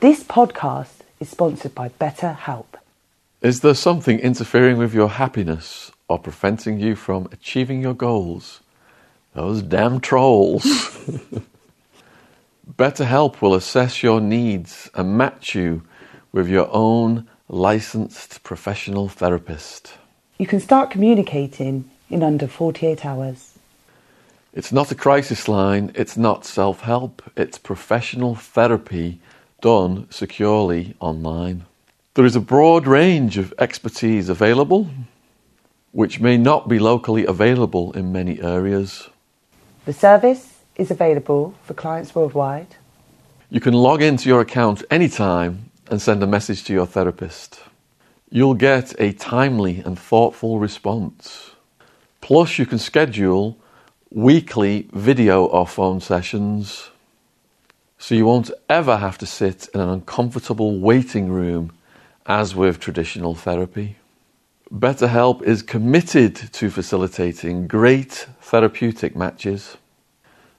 This podcast is sponsored by BetterHelp. Is there something interfering with your happiness or preventing you from achieving your goals? Those damn trolls. BetterHelp will assess your needs and match you with your own licensed professional therapist. You can start communicating in under 48 hours. It's not a crisis line, it's not self help, it's professional therapy done securely online. There is a broad range of expertise available, which may not be locally available in many areas. The service is available for clients worldwide. You can log into your account anytime and send a message to your therapist. You'll get a timely and thoughtful response. Plus, you can schedule weekly video or phone sessions so you won't ever have to sit in an uncomfortable waiting room as with traditional therapy. BetterHelp is committed to facilitating great therapeutic matches,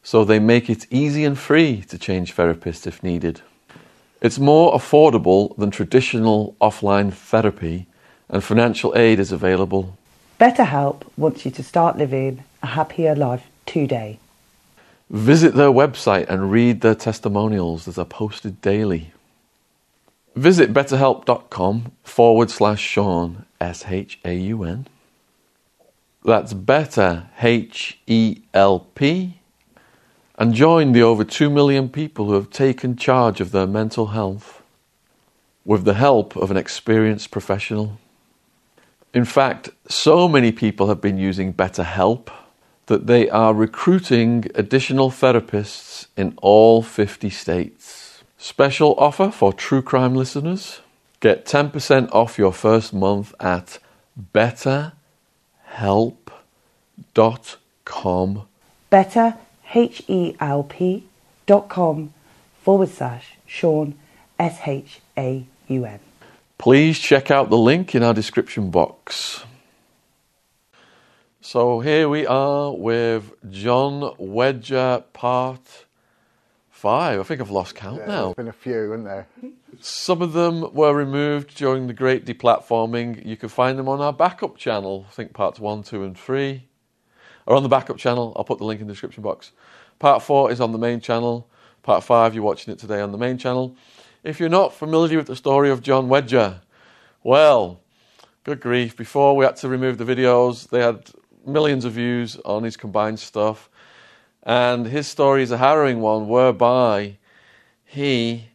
so they make it easy and free to change therapists if needed. It's more affordable than traditional offline therapy, and financial aid is available. BetterHelp wants you to start living a happier life today. Visit their website and read their testimonials that are posted daily. Visit betterhelp.com forward slash Shaun, S H A U N. That's better, H E L P. And join the over 2 million people who have taken charge of their mental health with the help of an experienced professional. In fact, so many people have been using BetterHelp that they are recruiting additional therapists in all 50 states. Special offer for true crime listeners get 10% off your first month at betterhelp.com. Better, H E L P dot com forward slash Shaun, S H A U N. Please check out the link in our description box. So here we are with John Wedger part five. I think I've lost count Yeah, now. There's been a few, haven't there? Some of them were removed during the great deplatforming. You can find them on our backup channel. I think parts one, two, and three are on the backup channel. I'll put the link in the description box. Part four is on the main channel. Part five, you're watching it today on the main channel. If you're not familiar with the story of John Wedger, well, good grief. Before we had to remove the videos, they had millions of views on his combined stuff. And his story is a harrowing one whereby he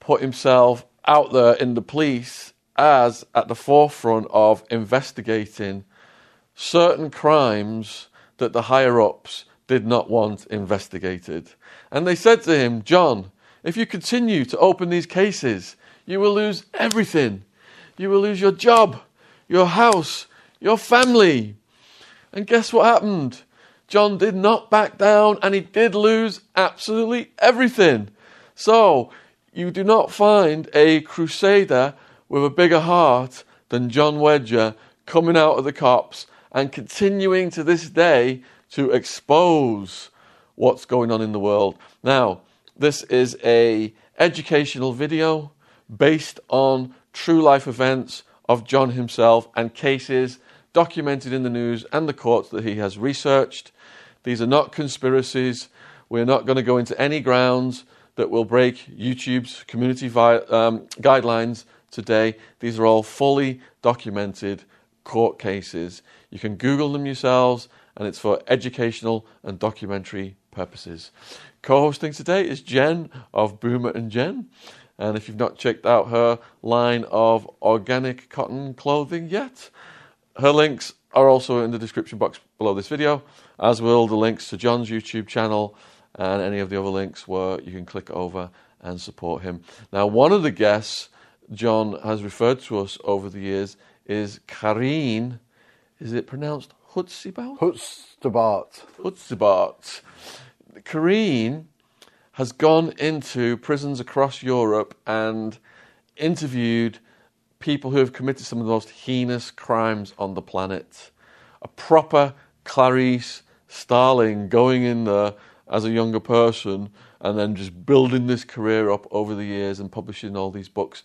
put himself out there in the police as at the forefront of investigating certain crimes that the higher ups did not want investigated. And they said to him, John, if you continue to open these cases, you will lose everything. You will lose your job, your house, your family. And guess what happened? John did not back down and he did lose absolutely everything. So, you do not find a crusader with a bigger heart than John Wedger coming out of the cops and continuing to this day to expose what's going on in the world. Now, this is a educational video based on true life events of John himself and cases documented in the news and the courts that he has researched. These are not conspiracies. We're not going to go into any grounds that will break YouTube's community vi- um, guidelines today. These are all fully documented court cases. You can Google them yourselves, and it's for educational and documentary purposes. Co hosting today is Jen of Boomer and Jen. And if you've not checked out her line of organic cotton clothing yet, her links are also in the description box below this video, as will the links to John's YouTube channel and any of the other links where you can click over and support him. Now, one of the guests John has referred to us over the years is Karine. Is it pronounced Hutzibout? Hutztabart. Hutzibout. Karine has gone into prisons across Europe and interviewed people who have committed some of the most heinous crimes on the planet. A proper Clarice Starling going in there as a younger person and then just building this career up over the years and publishing all these books.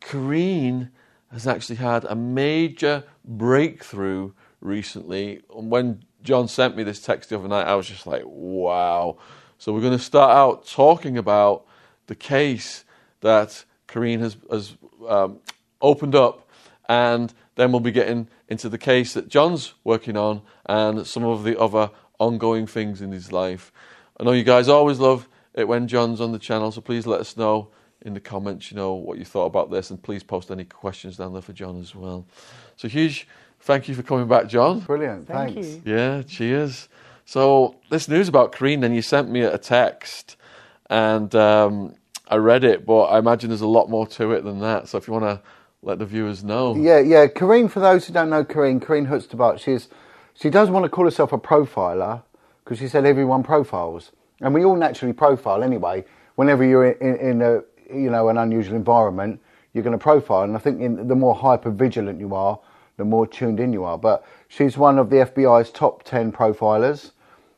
Karine has actually had a major breakthrough recently. When John sent me this text the other night, I was just like, wow. So we're going to start out talking about the case that Karine has, has um, opened up, and then we'll be getting into the case that John's working on and some of the other ongoing things in his life. I know you guys always love it when John's on the channel, so please let us know in the comments, you know, what you thought about this, and please post any questions down there for John as well. So huge thank you for coming back, John. Brilliant. Thank Thanks. you. Yeah, cheers. So this news about Karine, then you sent me a text, and um, I read it, but I imagine there's a lot more to it than that. So if you want to let the viewers know, Yeah, yeah. Karine, for those who don't know Karine, Karine Hutztabart, she's she does want to call herself a profiler because she said everyone profiles, and we all naturally profile anyway. Whenever you're in, in, in a you know an unusual environment, you're going to profile, and I think in, the more hyper vigilant you are, the more tuned in you are. But she's one of the FBI's top ten profilers.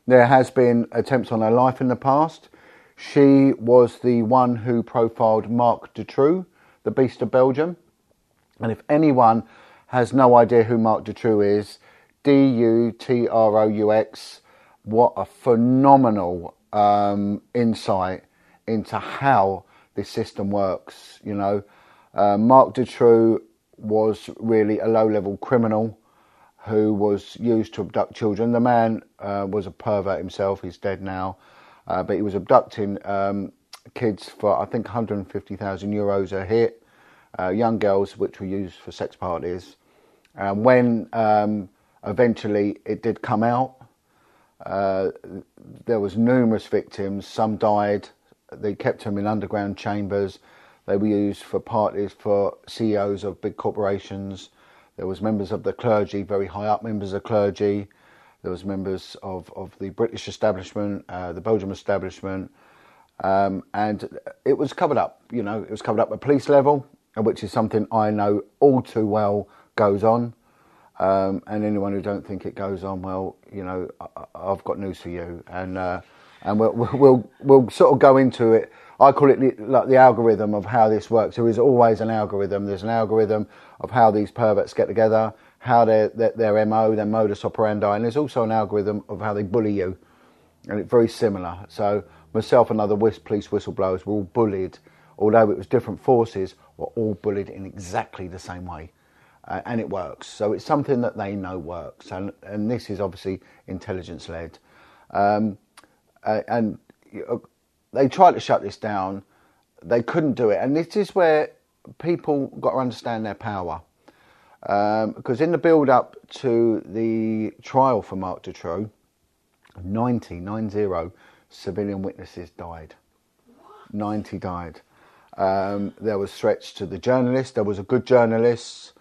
There has been attempts on her life in the past. She was the one who profiled Marc Dutroux, the Beast of Belgium. And if anyone has no idea who Marc Dutroux is, D U T R O U X, what a phenomenal um, insight into how this system works. You know, uh, Marc Dutroux was really a low level criminal who was used to abduct children. The man uh, was a pervert himself, he's dead now, uh, but he was abducting um, kids for I think 150,000 euros a hit uh, young girls, which were used for sex parties. And when um, eventually it did come out, uh, there was numerous victims. Some died. They kept them in underground chambers. They were used for parties for CEOs of big corporations. There was members of the clergy, very high up members of clergy. There was members of, of the British establishment, uh, the Belgium establishment, um, and it was covered up. You know, it was covered up at police level, which is something I know all too well goes on. Um, and anyone who don't think it goes on, well, you know, I, I've got news for you, and uh, and we'll, we'll we'll sort of go into it. I call it the, like the algorithm of how this works. There is always an algorithm. There's an algorithm of how these perverts get together, how their their, their mo, their modus operandi, and there's also an algorithm of how they bully you, and it's very similar. So myself and other police whistleblowers were all bullied, although it was different forces, were all bullied in exactly the same way. Uh, and it works. So it's something that they know works, and and this is obviously intelligence led. Um, uh, and know, they tried to shut this down, they couldn't do it, and this is where people got to understand their power. Um, because in the build up to the trial for Marc Dutroux, 90, 90 civilian witnesses died. 90 died. Um, there was threats to the journalist. There was a good journalist,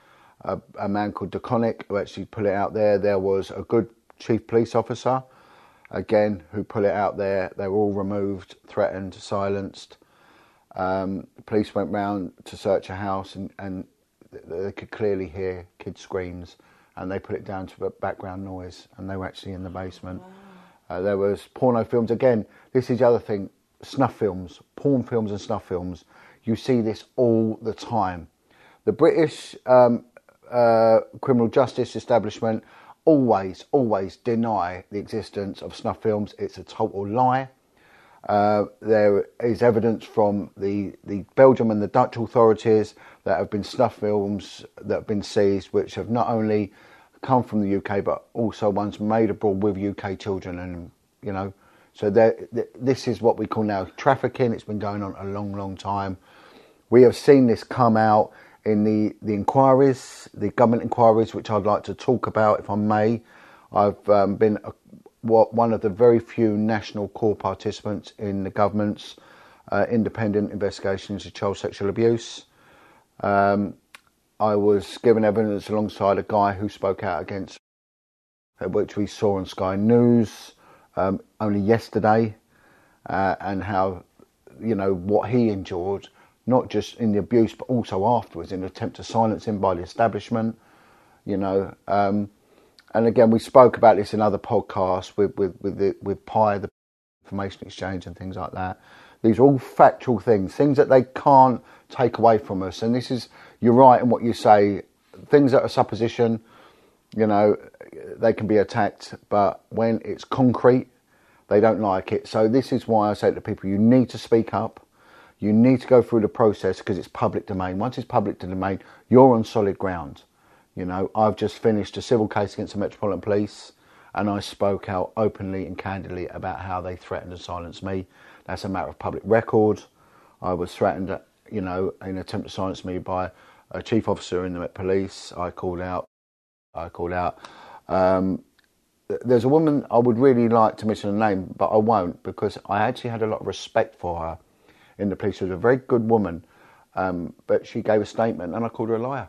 a, a man called DeConnick, who actually put it out there. There was a good chief police officer, again, who put it out there. They were all removed, threatened, silenced. Um, police went round to search a house and, and they could clearly hear kids' screams and they put it down to background noise and they were actually in the basement. Uh, there was porno films. Again, this is the other thing, snuff films, porn films and snuff films. You see this all the time. The British um, uh, criminal justice establishment always, always deny the existence of snuff films. It's a total lie. Uh, there is evidence from the, the Belgium and the Dutch authorities that have been snuff films that have been seized, which have not only come from the UK but also ones made abroad with UK children, and you know, so this is what we call now trafficking. It's been going on a long, long time. We have seen this come out in the, the inquiries, the government inquiries, which I'd like to talk about, if I may. I've um, been a, one of the very few national core participants in the government's uh, independent investigations of child sexual abuse. Um, I was given evidence alongside a guy who spoke out against, uh, which we saw on Sky News um, only yesterday, uh, and how, you know, what he endured not just in the abuse but also afterwards in an attempt to silence him by the establishment. You know, um, and again we spoke about this in other podcasts with with with the, with Pi, the information exchange and things like that. These are all factual things, things that they can't take away from us. And this is you're right in what you say. Things that are supposition, you know, they can be attacked, but when it's concrete, they don't like it. So this is why I say to people, you need to speak up you need to go through the process because it's public domain. Once it's public domain, you're on solid ground. You know, I've just finished a civil case against the Metropolitan Police and I spoke out openly and candidly about how they threatened and silenced me. That's a matter of public record. I was threatened, you know, in an attempt to silence me by a chief officer in the Met Police. I called out. I called out. Um, there's a woman I would really like to mention her name, but I won't because I actually had a lot of respect for her in the police. She was a very good woman, um, but she gave a statement, and I called her a liar.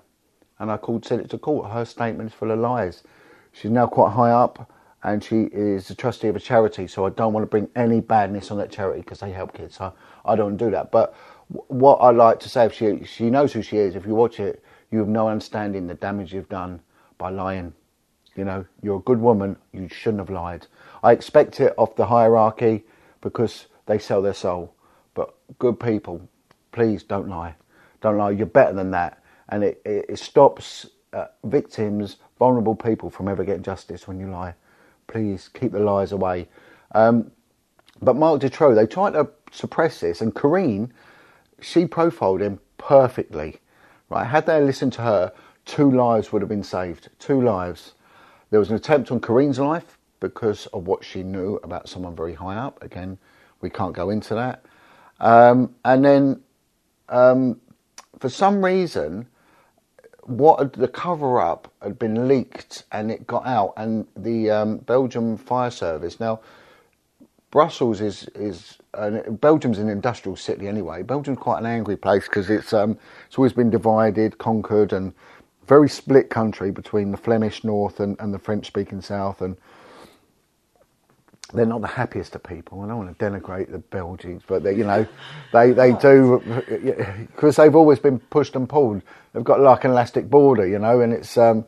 And I called, said it to court. Her statement is full of lies. She's now quite high up, and she is a trustee of a charity. So I don't want to bring any badness on that charity because they help kids. So I don't do that. But what I like to say, if she she knows who she is, if you watch it, you have no understanding the damage you've done by lying. You know, you're a good woman. You shouldn't have lied. I expect it off the hierarchy because they sell their soul. But good people, please don't lie. Don't lie. You're better than that. And it, it, it stops uh, victims, vulnerable people from ever getting justice when you lie. Please keep the lies away. Um, but Marc Dutroux, they tried to suppress this, and Carine, she profiled him perfectly. Right? Had they listened to her, two lives would have been saved. Two lives. There was an attempt on Carine's life because of what she knew about someone very high up. Again, we can't go into that. Um, and then, um, for some reason, what the cover up had been leaked and it got out, and the um, Belgium fire service now. Brussels is is Belgium's an industrial city anyway. Belgium's quite an angry place because it's um, it's always been divided, conquered, and very split country between the Flemish north and, and the French speaking south. And they're not the happiest of people. I don't want to denigrate the Belgians, but they, you know, they they do because they've always been pushed and pulled. They've got like an elastic border, you know, and it's um,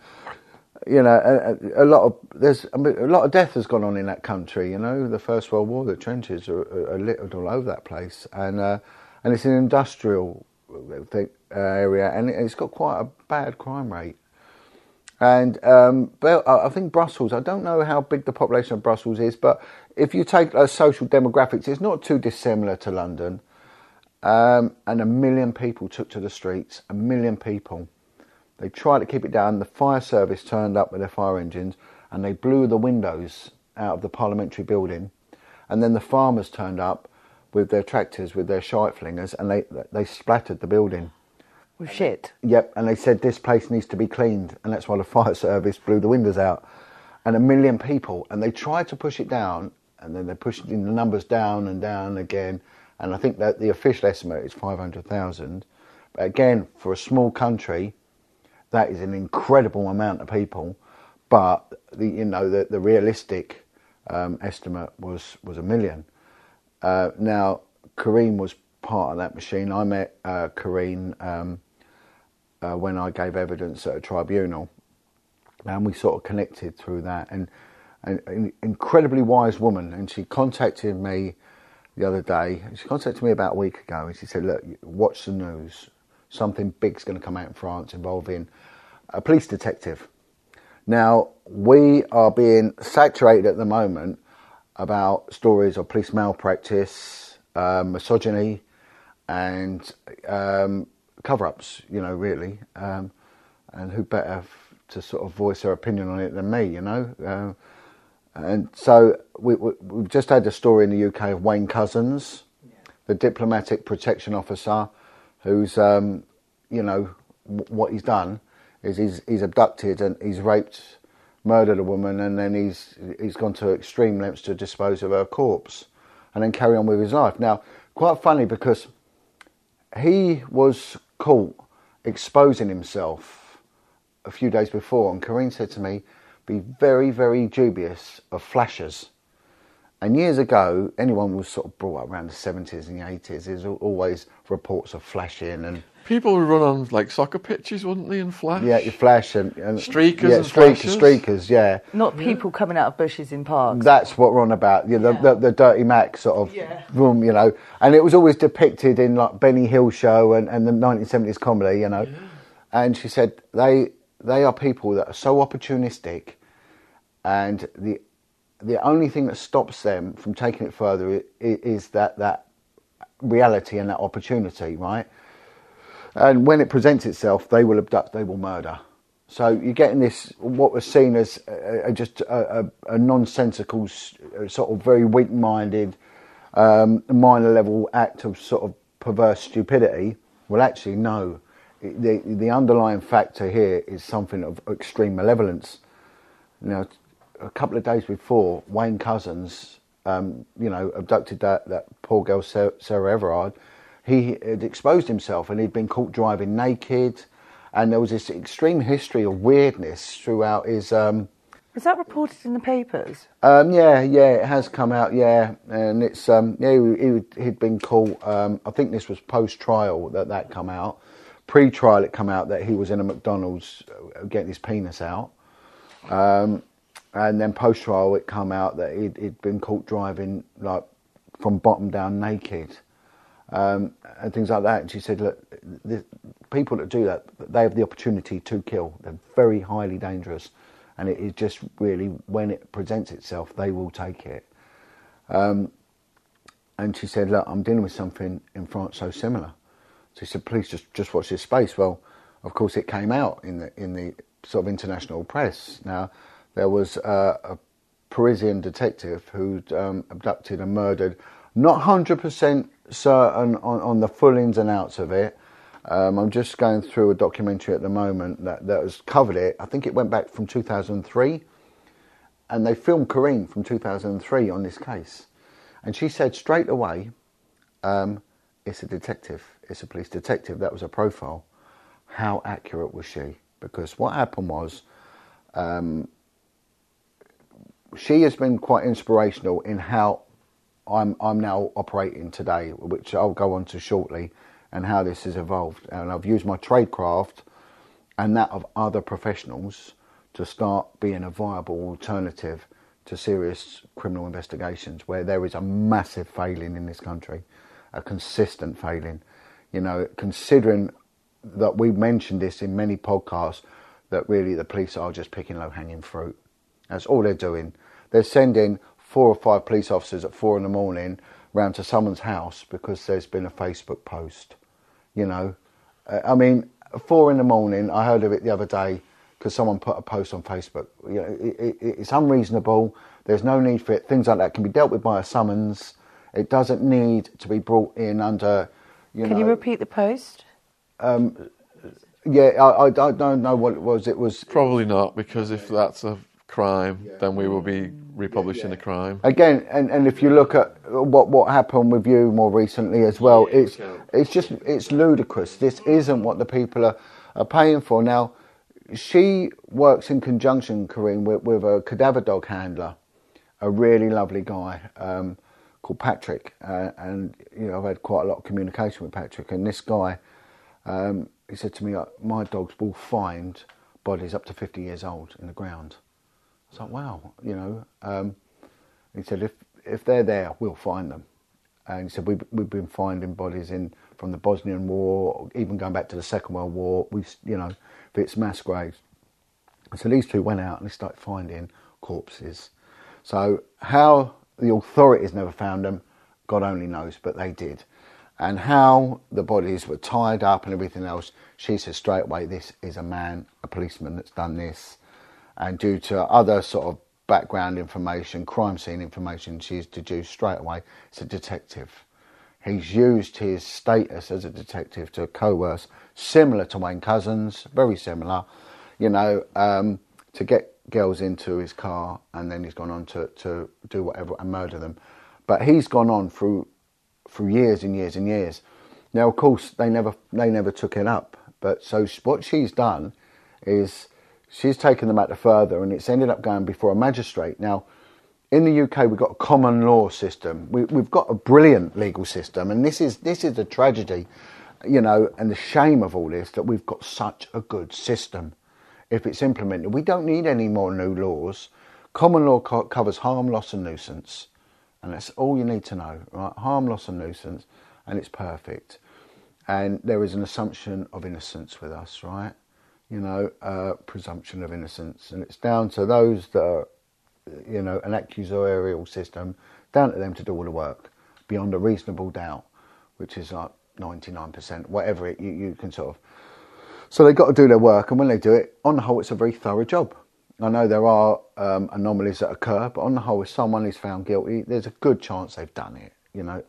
you know a, a, lot of there's a lot of death has gone on in that country. You know, the First World War, the trenches are, are littered all over that place, and uh, and it's an industrial thing, uh, area, and it's got quite a bad crime rate. And um, I think Brussels, I don't know how big the population of Brussels is, but if you take uh, social demographics, it's not too dissimilar to London. Um, and a million people took to the streets, a million people. They tried to keep it down. The fire service turned up with their fire engines and they blew the windows out of the parliamentary building. And then the farmers turned up with their tractors, with their shite flingers, and they, they splattered the building. With shit. Yep, and they said this place needs to be cleaned, and that's why the fire service blew the windows out. And a million people, and they tried to push it down, and then they pushed the numbers down and down again. And I think that the official estimate is 500,000. But again, for a small country, that is an incredible amount of people. But the, you know the, the realistic um, estimate was was a million. Uh, now, Carine was part of that machine. I met uh, Carine um, uh, when I gave evidence at a tribunal, and we sort of connected through that. And an incredibly wise woman, and she contacted me the other day. She contacted me about a week ago, and she said, "Look, watch the news. Something big's going to come out in France involving a police detective." Now we are being saturated at the moment about stories of police malpractice, um, misogyny, and um, cover-ups. You know, really, um, and who better f- to sort of voice their opinion on it than me? You know, uh, and so we, we, we've just had a story in the UK of Wayne Couzens, the diplomatic protection officer, who's um, you know w- what he's done is he's he's abducted and he's raped, murdered a woman, and then he's he's gone to extreme lengths to dispose of her corpse, and then carry on with his life. Now, quite funny because he was caught exposing himself a few days before, and Karine said to me, "Be very, very dubious of flashers." And years ago, anyone was sort of brought up around the 70s and the 80s. There's always reports of flashing and People would run on like soccer pitches, wouldn't they, and flash? yeah, you flash and, and Streakers yeah, and streakers, flashers. streakers, yeah. Not people coming out of bushes in parks. That's what we're on about. You know, Yeah. the, the, the dirty Mac sort of Yeah. room, you know, and it was always depicted in like Benny Hill show and, and the 1970s comedy, you know. And she said they they are people that are so opportunistic, and the the only thing that stops them from taking it further is, is that that reality and that opportunity, right? And when it presents itself, they will abduct, they will murder. So you're getting this, what was seen as a, a, just a, a, nonsensical, uh, sort of very weak-minded, um, minor level act of sort of perverse stupidity. Well, actually, no. The, the underlying factor here is something of extreme malevolence. Now, a couple of days before, Wayne Couzens, um, you know, abducted that, that poor girl, Sarah Everard. He had exposed himself and he'd been caught driving naked. And there was this extreme history of weirdness throughout his. Um, Was that reported in the papers? um, yeah, yeah, it has come out, yeah. And it's, um, yeah, he, he, he'd been caught, um, I think this was post trial that that come out. Pre trial, it come out that he was in a McDonald's uh, getting his penis out. Um, and then post trial, it come out that he'd, he'd been caught driving like from bottom down naked, um, and things like that. And she said, "Look, the people that do that, they have the opportunity to kill. They're very highly dangerous, and it is just really when it presents itself, they will take it." Um, and she said, "Look, I'm dealing with something in France so similar." So he said, "Please just just watch this space." Well, of course, it came out in the in the sort of international press. Now, there was uh, a Parisian detective who'd um, abducted and murdered. Not hundred percent certain on, on the full ins and outs of it. Um, I'm just going through a documentary at the moment that, that has covered it. I think it went back from 2003 and they filmed Karine from 2003 on this case. And she said straight away, um, it's a detective, it's a police detective, that was a profile. How accurate was she? Because what happened was, um, she has been quite inspirational in how I'm, I'm now operating today, which I'll go on to shortly, and how this has evolved. And I've used my tradecraft and that of other professionals to start being a viable alternative to serious criminal investigations where there is a massive failing in this country, a consistent failing. You know, considering that we've mentioned this in many podcasts, that really the police are just picking low hanging fruit. That's all they're doing. They're sending four or five police officers at four in the morning round to someone's house because there's been a Facebook post. You know, uh, I mean, four in the morning. I heard of it the other day because someone put a post on Facebook. You know, it, it, it's unreasonable. There's no need for it. Things like that can be dealt with by a summons. It doesn't need to be brought in under. You Can know, you repeat the post? Yeah, I, I, I don't know what it was. It was Probably not, because if that's a crime, then we will be republishing the crime. again, and, and if you look at what what happened with you more recently as well, it's it's just it's ludicrous. This isn't what the people are, are paying for. Now, she works in conjunction, Corinne, with, with a cadaver dog handler, a really lovely guy um, called Patrick, uh, and you know I've had quite a lot of communication with Patrick, and this guy, um, he said to me, "Uh, my dogs will find bodies up to 50 years old in the ground. I was like, wow, you know. Um, he said, if if they're there, we'll find them. And he said, we've, we've been finding bodies in from the Bosnian War, even going back to the Second World War. We, you know, it's mass graves. So these two went out and they started finding corpses. So how the authorities never found them. God only knows, but they did. And how the bodies were tied up and everything else, she said straight away, this is a man, a policeman that's done this. And due to other sort of background information, crime scene information, she's deduced straight away it's a detective. He's used his status as a detective to coerce, similar to Wayne Couzens, very similar, you know, um, to get girls into his car and then he's gone on to, to do whatever and murder them. But he's gone on through through years and years and years. Now, of course, they never they never took it up. But so what she's done is she's taken the matter further, and it's ended up going before a magistrate. Now, in the UK, we've got a common law system. We, have got a brilliant legal system, and this is this is the tragedy, you know, and the shame of all this that we've got such a good system. If it's implemented, we don't need any more new laws. Common law co- covers harm, loss, and nuisance, and that's all you need to know, right? Harm, loss, and nuisance, and it's perfect. And there is an assumption of innocence with us, right? You know, uh, presumption of innocence. And it's down to those that are, you know, an accusorial system, down to them to do all the work beyond a reasonable doubt, which is like 99%, whatever it, you, you can sort of. So they've got to do their work, and when they do it, on the whole, it's a very thorough job. I know there are um, anomalies that occur, but on the whole, if someone is found guilty, there's a good chance they've done it. You know,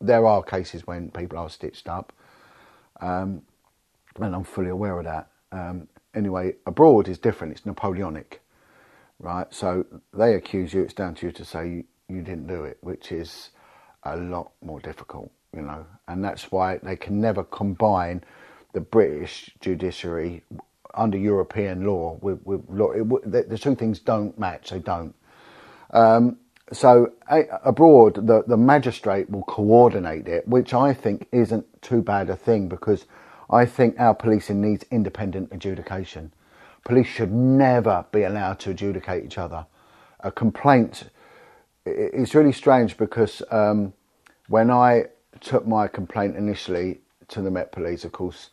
there are cases when people are stitched up, um, and I'm fully aware of that. Um, anyway, abroad is different. It's Napoleonic, right? So they accuse you. It's down to you to say you, you didn't do it, which is a lot more difficult, you know. And that's why they can never combine the British judiciary under European law with, with law. It, the, the, two things don't match. They don't. Um, so a, abroad, the, the magistrate will coordinate it, which I think isn't too bad a thing because I think our policing needs independent adjudication. Police should never be allowed to adjudicate each other. A complaint, it's really strange because um, when I took my complaint initially to the Met Police, of course,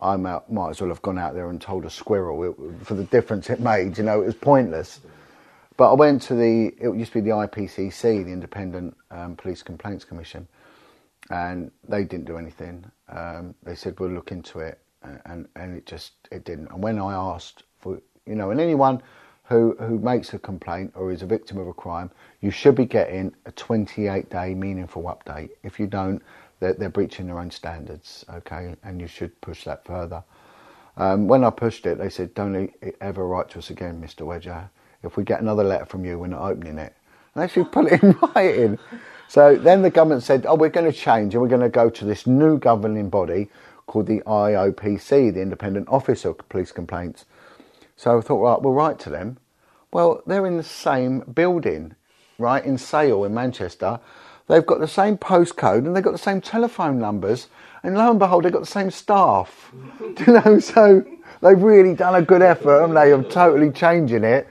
I might as well have gone out there and told a squirrel it, for the difference it made. You know, it was pointless. But I went to the, it used to be the IPCC, the Independent um, Police Complaints Commission, and they didn't do anything. Um, they said we'll look into it, and and it just it didn't. And when I asked for you know, and anyone who who makes a complaint or is a victim of a crime, you should be getting a 28 day meaningful update. If you don't, they're, they're breaching their own standards. Okay, and you should push that further. Um, when I pushed it, they said, "Don't ever write to us again, Mr. Wedger. If we get another letter from you, we're not opening it." And actually put it in writing. So then the government said, oh, we're going to change and we're going to go to this new governing body called the IOPC, the Independent Office of Police Complaints. So I thought, right, we'll write to them. Well, they're in the same building, right, in Sale in Manchester. They've got the same postcode and they've got the same telephone numbers. And lo and behold, they've got the same staff. you know, so they've really done a good effort and they are totally changing it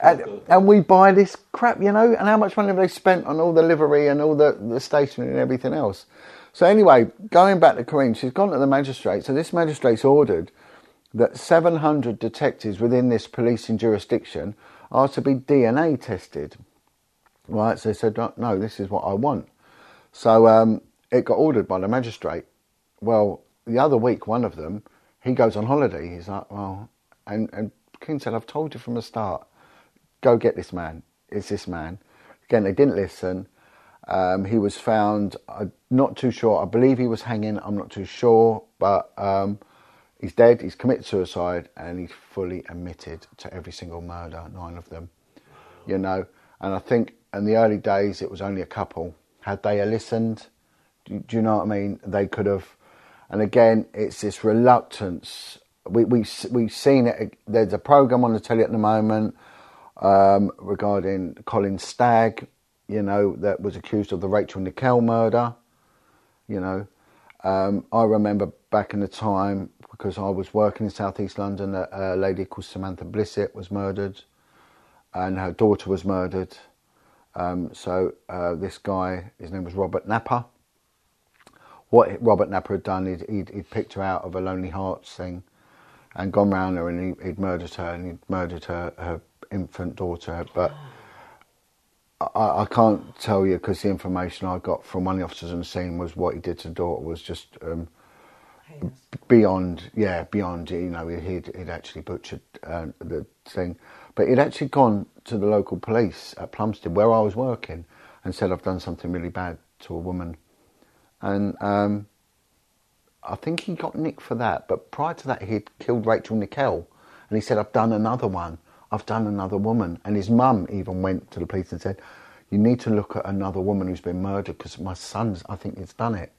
and, and, we buy this crap, you know. And how much money have they spent on all the livery and all the, the stationery and everything else? So anyway, going back to Corinne, she's gone to the magistrate. So this magistrate's ordered that 700 detectives within this policing jurisdiction are to be DNA tested. Right? So they said, no, this is what I want. So um, it got ordered by the magistrate. Well, the other week, one of them, he goes on holiday. He's like, well, and, and King said, I've told you from the start go get this man. It's this man. Again, they didn't listen. Um, he was found, uh, not too sure. I believe he was hanging. I'm not too sure, but um, he's dead. He's committed suicide, and he's fully admitted to every single murder, nine of them. You know, and I think in the early days it was only a couple. Had they listened, do, do you know what I mean? They could have. And again, it's this reluctance. We we we've seen it. There's a program on the telly at the moment um, regarding Colin Stagg, you know, that was accused of the Rachel Nickell murder. You know, um, I remember back in the time because I was working in southeast London, a, a lady called Samantha Blissett was murdered, and her daughter was murdered. Um, so uh, this guy, his name was Robert Napper. What Robert Napper had done, he'd, he'd, he'd picked her out of a Lonely Hearts thing, and gone round her, and he, would murdered her, and he'd murdered her, her infant daughter, but I, I can't tell you because the information I got from one of the officers on the scene was what he did to the daughter was just um, beyond, yeah, beyond. You know, he'd, he'd actually butchered uh, the thing, but he'd actually gone to the local police at Plumstead where I was working and said I've done something really bad to a woman, and um, I think he got nicked for that. But prior to that, he'd killed Rachel Nickell, and he said I've done another one. I've done another woman, and his mum even went to the police and said, "You need to look at another woman who's been murdered because my son's, I think, has done it."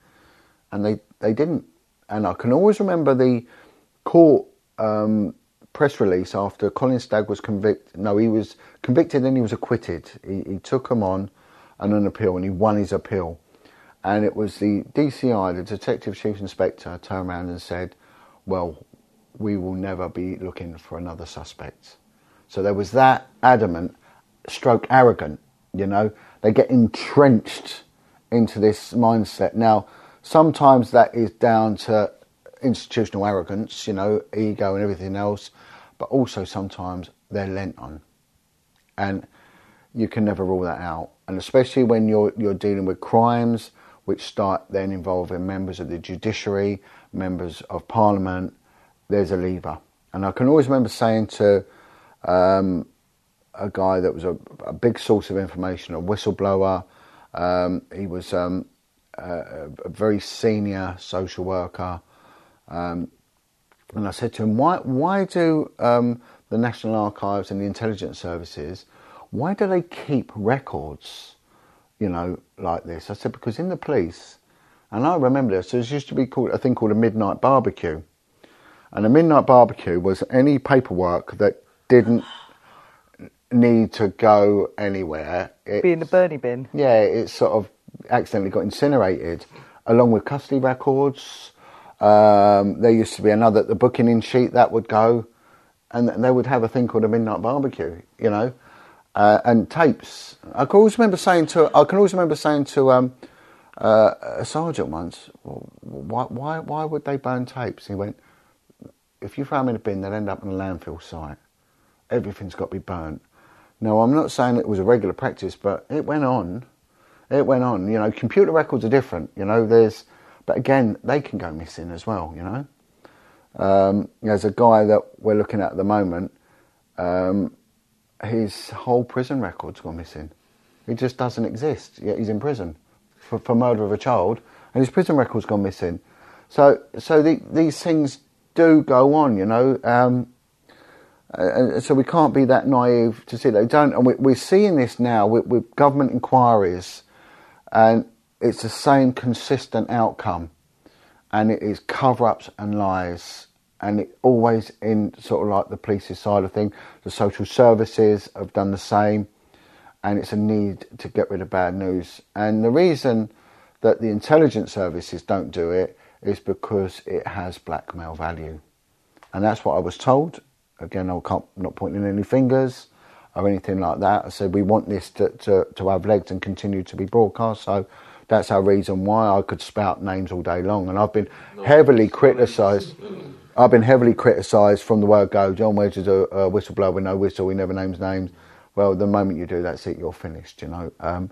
And they they didn't and I can always remember the court um, press release after Colin Stagg was convicted. No, he was convicted and he was acquitted. He, he took him on and an appeal, and he won his appeal. And it was the DCI, the Detective Chief Inspector, turned around and said, "Well, we will never be looking for another suspect." So there was that adamant, stroke arrogant. You know, they get entrenched into this mindset now Sometimes that is down to institutional arrogance, you know, ego and everything else, but also sometimes they're lent on. And you can never rule that out. And especially when you're you're dealing with crimes which start then involving members of the judiciary, members of parliament, there's a lever. And I can always remember saying to um, a guy that was a, a, big source of information, a whistleblower. Um, he was um, a, a very senior social worker, um, and I said to him, "Why, why do um, the National Archives and the intelligence services, why do they keep records, you know, like this?" I said, "Because in the police, and I remember this. There used to be called a thing called a midnight barbecue, and a midnight barbecue was any paperwork that didn't." need to go anywhere. Be in the Bernie bin. Yeah, it sort of accidentally got incinerated, along with custody records. Um, there used to be another the booking in sheet that would go, and they would have a thing called a midnight barbecue, you know, uh, and tapes. I can always remember saying to I can always remember saying to um, uh, a sergeant once, why why why would they burn tapes? he went, if you throw them in a bin, they'll end up in a landfill site. Everything's got to be burnt. Now, I'm not saying it was a regular practice, but it went on it went on. You know, computer records are different. You know, there's, but again, they can go missing as well. You know, um, there's a guy that we're looking at at the moment. Um, his whole prison record's gone missing. He just doesn't exist. Yet he's in prison for, for murder of a child, and his prison record's gone missing. So, so the, these things do go on. You know. Um, Uh, and so we can't be that naive to see they don't. And we, are seeing this now with, with government inquiries and it's the same consistent outcome, and it is cover ups and lies. And it always in sort of like the police's side of thing. The social services have done the same, and it's a need to get rid of bad news. And the reason that the intelligence services don't do it is because it has blackmail value. And that's what I was told. Again, I can't, I'm not pointing any fingers or anything like that. I said we want this to, to, to have legs and continue to be broadcast. So that's our reason why I could spout names all day long. And I've been no, heavily criticised. I've been heavily criticised from the word go. John Wedge is a, a whistleblower with no whistle. He never names names. Well, the moment you do, that's it. You're finished. You know. Um,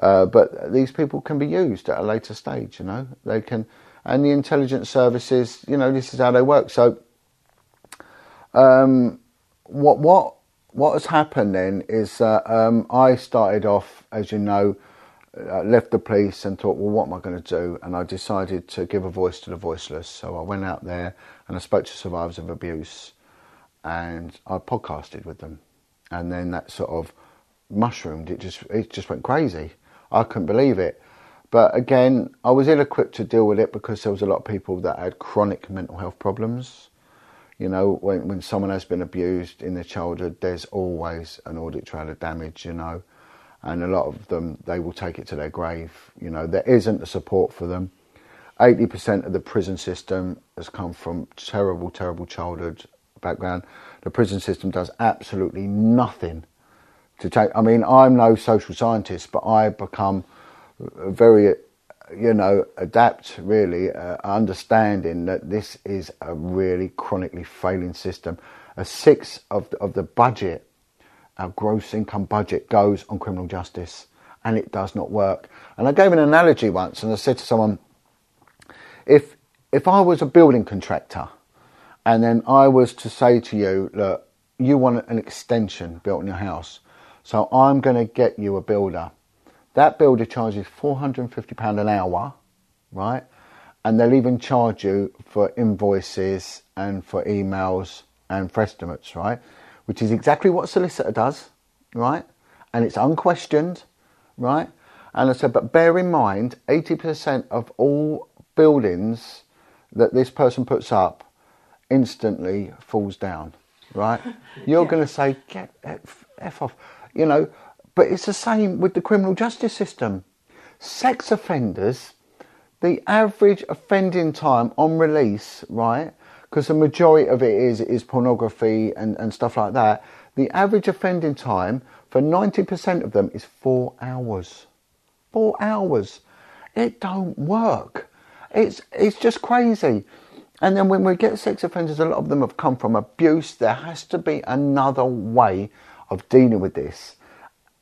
uh, but these people can be used at a later stage. You know, they can, and the intelligence services. You know, this is how they work. So, um, what what what has happened then is that um, I started off, as you know, uh, left the police and thought, well, what am I going to do? And I decided to give a voice to the voiceless. So I went out there and I spoke to survivors of abuse and I podcasted with them. And then that sort of mushroomed. It just it just went crazy. I couldn't believe it. But again, I was ill equipped to deal with it because there was a lot of people that had chronic mental health problems. You know, when, when someone has been abused in their childhood, there's always an audit trail of damage, you know, and a lot of them, they will take it to their grave. You know, there isn't the support for them. 80% of the prison system has come from terrible, terrible childhood background. The prison system does absolutely nothing to take. I mean, I'm no social scientist, but I become very you know, adapt really, uh, understanding that this is a really chronically failing system. A sixth of the, of the budget our gross income budget goes on criminal justice, and it does not work. And I gave an analogy once, and I said to someone, if if I was a building contractor, and then I was to say to you, look, you want an extension built in your house, so I'm going to get you a builder. That builder charges £450 an hour, right? And they'll even charge you for invoices and for emails and for estimates, right? Which is exactly what a solicitor does, right? And it's unquestioned, right? And I said, but bear in mind, 80% of all buildings that this person puts up instantly falls down, right? You're Yeah. going to say, get F, F off, you know, but it's the same with the criminal justice system. Sex offenders, the average offending time on release, right? Because the majority of it is is pornography and, and stuff like that. The average offending time for 90% of them is four hours. Four hours. It don't work. It's it's just crazy. And then when we get sex offenders, a lot of them have come from abuse. There has to be another way of dealing with this,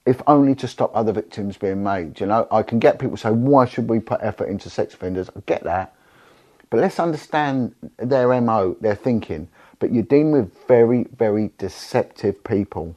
if only to stop other victims being made. You know, I can get people say, why should we put effort into sex offenders? I get that. But let's understand their MO, their thinking. But you're dealing with very, very deceptive people.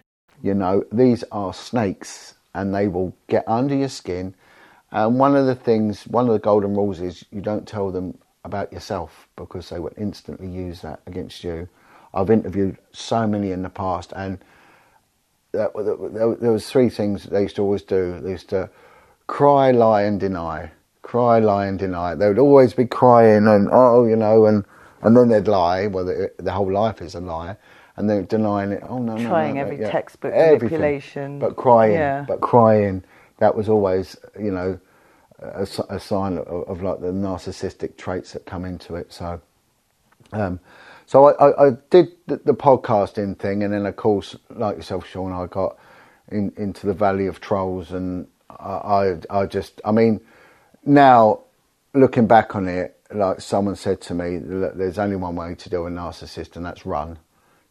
You know, these are snakes and they will get under your skin. And one of the things, one of the golden rules is you don't tell them about yourself because they will instantly use that against you. I've interviewed so many in the past and that, there, was three things they used to always do. They used to cry, lie and deny. Cry, lie and deny. They would always be crying and, oh, you know, and, and then they'd lie. Well, the, the whole life is a lie. And they're denying it. Oh, no, no, Trying no, every yeah. textbook Everything. manipulation. But crying, Yeah. but crying, that was always, you know, a sign of, of like the narcissistic traits that come into it. So, um, so I, I, I did the, the podcasting thing, and then of course, like yourself, Sean, I got in, into the Valley of Trolls, and I, I, I just, I mean, now looking back on it, like someone said to me, there's only one way to deal with a narcissist, and that's run.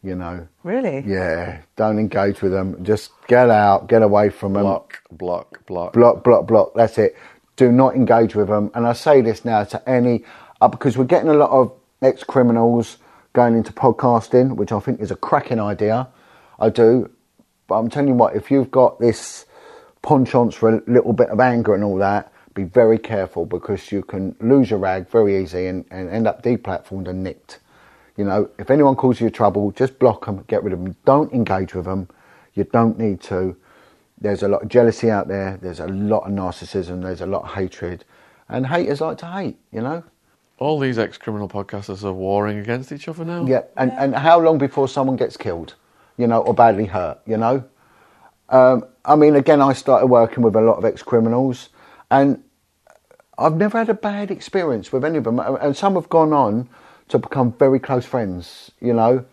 You know, Really? yeah, don't engage with them. Just get out, get away from them. Block, block, block. Block, block, block. That's it. Do not engage with them. And I say this now to any, uh, because we're getting a lot of ex criminals going into podcasting, which I think is a cracking idea. I do. But I'm telling you what, if you've got this penchant for a little bit of anger and all that, be very careful because you can lose your rag very easy and, and end up deplatformed and nicked. You know, if anyone calls you trouble, just block them, get rid of them. Don't engage with them. You don't need to. There's a lot of jealousy out there. There's a lot of narcissism. There's a lot of hatred, and haters like to hate. You know. All these ex-criminal podcasters are warring against each other now. Yeah. And and how long before someone gets killed, you know, or badly hurt? You know. Um, I mean, again, I started working with a lot of ex-criminals, and I've never had a bad experience with any of them, and some have gone on to become very close friends. You know,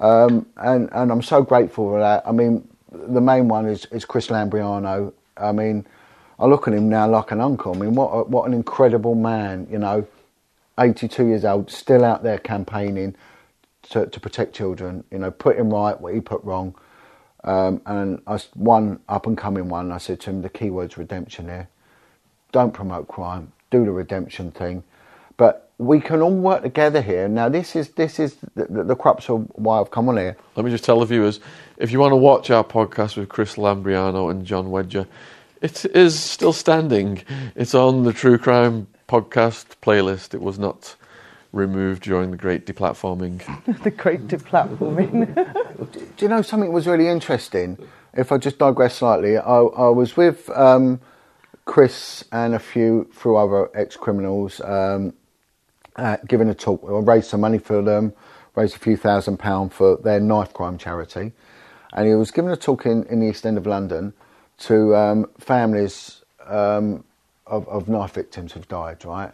um, and and I'm so grateful for that. I mean, the main one is is Chris Lambrianou. I mean, I look at him now like an uncle. I mean, what a, what an incredible man. You know, 82 years old, still out there campaigning to to protect children. You know, put him right what he put wrong. Um, and I one up and coming one. I said to him, the key word's redemption here. Don't promote crime. Do the redemption thing. But we can all work together here. Now, this is this is the, the, the crux of why I've come on here. Let me just tell the viewers if you want to watch our podcast with Chris Lambrianou and John Wedger, it is still standing. It's on the True Crime podcast playlist. It was not removed during the great deplatforming. the great deplatforming. Do you know something was really interesting? If I just digress slightly, I, I was with um, Chris and a few few other ex criminals um, uh, giving a talk. I raised some money for them, raised a few thousand pounds for their knife crime charity. And he was giving a talk in, in the East End of London to um, families um, of, of knife victims who've died, right?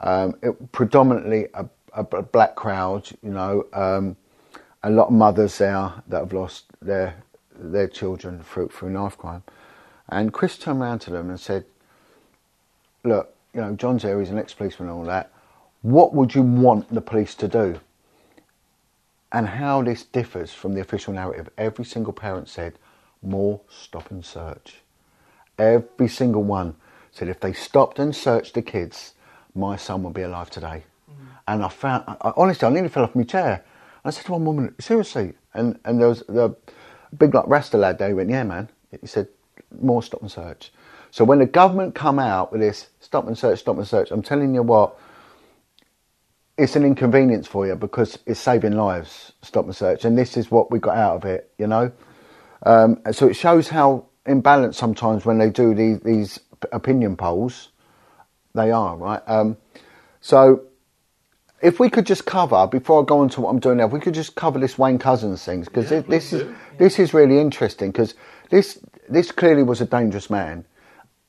Um, it, predominantly a, a, black crowd, you know, um, a lot of mothers there that have lost their their children through through knife crime. And Chris turned around to them and said, "Look, you know, John's here. He's an ex-policeman and all that. What would you want the police to do?" And how this differs from the official narrative. Every single parent said, "More stop and search." Every single one said, if they stopped and searched the kids, my son would be alive today. Mm. And I found, I, honestly, I nearly fell off my chair. I said to one woman, seriously? And and there was the big like Rasta lad there. He went, yeah, man. He said, more stop and search. So when the government come out with this stop and search, stop and search, I'm telling you what, it's an inconvenience for you because it's saving lives, stop and search. And this is what we got out of it, you know. Um, so it shows how imbalanced sometimes when they do these, these opinion polls, they are right. Um, so if we could just cover before I go on to what I'm doing now, if we could just cover this Wayne Couzens things because yeah, this is this is really interesting because this this clearly was a dangerous man.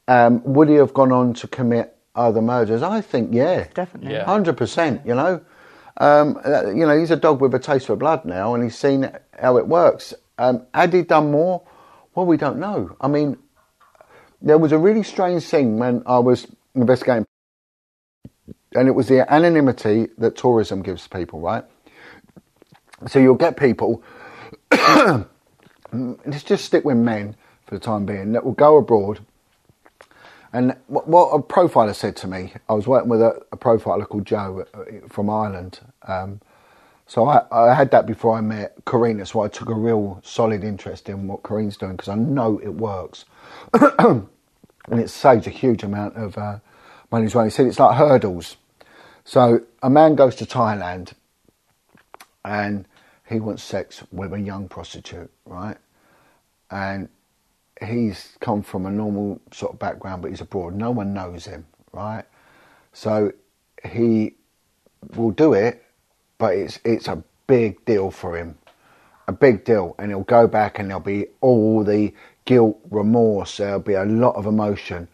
Um, would he have gone on to commit other murders? I think yeah, definitely, hundred yeah. percent. You know, um, uh, you know he's a dog with a taste for blood now, and he's seen how it works. Um, had he done more? Well, we don't know. I mean, there was a really strange thing when I was investigating, and it was the anonymity that tourism gives people, right? So you'll get people, let's just stick with men for the time being, that will go abroad. And what, what a profiler said to me, I was working with a, a profiler called Joe uh, from Ireland. Um, so I, I, had that before I met Karina, so I took a real solid interest in what Karina's doing because I know it works. and it saves a huge amount of uh, money as well. He said it's like hurdles. So a man goes to Thailand and he wants sex with a young prostitute, right? And he's come from a normal sort of background, but he's abroad. No one knows him, right? So he will do it, but it's it's a big deal for him, a big deal, and he'll go back and there'll be all the guilt, remorse, there'll be a lot of emotion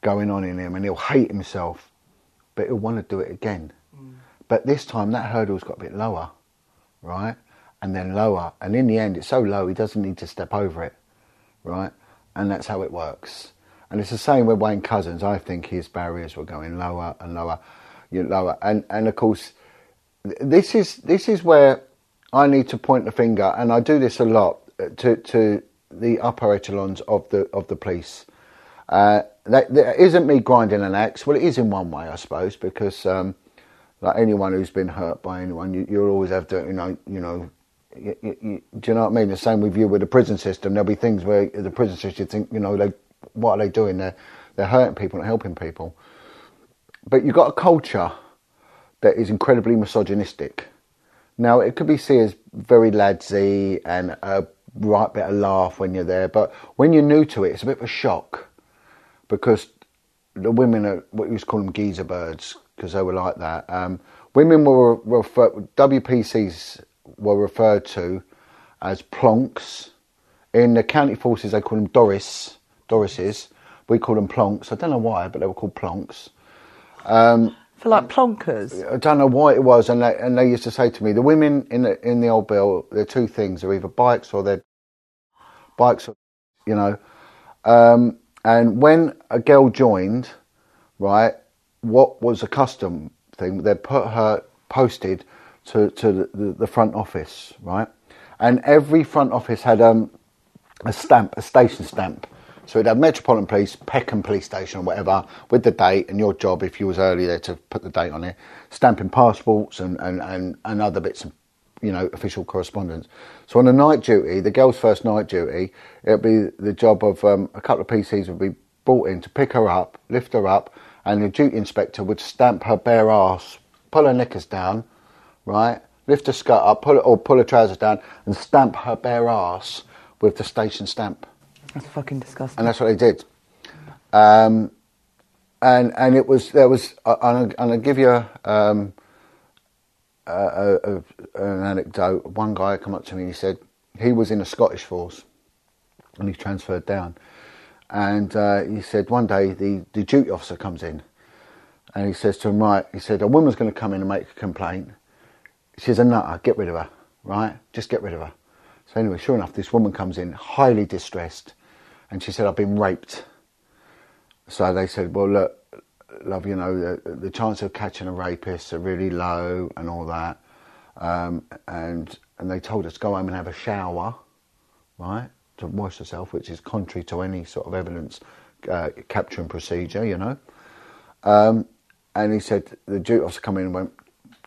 going on in him and he'll hate himself, but he'll want to do it again. Mm. But this time that hurdle's got a bit lower, right? And then lower. And in the end, it's so low, he doesn't need to step over it, right? And that's how it works. And it's the same with Wayne Couzens. I think his barriers were going lower and lower, you know, lower. And, and of course, this is, this is where I need to point the finger, and I do this a lot, uh, to, to the upper echelons of the of the police. Uh, that, that isn't me grinding an axe. Well, it is in one way, I suppose, because um, like anyone who's been hurt by anyone, you, you'll always have to, you know, you know. You, you, do you know what I mean? The same with you with the prison system. There'll be things where the prison system, think, you know, they, what are they doing? They're they're hurting people and helping people. But you've got a culture that is incredibly misogynistic. Now, it could be seen as very ladsy and a right bit of laugh when you're there. But when you're new to it, it's a bit of a shock because the women are what you used to call them geezer birds because they were like that. Um, women were referred, WPCs were referred to as plonks. In the county forces, they call them Doris, Dorises. We call them plonks. I don't know why, but they were called plonks. Um, for like plonkers. I don't know why it was, and they, and they used to say to me, the women in the in the old bill, they're two things: they're either bikes or they're bikes, or, you know. Um, and when a girl joined, right, what was a custom thing? They put her posted to to the, the front office, right, and every front office had um, a stamp, a station stamp. So it had Metropolitan Police, Peckham Police Station, or whatever, with the date and your job if you was early there to put the date on it, stamping passports and, and, and, and other bits of you know official correspondence. So on the night duty, the girl's first night duty, it'd be the job of um, a couple of PCs would be brought in to pick her up, lift her up, and the duty inspector would stamp her bare ass, pull her knickers down, right, lift her skirt up, pull it, or pull her trousers down, and stamp her bare ass with the station stamp That's fucking disgusting. and that's what they did. Um, and and it was there was and I'll, and I'll give you um, a, a, a, an anecdote. One guy come up to me and he said he was in the Scottish force and he transferred down. And uh, he said one day the, the duty officer comes in and he says to him, right, he said, a woman's going to come in and make a complaint. She's a nutter, get rid of her, right? Just get rid of her. So anyway, sure enough, this woman comes in highly distressed and she said, I've been raped. So they said, well, look, love, you know, the, the chance of catching a rapist are really low and all that. Um, and and they told us go home and have a shower, right, to wash herself, which is contrary to any sort of evidence uh, capturing procedure, you know. Um, and he said the duty officer come in and went,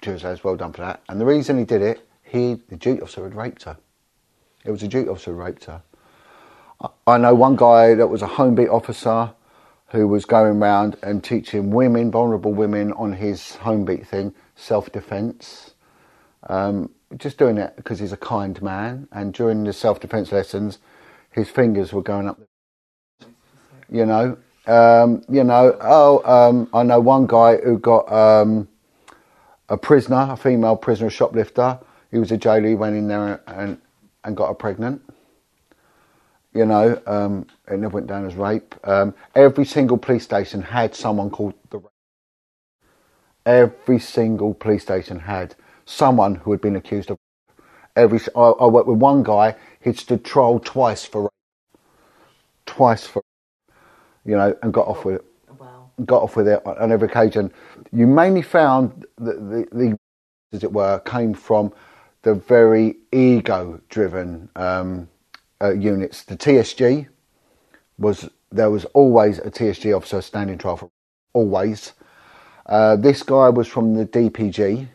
Cheers, says, well done for that. And the reason he did it, he the duty officer had raped her. It was a duty officer who raped her. I- I know one guy that was a home beat officer who was going around and teaching women, vulnerable women, on his home beat thing, self defence. Um, just doing it because he's a kind man. And during the self defence lessons, his fingers were going up. You know, um, you know. Oh, um, I know one guy who got um, a prisoner, a female prisoner, a shoplifter. He was a jailer. He went in there and and got her pregnant you know, um, it never went down as rape. Um, every single police station had someone called the. Every single police station had someone who had been accused of. Every I, I worked with one guy. He'd stood trial twice for. Twice for, you know, and got off with it. Got off with it on on every occasion. You mainly found that the, the, as it were, came from the very ego-driven. Um, uh, units. The TSG was there was always a TSG officer standing trial for always. Uh, this guy was from the DPG.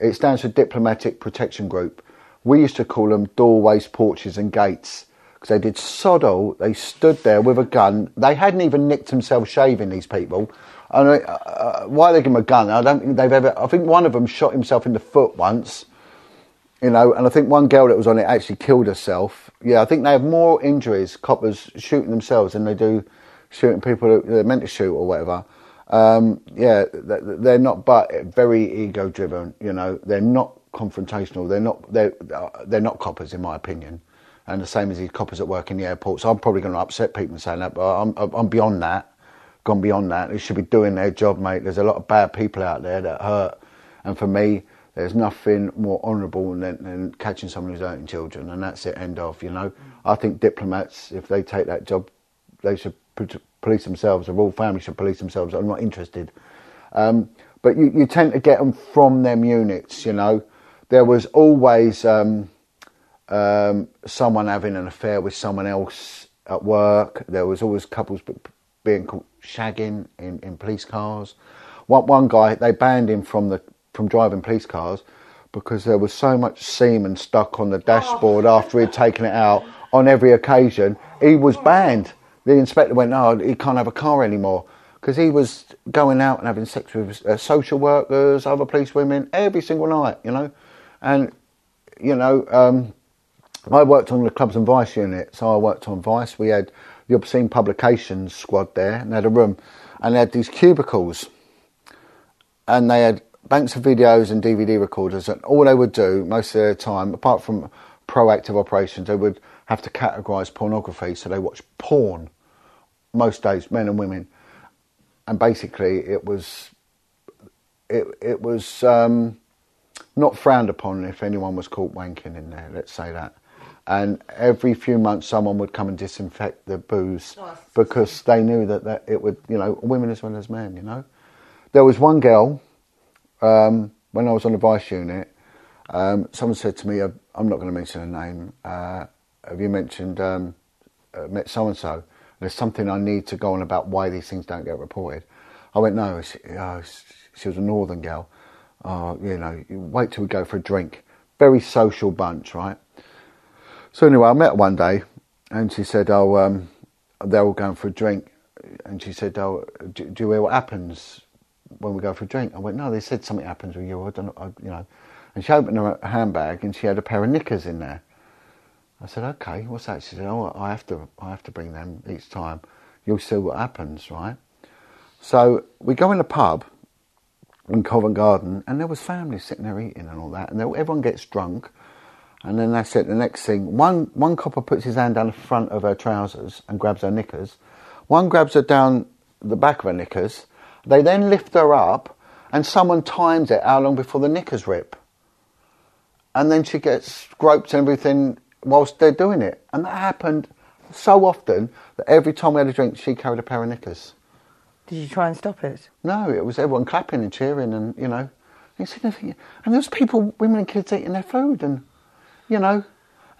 It stands for Diplomatic Protection Group. We used to call them doorways, porches, and gates because they did sod all. They stood there with a gun. They hadn't even nicked themselves shaving. These people. And uh, uh, why they give them a gun? I don't think they've ever. I think one of them shot himself in the foot once you know, and I think one girl that was on it actually killed herself. Yeah, I think they have more injuries, coppers shooting themselves, than they do shooting people that they're meant to shoot or whatever. Um, yeah, they're not, but very ego driven. You know, they're not confrontational. They're not. They're they're not coppers, in my opinion. And the same as these coppers that work in the airport. So I'm probably going to upset people saying that, but I'm I'm beyond that. Gone beyond that. They should be doing their job, mate. There's a lot of bad people out there that hurt, and for me, there's nothing more honourable than, than catching someone who's hurting children, and that's it. End of. You know, I think diplomats, if they take that job, they should police themselves. The royal family should police themselves. I'm not interested. Um, but you, you tend to get them from them units. You know, there was always um, um, someone having an affair with someone else at work. There was always couples being shagging in, in police cars. One, one guy, they banned him from the from driving police cars because there was so much semen stuck on the dashboard after he'd taken it out on every occasion. He was banned. The inspector went, "No, he can't have a car anymore." Because he was going out and having sex with uh, social workers, other police women, every single night, you know. And, you know, um, I worked on the Clubs and Vice unit, so I worked on Vice. We had the Obscene Publications squad there, and they had a room, and they had these cubicles, and they had banks of videos and DVD recorders, and all they would do most of their time, apart from proactive operations, they would have to categorise pornography, so they watched porn most days, men and women, and basically it was it it was um, not frowned upon if anyone was caught wanking in there. Let's say that. And every few months, someone would come and disinfect the booze because they knew that, that it would, you know, women as well as men. You know, there was one girl um, when I was on the vice unit. Um, someone said to me, "I'm not going to mention her name. Uh, have you mentioned um, uh, met so and so?" There's something I need to go on about why these things don't get reported. I went, no, she, oh, she was a northern girl. Oh, you know, you wait till we go for a drink. Very social bunch, right? So anyway, I met her one day, and she said, "Oh, um, they're all going for a drink," and she said, "Oh, do, do you hear what happens when we go for a drink?" I went, "No, they said something happens with you. I don't I, you know." And she opened her handbag, and she had a pair of knickers in there. I said, "Okay, what's that?" She said, "Oh, I have to, I have to bring them each time. You'll see what happens, right?" So we go in a pub in Covent Garden, and there was families sitting there eating and all that, and everyone gets drunk, and then that's it. The next thing, one one copper puts his hand down the front of her trousers and grabs her knickers. One grabs her down the back of her knickers. They then lift her up, and someone times it how long before the knickers rip. And then she gets groped and everything whilst they're doing it, and that happened so often that every time we had a drink, she carried a pair of knickers. Did you try and stop it? No, it was everyone clapping and cheering, and you know, and there was people, women and kids eating their food, and you know,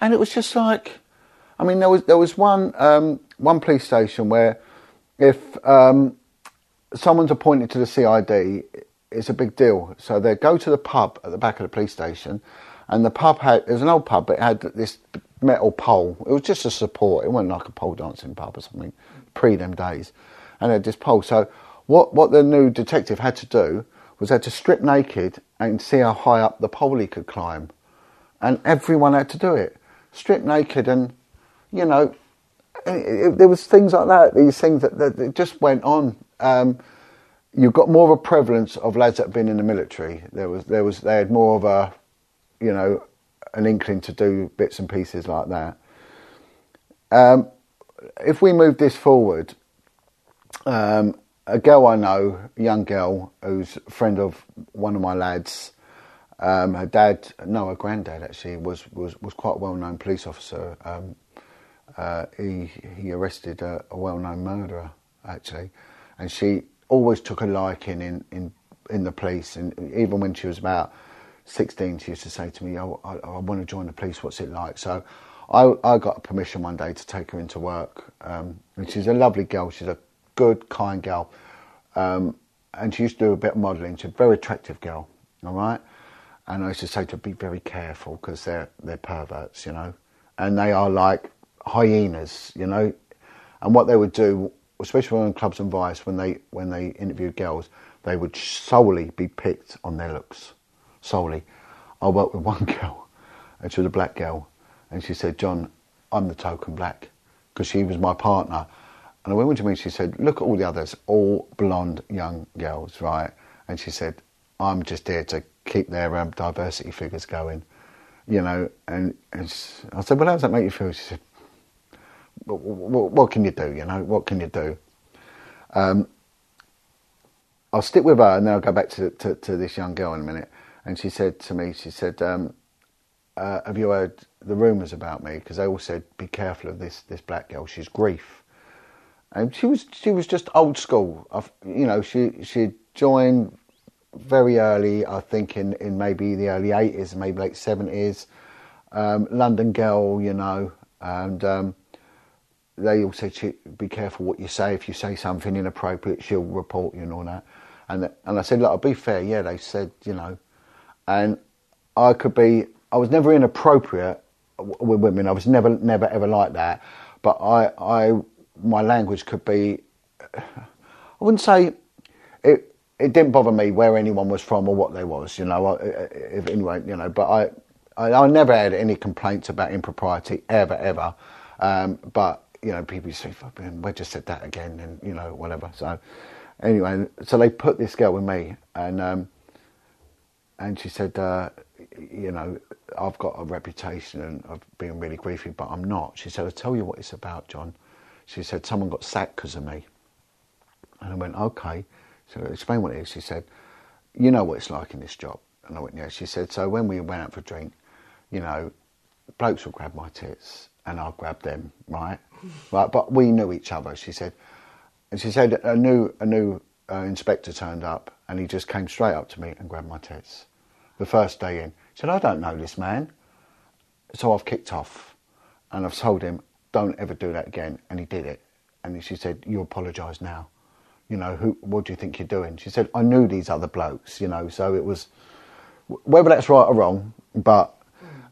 and it was just like, I mean, there was there was one um, one police station where if um, someone's appointed to the CID, it's a big deal. So they go to the pub at the back of the police station, and the pub had it was an old pub, but it had this metal pole. It was just a support. It wasn't like a pole dancing pub or something pre them days and they had this pole. So what what the new detective had to do was they had to strip naked and see how high up the pole he could climb, and everyone had to do it, strip naked, and you know, it, it, there was things like that. These things that, that, that just went on. Um, you've got more of a prevalence of lads that have been in the military. There was there was they had more of a, you know, an inkling to do bits and pieces like that. Um, if we move this forward, um, a girl I know, a young girl, who's a friend of one of my lads. Um, her dad, no, her granddad actually was was, was quite a well known police officer. Um, uh, he he arrested a, a well known murderer actually, and she always took a liking in in in the police, and even when she was about 16, she used to say to me, oh, I, I want to join the police, what's it like? So I, I got permission one day to take her into work. Um, and she's a lovely girl, she's a good, kind girl. Um, and she used to do a bit of modelling. She's a very attractive girl, all right? And I used to say to be very careful because they're, they're perverts, you know? And they are like hyenas, you know? And what they would do, especially on Clubs and Vice, when they, when they interviewed girls, they would solely be picked on their looks, solely. I worked with one girl, and she was a black girl, and she said, John, I'm the token black, because she was my partner and I went to me, she said, look at all the others, all blonde young girls, right? And she said, I'm just here to keep their um, diversity figures going, you know. And, and I said, well, how does that make you feel? She said, what, what, what can you do, you know? What can you do? Um, I'll stick with her and then I'll go back to, to, to, this young girl in a minute. And she said to me, she said, um, uh, have you heard the rumours about me? Because they all said, be careful of this, this black girl, she's grief and she was she was just old school. you know, she she joined very early. I think in, in maybe the early eighties, maybe late seventies. Um, London girl, you know, and um, they all said, "Be careful what you say. If you say something inappropriate, she'll report you and all that." And and I said, "Look, I'll be fair. Yeah, they said, you know, and I could be. I was never inappropriate with women. I was never never ever like that. But I I my language could be. I wouldn't say it. It didn't bother me where anyone was from or what they was, you know. Anyway, you know, but I, I, I never had any complaints about impropriety ever, ever. Um, but you know, people say, "We just said that again," and you know, whatever. So anyway, so they put this girl with me, and um, and she said, uh, you know, I've got a reputation of being really griefy, but I'm not. She said, I'll tell you what it's about, John she said, someone got sacked because of me. And I went, okay. So explain what it is. She said, you know what it's like in this job. And I went, yeah. She said, so when we went out for a drink, you know, blokes will grab my tits and I'll grab them, right? right, but we knew each other. She said, and she said a new a new uh, inspector turned up and he just came straight up to me and grabbed my tits. The first day in, he said, I don't know this man. So I've kicked off and I've told him don't ever do that again. And he did it. and she said, "You apologise now." You know, who? What do you think you're doing? She said, "I knew these other blokes." You know, so it was whether that's right or wrong, but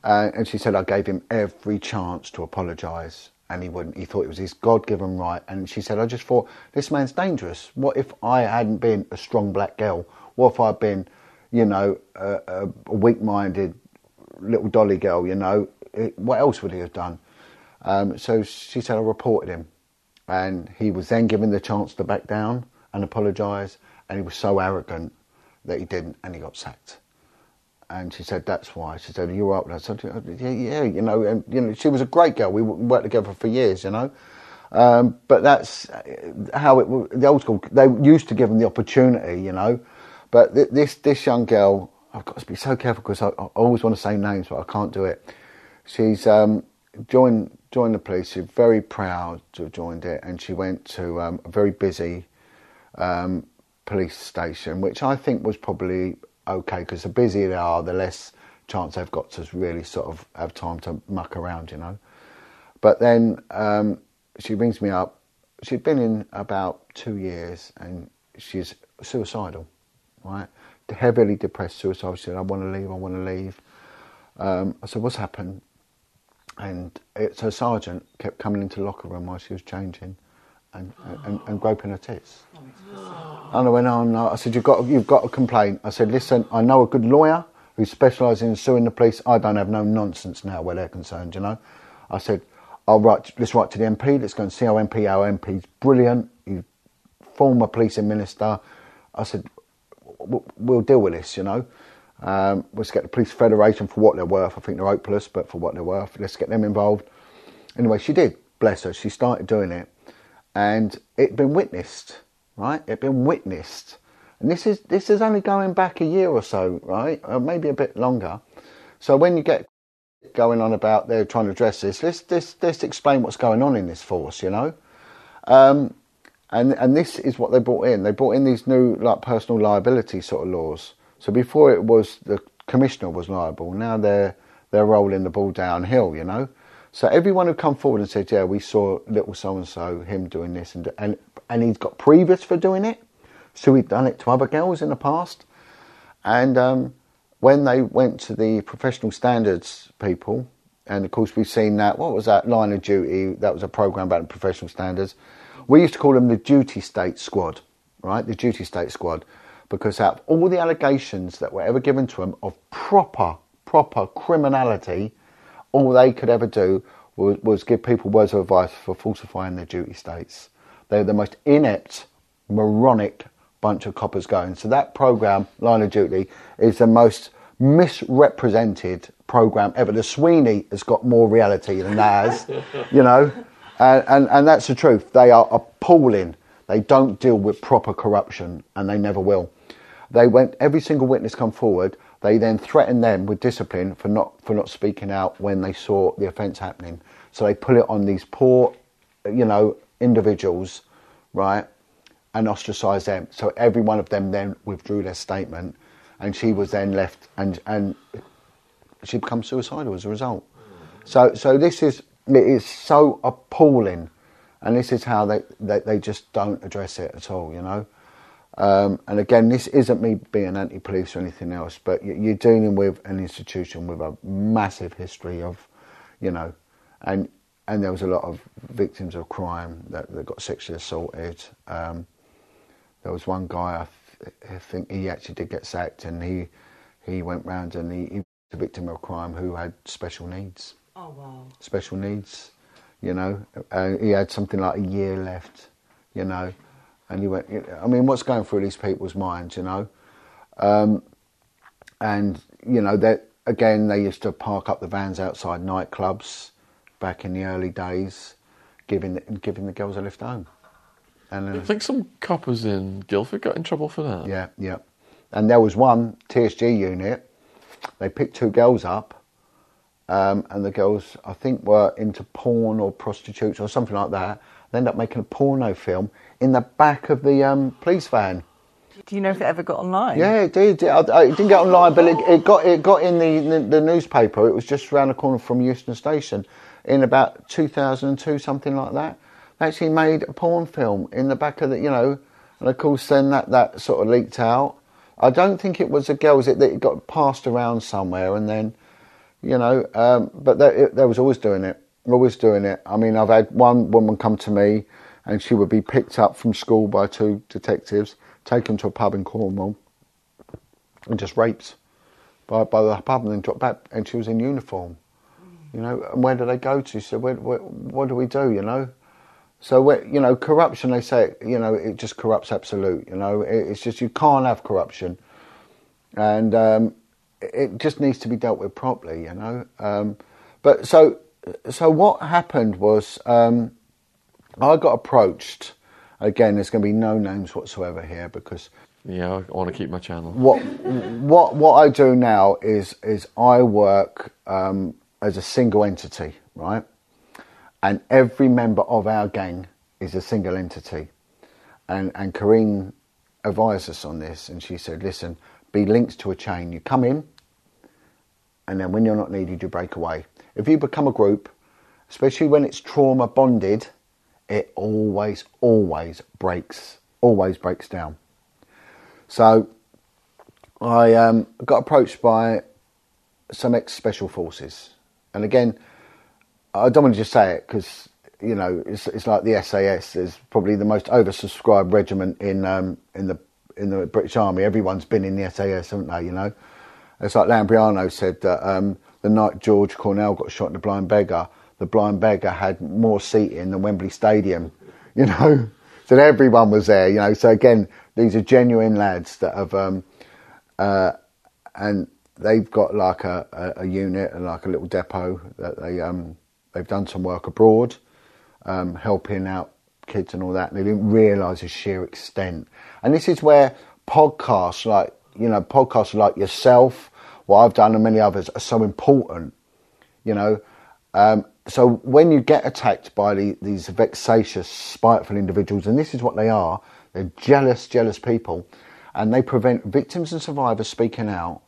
uh, and she said I gave him every chance to apologise, and he wouldn't. He thought it was his God-given right, and she said I just thought this man's dangerous. What if I hadn't been a strong black girl? What if I'd been, you know, a, a a weak-minded little dolly girl? You know, what else would he have done? Um, so she said I reported him, and he was then given the chance to back down and apologise, and he was so arrogant that he didn't, and he got sacked. And she said, "That's why." She said, "You were up there." I said, "Yeah, yeah, you know." And you know, she was a great girl. We worked together for years, you know. Um, but that's uh, how it. The old school. They used to give them the opportunity, you know. But th- this this young girl, I've got to be so careful because I, I always want to say names, but I can't do it. She's um, joined joined the police. She's very proud to have joined it, and she went to um, a very busy um, police station, which I think was probably okay because the busier they are, the less chance they've got to really sort of have time to muck around, you know. But then um, she rings me up. She'd been in about two years and she's suicidal, right? Heavily depressed, suicidal. She said, I want to leave, I want to leave. Um, I said, What's happened? And it's her sergeant kept coming into the locker room while she was changing and, and, and groping her tits. And I went on. I said, "You've got, you've got a complaint." I said, "Listen, I know a good lawyer who specialises in suing the police. I don't have no nonsense now where they're concerned. You know." I said, "I'll write. Let's write to the MP. Let's go and see our MP. Our MP's brilliant. He's former policing minister." I said, "W- "We'll deal with this. You know." Um, let's get the police federation for what they're worth. I think they're hopeless, but for what they're worth, let's get them involved. Anyway, she did. Bless her. She started doing it, and it'd been witnessed, right? It'd been witnessed, and this is this is only going back a year or so, right? Or maybe a bit longer. So when you get going on about they're trying to address this, let's let's, let's explain what's going on in this force, you know. Um, and and this is what they brought in. They brought in these new like personal liability sort of laws. So before it was the commissioner was liable. Now they're they're rolling the ball downhill, you know. So everyone who come forward and said, "Yeah, we saw little so and so him doing this," and and and he's got previous for doing it, so he'd done it to other girls in the past. And um, when they went to the professional standards people, and of course we've seen that. What was that line of duty? That was a program about professional standards. We used to call them the duty state squad, right? The duty state squad, because out of all the allegations that were ever given to them of proper, proper criminality, all they could ever do was, was give people words of advice for falsifying their duty states. They were the most inept, moronic bunch of coppers going. So that program, Line of Duty, is the most misrepresented program ever. The Sweeney has got more reality than that you know, and, and, and that's the truth. They are appalling. They don't deal with proper corruption, and they never will. They went. Every single witness come forward. They then threatened them with discipline for not for not speaking out when they saw the offence happening. So they put it on these poor, you know, individuals, right, and ostracised them. So every one of them then withdrew their statement, and she was then left, and and she became suicidal as a result. So so this is it is so appalling, and this is how they they, they just don't address it at all. You know. Um, and again, this isn't me being anti-police or anything else, but you- you're dealing with an institution with a massive history of, you know, and and there was a lot of victims of crime that, that got sexually assaulted. Um, there was one guy, I, th- I think he actually did get sacked, and he he went round and he, he was a victim of crime who had special needs. Oh wow. Special needs, you know. Uh, he had something like a year left, you know, and you went. I mean, what's going through these people's minds, you know? Um, and you know that again, they used to park up the vans outside nightclubs back in the early days, giving giving the girls a lift home. And I think some coppers in Guildford got in trouble for that. yeah, yeah. And there was one TSG unit. They picked two girls up, um, and the girls, I think, were into porn or prostitutes or something like that. They ended up making a porno film in the back of the um, police van. Do you know if it ever got online? Yeah, it did. It, it didn't get online, but it, it got it got in the, the the newspaper. It was just around the corner from Euston Station in about 2002, something like that. They actually made a porn film in the back of the, you know, and of course then that, that sort of leaked out. I don't think it was the girls it that it got passed around somewhere and then, you know, um, but they, it, they was always doing it, always doing it. I mean, I've had one woman come to me and she would be picked up from school by two detectives, taken to a pub in Cornwall and just raped by, by the pub and then dropped back and she was in uniform. You know, and where do they go to? So where, where, what do we do? You know, so you know, corruption. They say you know it just corrupts absolute. You know, it, it's just you can't have corruption, and um, it just needs to be dealt with properly. You know, um, but so so what happened was um, I got approached. Again, there's going to be no names whatsoever here because Yeah, I want to keep my channel. what what what I do now is is I work um, as a single entity, right? And every member of our gang is a single entity. And and Corrine advised us on this, and she said, "Listen, be linked to a chain. You come in, and then when you're not needed, you break away. If you become a group, especially when it's trauma bonded, it always always breaks, always breaks down." So I um, got approached by some ex special forces, and again, I don't want to just say it because you know it's, it's like the SAS is probably the most oversubscribed regiment in um, in the in the British Army. Everyone's been in the SAS, haven't they? You know, it's like Lambrianou said that um, the night George Cornell got shot in the Blind Beggar, the Blind Beggar had more seating than Wembley Stadium. You know, so everyone was there. You know, so again, these are genuine lads that have um, uh, and they've got like a, a, a unit and like a little depot that they um, they've done some work abroad, um, helping out kids and all that. And they didn't realise the sheer extent. And this is where podcasts like you know podcasts like yourself, what I've done, and many others are so important. You know, um, so when you get attacked by the, these vexatious, spiteful individuals, and this is what they are, they're jealous, jealous people, and they prevent victims and survivors speaking out.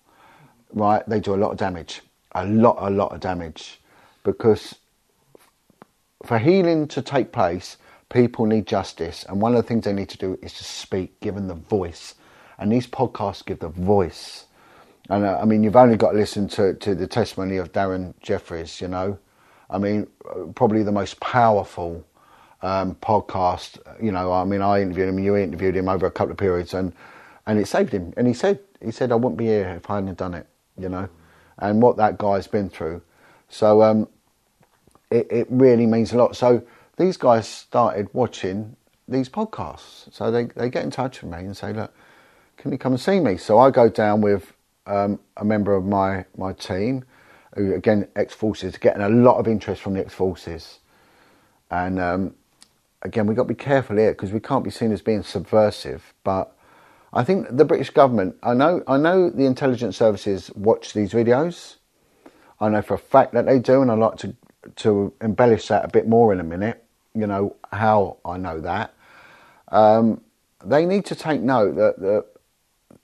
Right, they do a lot of damage, a lot, a lot of damage, because for healing to take place, people need justice, and one of the things they need to do is to speak, give them the voice, and these podcasts give the voice. And uh, I mean, you've only got to listen to, to the testimony of Darren Jeffries, you know. I mean, probably the most powerful um, podcast. You know, I mean, I interviewed him, you interviewed him over a couple of periods, and and it saved him. And he said, he said, I wouldn't be here if I hadn't done it. You know, and what that guy's been through. So um, it it really means a lot. So these guys started watching these podcasts. So they they get in touch with me and say, look, can you come and see me? So I go down with um, a member of my my team who again ex forces, getting a lot of interest from the ex forces, and um, again we've got to be careful here because we can't be seen as being subversive. But I think the British government, I know, I know the intelligence services watch these videos. I know for a fact that they do, and I'd like to to embellish that a bit more in a minute. You know how I know that. Um, they need to take note that, that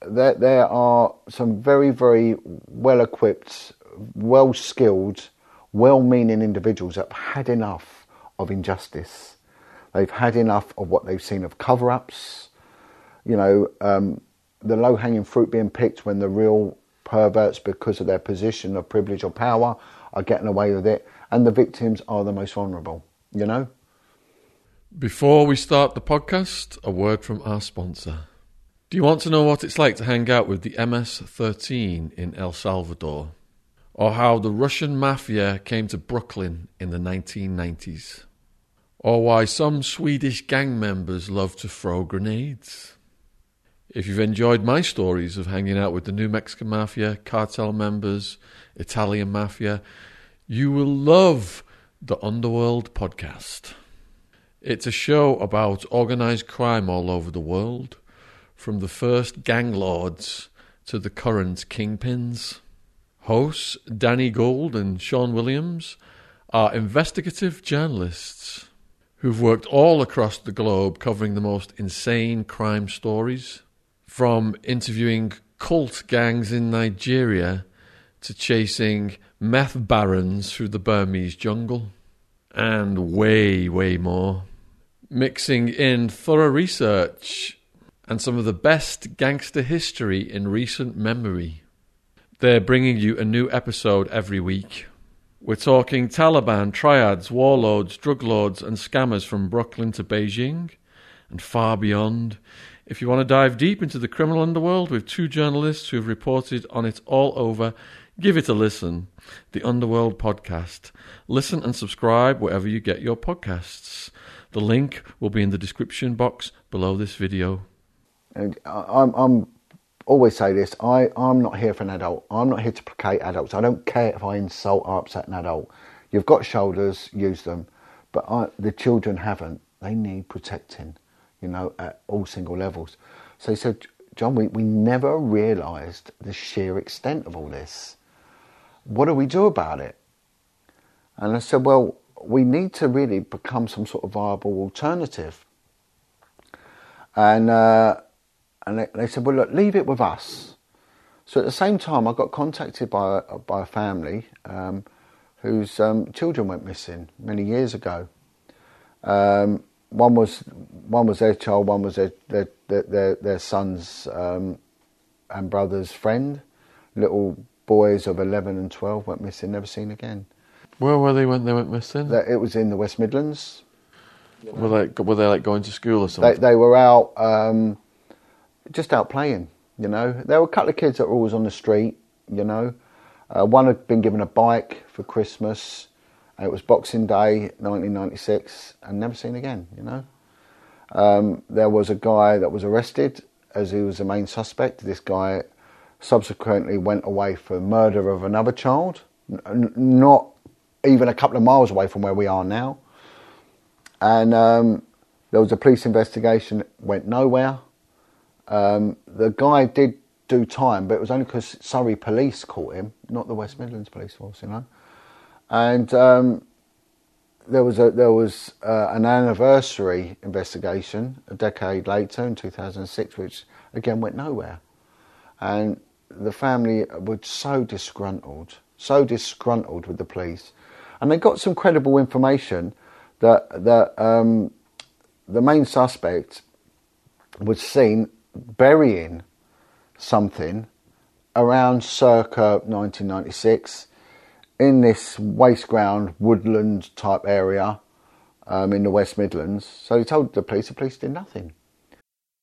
that there are some very, very well equipped, well skilled, well meaning individuals that have had enough of injustice. They've had enough of what they've seen of cover ups, you know, um, the low hanging fruit being picked when the real perverts, because of their position of privilege or power, are getting away with it, and the victims are the most vulnerable, you know? Before we start the podcast, a word from our sponsor. Do you want to know what it's like to hang out with the MS 13 in El Salvador? Or how the Russian mafia came to Brooklyn in the 1990s? Or why some Swedish gang members love to throw grenades? If you've enjoyed my stories of hanging out with the New Mexican Mafia, cartel members, Italian Mafia, you will love the Underworld podcast. It's a show about organized crime all over the world, from the first gang lords to the current kingpins. Hosts Danny Gold and Sean Williams are investigative journalists who've worked all across the globe covering the most insane crime stories, from interviewing cult gangs in Nigeria to chasing meth barons through the Burmese jungle, and way, way more. mixing in thorough research and some of the best gangster history in recent memory. They're bringing you a new episode every week. We're talking Taliban, triads, warlords, drug lords, and scammers from Brooklyn to Beijing and far beyond. If you want to dive deep into the criminal underworld with two journalists who have reported on it all over, give it a listen. The Underworld Podcast. Listen and subscribe wherever you get your podcasts. The link will be in the description box below this video. I'm, I'm always say this. I, I'm not here for an adult. I'm not here to placate adults. I don't care if I insult or upset an adult. You've got shoulders, use them. But I, the children haven't. They need protecting, you know, at all single levels. So he said, John, we, we never realised the sheer extent of all this. What do we do about it? And I said, well, we need to really become some sort of viable alternative. And uh, and they, they said, well, look, leave it with us. So at the same time, I got contacted by a, by a family um, whose um, children went missing many years ago. Um, one was one was their child, one was their their their, their, son's um, and brother's friend. Little boys of eleven and twelve went missing, never seen again. Where were they when they went missing? It was in the West Midlands. Were they were they like going to school or They something? they were out um, just out playing. You know, there were a couple of kids that were always on the street. You know, uh, one had been given a bike for Christmas. It was Boxing Day, 1996, and never seen again. You know, um, there was a guy that was arrested as he was the main suspect. This guy subsequently went away for murder of another child, n- not even a couple of miles away from where we are now. And um, there was a police investigation, went nowhere. Um, the guy did do time, but it was only because Surrey police caught him, not the West Midlands police force, you know. And um, there was a there was uh, an anniversary investigation a decade later in 2006, which again went nowhere. And the family were so disgruntled, so disgruntled with the police, and they got some credible information that that um, the main suspect was seen burying something around circa 1996 in this waste ground woodland type area um, in the West Midlands. So he told the police, the police did nothing.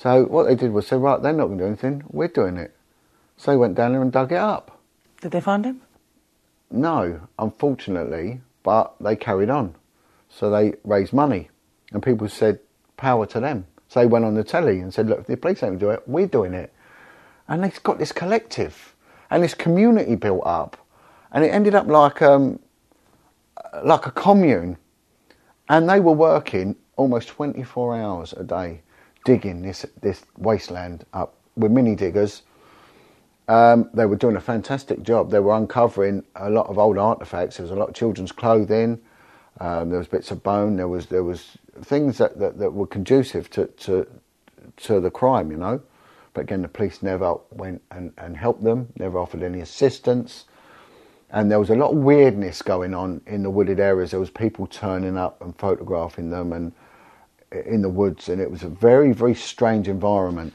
So what they did was say, right, they're not going to do anything, we're doing it. So they went down there and dug it up. Did they find him? No, unfortunately, but they carried on. So they raised money, and people said, power to them. So they went on the telly and said, look, if the police ain't do it, we're doing it. And they've got this collective and this community built up, and it ended up like um, like a commune. And they were working almost 24 hours a day digging this this wasteland up with mini diggers. Um, they were doing a fantastic job. They were uncovering a lot of old artifacts. There was a lot of children's clothing. Um, there was bits of bone. There was there was things that, that, that were conducive to, to to the crime, you know. But again, the police never went and, and helped them. Never offered any assistance. And there was a lot of weirdness going on in the wooded areas. There was people turning up and photographing them and in the woods, and it was a very very strange environment.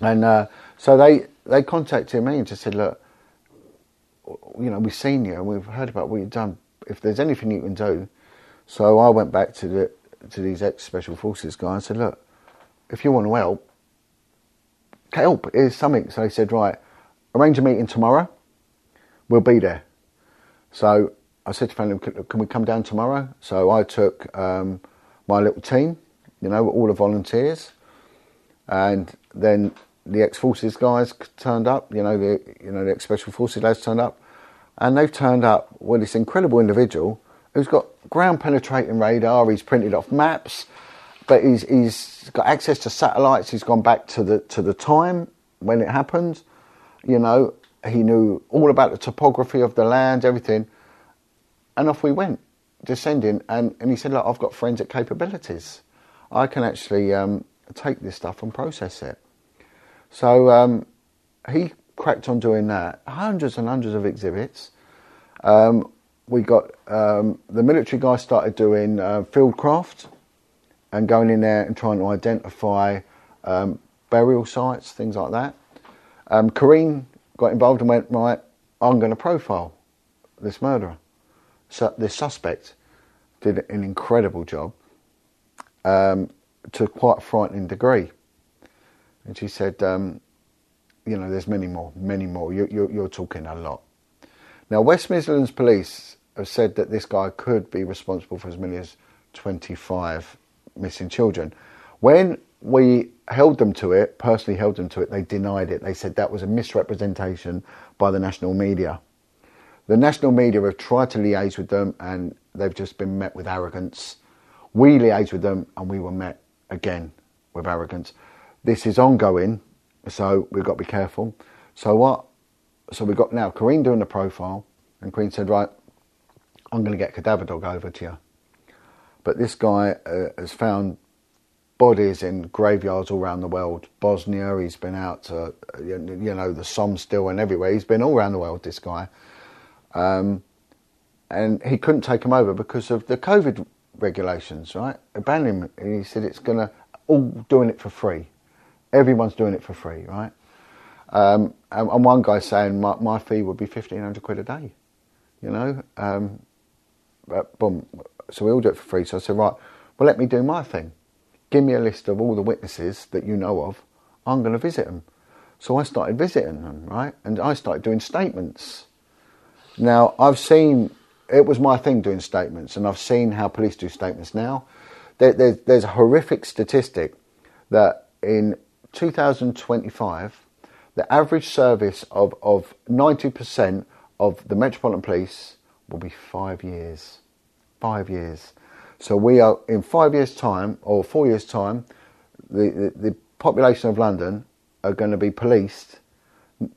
And uh, so they they contacted me and just said, look, you know, we've seen you and we've heard about what you've done. If there's anything you can do, so I went back to the to these ex special forces guys. and said, look, if you want to help, help. Here's something. So he said, right, arrange a meeting tomorrow. We'll be there. So I said to family, can we come down tomorrow? So I took um, my little team, you know, all the volunteers, and then the ex-forces guys turned up. You know, the you know the ex-special forces lads turned up, and they've turned up with this incredible individual who's got ground-penetrating radar. He's printed off maps, but he's he's got access to satellites. He's gone back to the to the time when it happened. You know, he knew all about the topography of the land, everything, and off we went, descending. And, and he said, "Look, I've got forensic capabilities. I can actually um, take this stuff and process it." So um, he cracked on doing that. Hundreds and hundreds of exhibits. Um, we got um, the military guy started doing uh, fieldcraft and going in there and trying to identify um, burial sites, things like that. Um, Kareen got involved and went, right, I'm going to profile this murderer. So this suspect did an incredible job um, to quite a frightening degree. And she said, um, you know, there's many more, many more. You, you're, you're talking a lot. Now, West Midlands Police have said that this guy could be responsible for as many as 25 missing children. When we held them to it, personally held them to it, they denied it. They said that was a misrepresentation by the national media. The national media have tried to liaise with them and they've just been met with arrogance. We liaised with them and we were met again with arrogance. This is ongoing, so we've got to be careful. So what? So we've got now Kareen doing the profile, and Kareen said, right, I'm going to get Cadaver Dog over to you. But this guy uh, has found bodies in graveyards all around the world. Bosnia, he's been out to, you know, the Somme still and everywhere. He's been all around the world, this guy. Um, and he couldn't take him over because of the COVID regulations, right? Abandoned him. He said it's going to, all doing it for free. Everyone's doing it for free, right? Um, and, and, one guy saying my, my fee would be 1500 quid a day, you know? Um, but boom. So we all do it for free. So I said, right, well, let me do my thing. Give me a list of all the witnesses that you know of. I'm going to visit them. So I started visiting them, right? And I started doing statements. Now, I've seen, it was my thing doing statements, and I've seen how police do statements now. There, there's, there's a horrific statistic that in 2025, the average service of, of 90% of the Metropolitan Police will be five years. Five years. So we are in five years' time or four years' time, the, the, the population of London are going to be policed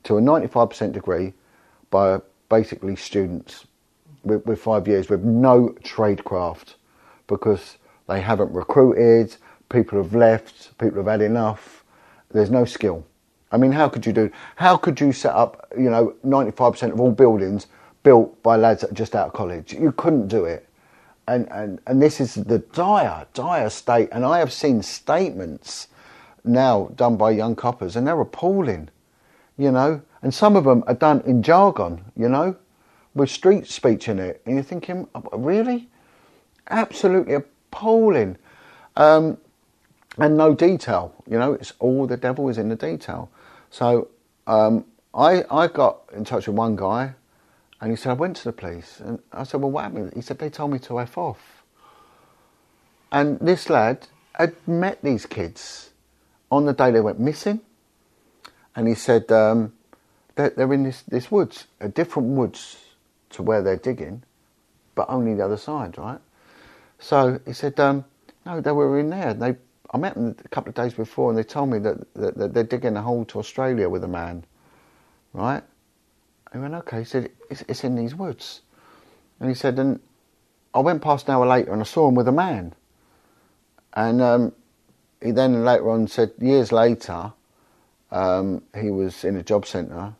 to a 95% degree by basically students with, with five years with no tradecraft because they haven't recruited, people have left, people have had enough. There's no skill. I mean, how could you do? How could you set up? You know, 95% of all buildings built by lads that are just out of college. You couldn't do it and, and, and this is the dire, dire state. And I have seen statements now done by young coppers, and they're appalling, you know. And some of them are done in jargon, you know, with street speech in it. And you're thinking, really? Absolutely appalling. Um, and no detail, you know, it's all the devil is in the detail. So um, I, I got in touch with one guy and he said, I went to the police. And I said, Well, what happened? He said, They told me to F off. And this lad had met these kids on the day they went missing. And he said, um, they're, they're, in this, this woods, a different woods to where they're digging, but only the other side, right? So he said, um, No, they were in there. They, I met them a couple of days before and they told me that, that, that they're digging a hole to Australia with a man, right? He went, okay. He said, it's, it's in these woods. And he said, and I went past an hour later and I saw him with a man. And um, he then later on said, years later, um, he was in a job centre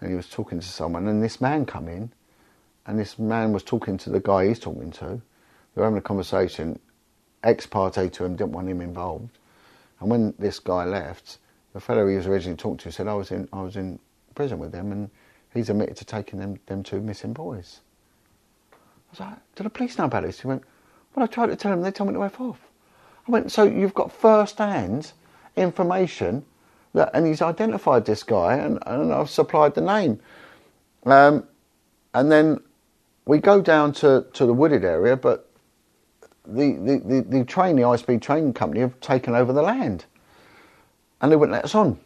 and he was talking to someone, and this man come in, and this man was talking to the guy he's talking to. They were having a conversation, ex parte to him, didn't want him involved. And when this guy left, the fellow he was originally talking to said, "I was in, I was in prison with him, and he's admitted to taking them, them two missing boys. I was like, do the police know about this? He went, well, I tried to tell them, they told me to F off. I went, so you've got first-hand information that, and he's identified this guy, and, and I've supplied the name. Um, and then we go down to, to the wooded area, but the, the, the, the train, the high speed train company, have taken over the land. And they wouldn't let us on.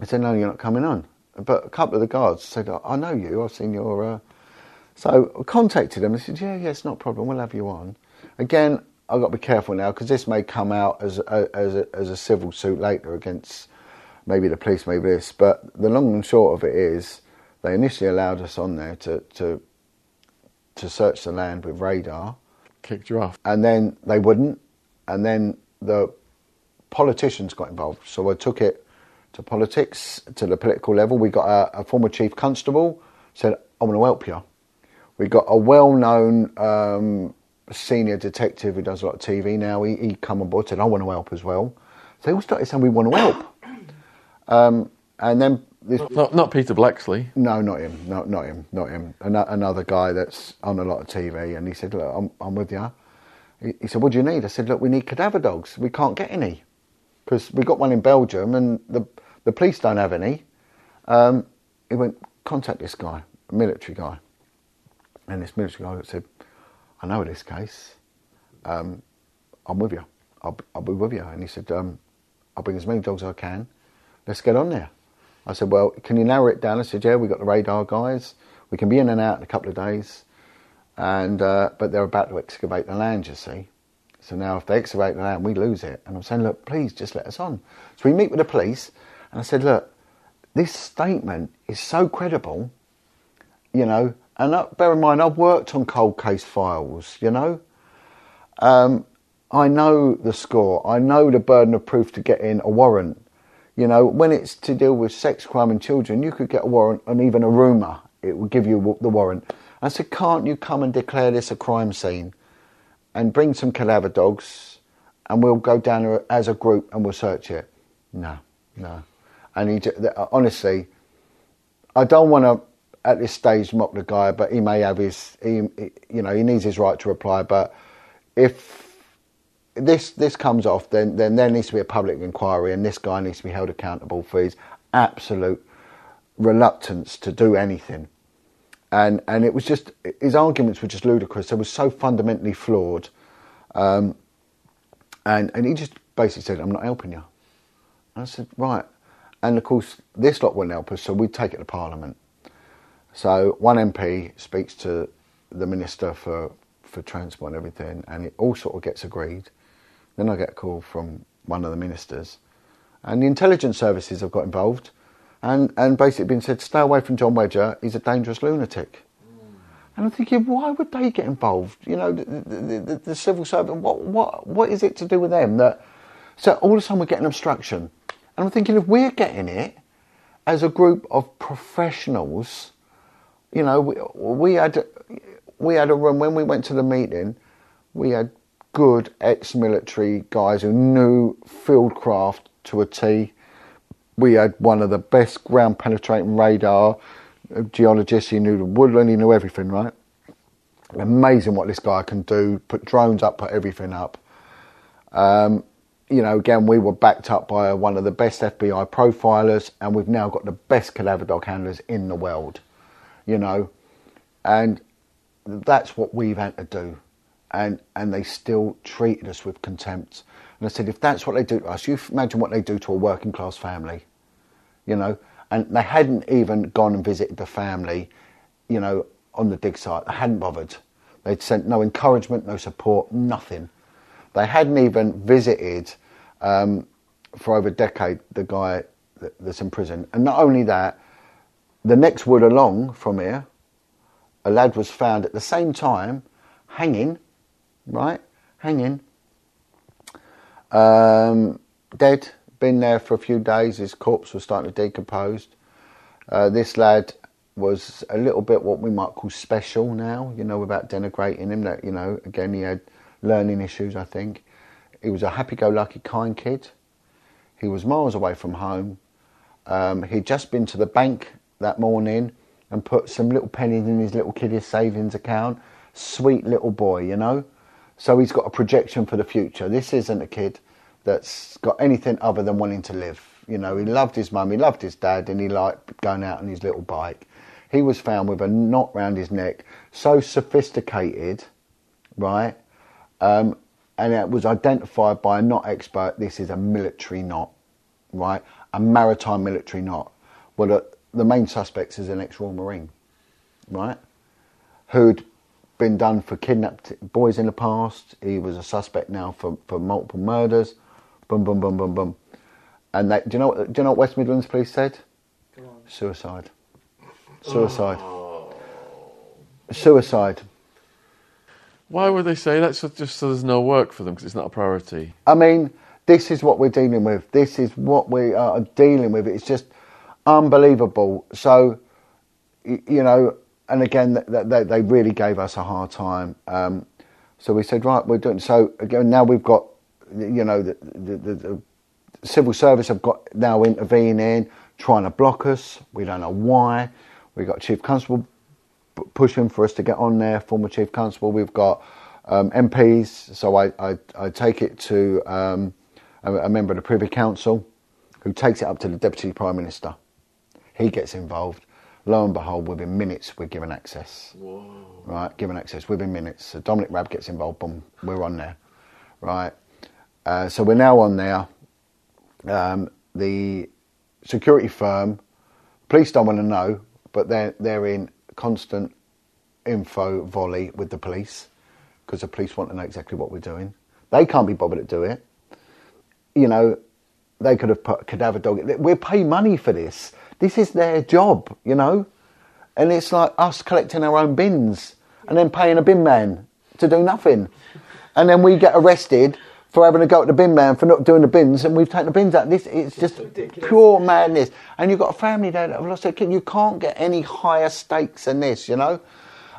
I said, No, you're not coming on. But a couple of the guards said, I know you, I've seen your. Uh... So I contacted them. and said, Yeah, yeah, it's not a problem, we'll have you on. Again, I've got to be careful now because this may come out as a, as, a, as a civil suit later against maybe the police, maybe this. But the long and short of it is, they initially allowed us on there to, to, to search the land with radar Kicked you off. and then they wouldn't, and then the politicians got involved. So I took it to politics, to the political level. We got a, a former chief constable said, "I want to help you." We got a well-known um, senior detective who does a lot of TV now. He, he come on board, said, "I want to help as well." So they all started saying, "We want to help," um, and then this Not, not Peter Bleksley. no, not him. No, not him. Not him. Ano- another guy that's on a lot of TV, and he said, "Look, I'm, I'm with you." He, he said, "What do you need?" I said, "Look, we need cadaver dogs. We can't get any because we got one in Belgium, and the the police don't have any." Um, he went, "Contact this guy, a military guy," and this military guy said, "I know this case. Um, I'm with you. I'll, I'll be with you." And he said, um, "I'll bring as many dogs as I can. Let's get on there." I said, "Well, can you narrow it down?" I said, "Yeah, we've got the radar guys. We can be in and out in a couple of days, and uh, but they're about to excavate the land. You see, so now if they excavate the land, we lose it." And I'm saying, "Look, please, just let us on." So we meet with the police, and I said, "Look, this statement is so credible, you know." And uh, bear in mind, I've worked on cold case files, you know. Um, I know the score. I know the burden of proof to get in a warrant. You know, when it's to deal with sex crime and children, you could get a warrant and even a rumour. It would give you the warrant. I said, can't you come and declare this a crime scene and bring some cadaver dogs and we'll go down as a group and we'll search it? No, no. And he, honestly, I don't want to at this stage mock the guy, but he may have his, he, you know, he needs his right to reply. But if this this comes off, then then there needs to be a public inquiry, and this guy needs to be held accountable for his absolute reluctance to do anything. And and it was just his arguments were just ludicrous. They were so fundamentally flawed. Um, and and he just basically said, "I'm not helping you." I said, "Right." And of course, this lot wouldn't help us, so we take it to Parliament. So one MP speaks to the Minister for, for Transport and everything, and it all sort of gets agreed. Then I get a call from one of the ministers, and the intelligence services have got involved, and, and basically been said, stay away from John Wedger, he's a dangerous lunatic. Mm. And I'm thinking, why would they get involved? You know, the, the, the, the civil servant, what, what, what is it to do with them that, so all of a sudden we're getting obstruction. And I'm thinking, if we're getting it as a group of professionals, you know, we, we had we had a room when we went to the meeting. We had good ex-military guys who knew fieldcraft to a T. We had one of the best ground penetrating radar geologists. He knew the woodland. He knew everything. Right? Amazing what this guy can do. Put drones up. Put everything up. Um, you know, again, we were backed up by one of the best FBI profilers, and we've now got the best cadaver dog handlers in the world you know, and that's what we've had to do, and and they still treated us with contempt. And I said, if that's what they do to us, you imagine what they do to a working class family, you know. And they hadn't even gone and visited the family, you know, on the dig site. They hadn't bothered. They'd sent no encouragement, no support, nothing. They hadn't even visited um, for over a decade the guy that, that's in prison. And not only that, the next wood along from here, a lad was found at the same time hanging, right? Hanging, um, dead, been there for a few days. His corpse was starting to decompose. Uh, this lad was a little bit what we might call special now, you know, without denigrating him. That, you know, again, he had learning issues, I think. He was a happy go lucky, kind kid. He was miles away from home. Um, he'd just been to the bank that morning and put some little pennies in his little kiddie savings account. Sweet little boy, you know. So he's got a projection for the future. This isn't a kid that's got anything other than wanting to live. You know, he loved his mum, he loved his dad, and he liked going out on his little bike. He was found with a knot round his neck, so sophisticated, right? Um, and it was identified by a knot expert. This is a military knot, right? A maritime military knot. Well, the, the main suspect is an ex-Royal Marine, right? Who'd been done for kidnapped boys in the past. He was a suspect now for, for multiple murders. Boom, boom, boom, boom, boom. And they, do you know what? Do you know what West Midlands Police said? Suicide. Suicide. Suicide. Why would they say that? So just so there's no work for them because it's not a priority. I mean, this is what we're dealing with. This is what we are dealing with. It's just unbelievable. So, you know, and again, th- th- they, they really gave us a hard time. Um, so we said, right, we're doing. So again, now we've got, you know, the, the, the, the civil service have got now intervening, trying to block us. We don't know why. We've got chief constable pushing for us to get on there, former chief constable. We've got um, MPs, so I, I, I take it to um, a, a member of the Privy Council who takes it up to the Deputy Prime Minister. He gets involved. Lo and behold, within minutes, we're given access. Right, given access within minutes. So Dominic Raab gets involved, boom, we're on there. Right, uh, so we're now on there. Um, the security firm, police don't want to know, but they're they're in constant info volley with the police because the police want to know exactly what we're doing. They can't be bothered to do it. You know, they could have put a cadaver dog. We're paying money for this. This is their job, you know, and it's like us collecting our own bins and then paying a bin man to do nothing, and then we get arrested for having to go to the bin man for not doing the bins, and we've taken the bins out. This it's just pure madness. And you've got a family there that have lost their kid. You can't get any higher stakes than this, you know.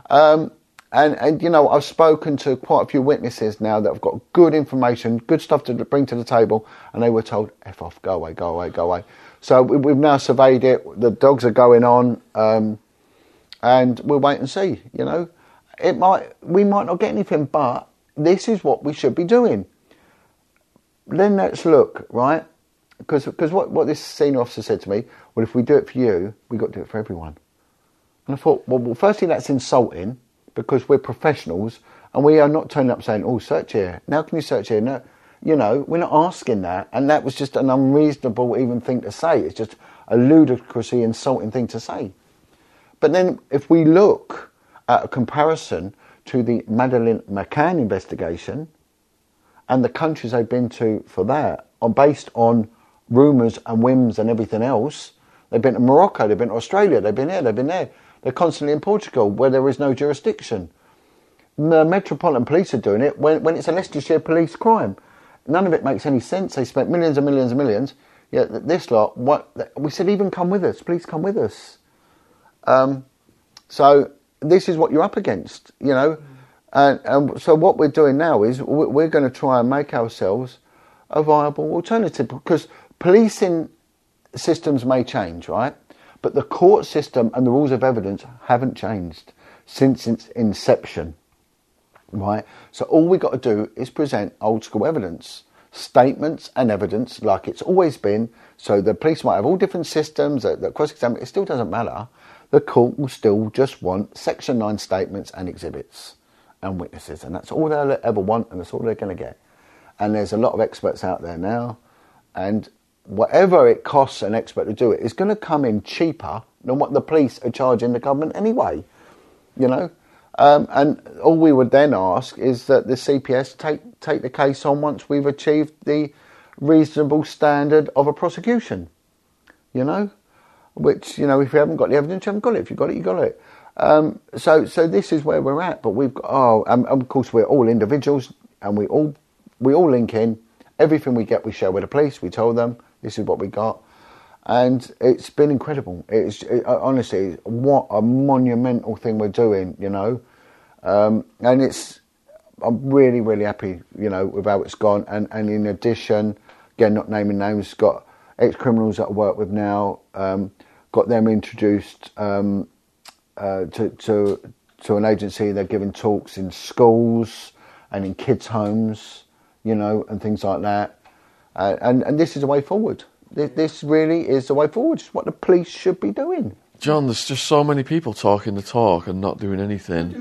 Um, and, and you know, I've spoken to quite a few witnesses now that have got good information, good stuff to bring to the table, and they were told, "F off, go away, go away, go away." So we, we've now surveyed it. The dogs are going on, um, and we'll wait and see. You know, it might we might not get anything, but this is what we should be doing. Then let's look right, because because what what this senior officer said to me, well, if we do it for you, we have got to do it for everyone. And I thought, well, well, firstly, that's insulting because we're professionals and we are not turning up saying, oh, search here. Now can you search here? No, you know, we're not asking that. And that was just an unreasonable even thing to say. It's just a ludicrously insulting thing to say. But then if we look at a comparison to the Madeleine McCann investigation and the countries they've been to for that are based on rumours and whims and everything else, they've been to Morocco, they've been to Australia, they've been here, they've been there. They're constantly in Portugal where there is no jurisdiction. The Metropolitan Police are doing it when, when it's a Leicestershire police crime. None of it makes any sense. They spent millions and millions and millions. Yeah, this lot, what, we said even come with us, please come with us. Um, so this is what you're up against, you know. And, and so what we're doing now is we're going to try and make ourselves a viable alternative because policing systems may change, right? But the court system and the rules of evidence haven't changed since its inception, right? So all we got to do is present old school evidence, statements and evidence like it's always been. So the police might have all different systems that, that cross-examine. It still doesn't matter. The court will still just want Section 9 statements and exhibits and witnesses. And that's all they'll ever want and that's all they're going to get. And there's a lot of experts out there now. And whatever it costs an expert to do it is going to come in cheaper than what the police are charging the government anyway. You know? Um, and all we would then ask is that the CPS take, take the case on once we've achieved the reasonable standard of a prosecution. You know? Which, you know, if you haven't got the evidence, you haven't got it. If you've got it, you've got it. Um, so, so this is where we're at. But we've got, oh, and, and of course, we're all individuals and we all, we all link in. Everything we get, we share with the police. We tell them this is what we got. And it's been incredible. It's it, honestly, what a monumental thing we're doing, you know. Um, and it's, I'm really, really happy, you know, with how it's gone. And, and in addition, again, not naming names, got ex criminals that I work with now, um, got them introduced um, uh, to, to, to an agency. They're giving talks in schools and in kids' homes, you know, and things like that. Uh, and and this is a way forward. This, this really is the way forward. It's what the police should be doing. John, there's just so many people talking the talk and not doing anything.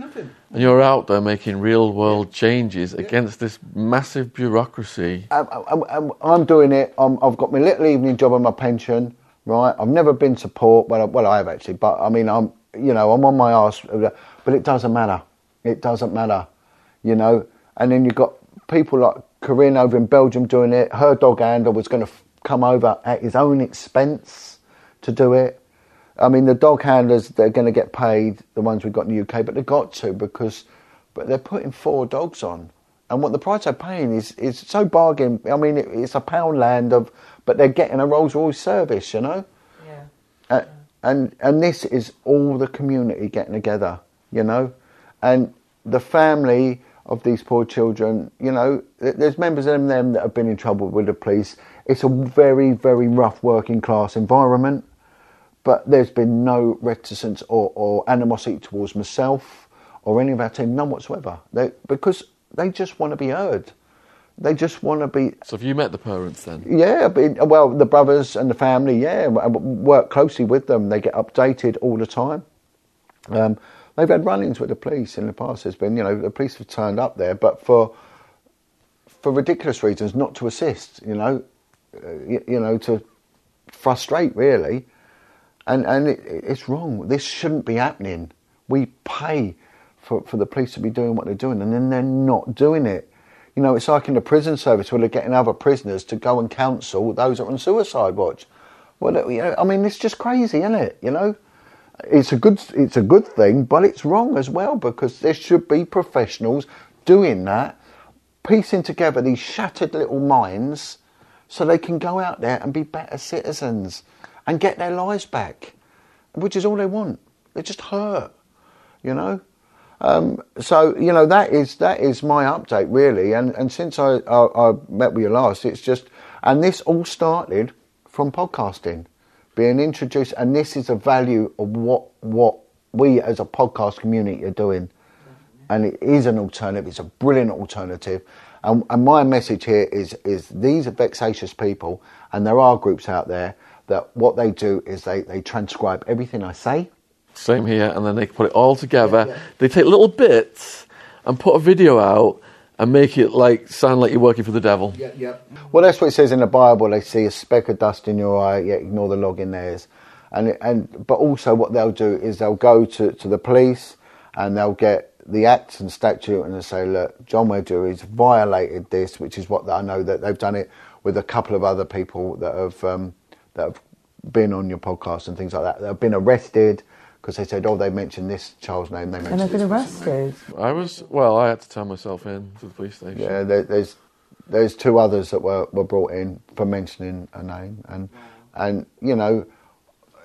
And you're out there making real world changes against this massive bureaucracy. I'm, I'm, I'm- I'm doing it. I'm, I've got my little evening job and my pension, right? I've never been to port. Well, I- well, I have actually, but I mean, I'm, you know, I'm on my arse. But it doesn't matter. It doesn't matter, you know. And then you've got people like Corinne over in Belgium doing it. Her dog handler was going to f- come over at his own expense to do it. I mean, the dog handlers, they're going to get paid, the ones we've got in the UK, but they've got to because but they're putting four dogs on. And what the price they're paying is, is so bargain. I mean, it, it's a Poundland of, but they're getting a Rolls Royce service, you know? Yeah. Uh, and and this is all the community getting together, you know, and the family of these poor children. You know, there's members of them that have been in trouble with the police. It's a very very rough working class environment, but there's been no reticence or, or animosity towards myself or any of our team, none whatsoever. They, because they just want to be heard. They just want to be So have you met the parents then? yeah, but, well, the brothers and the family, yeah, work closely with them. They get updated all the time. Um, they've had run-ins with the police in the past. There's been, you know, the police have turned up there, but for for ridiculous reasons, not to assist. You know, you, know, to frustrate really, and and it, it's wrong. This shouldn't be happening. We pay for for the police to be doing what they're doing, and then they're not doing it. You know, it's like in the prison service where they're getting other prisoners to go and counsel those that are on suicide watch. Well, you know, I mean, it's just crazy, isn't it? You know, it's a good it's a good thing, but it's wrong as well because there should be professionals doing that, piecing together these shattered little minds, so they can go out there and be better citizens and get their lives back, which is all they want. They're just hurt, you know. Um, so you know that is that is my update really, and and since I, I I met with you last, it's just and this all started from podcasting, being introduced, and this is the value of what what we as a podcast community are doing, and it is an alternative. It's a brilliant alternative, and, and my message here is is these are vexatious people, and there are groups out there that what they do is they they transcribe everything I say. Same here, and then they put it all together. They take little bits and put a video out and make it like sound like you're working for the devil. Yeah, yeah. Well, that's what it says in the Bible. They see a speck of dust in your eye, yet ignore the log in theirs. And and but also what they'll do is they'll go to, to the police and they'll get the acts and statute and they'll say, look, John Wedger has violated this, which is what I know that they've done it with a couple of other people that have um, that have been on your podcast and things like that. They've been arrested because they said, oh, they mentioned this child's name. They And mentioned they've been arrested. I was well. I had to turn myself in to the police station. Yeah, there, there's there's two others that were, were brought in for mentioning a name, and and you know,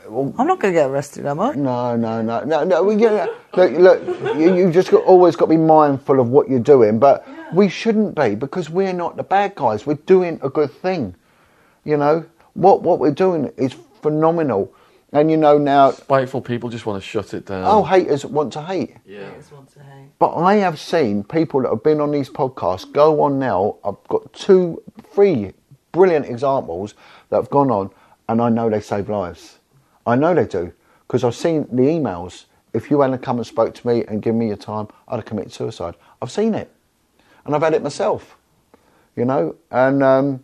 well, I'm not going to get arrested, am I? no, no, no, no, no. We, yeah, look, look, you, you just got, always got to be mindful of what you're doing, but we shouldn't be because we're not the bad guys. We're doing a good thing. You know what what we're doing is phenomenal, and you know now. Spiteful people just want to shut it down. Oh, haters want to hate. yeah. Haters want to hate. But I have seen people that have been on these podcasts go on now. I've got two, three brilliant examples that have gone on, and I know they save lives. I know they do because I've seen the emails. If you hadn't come and spoke to me and given me your time, I'd have committed suicide. I've seen it, and I've had it myself. You know, and um,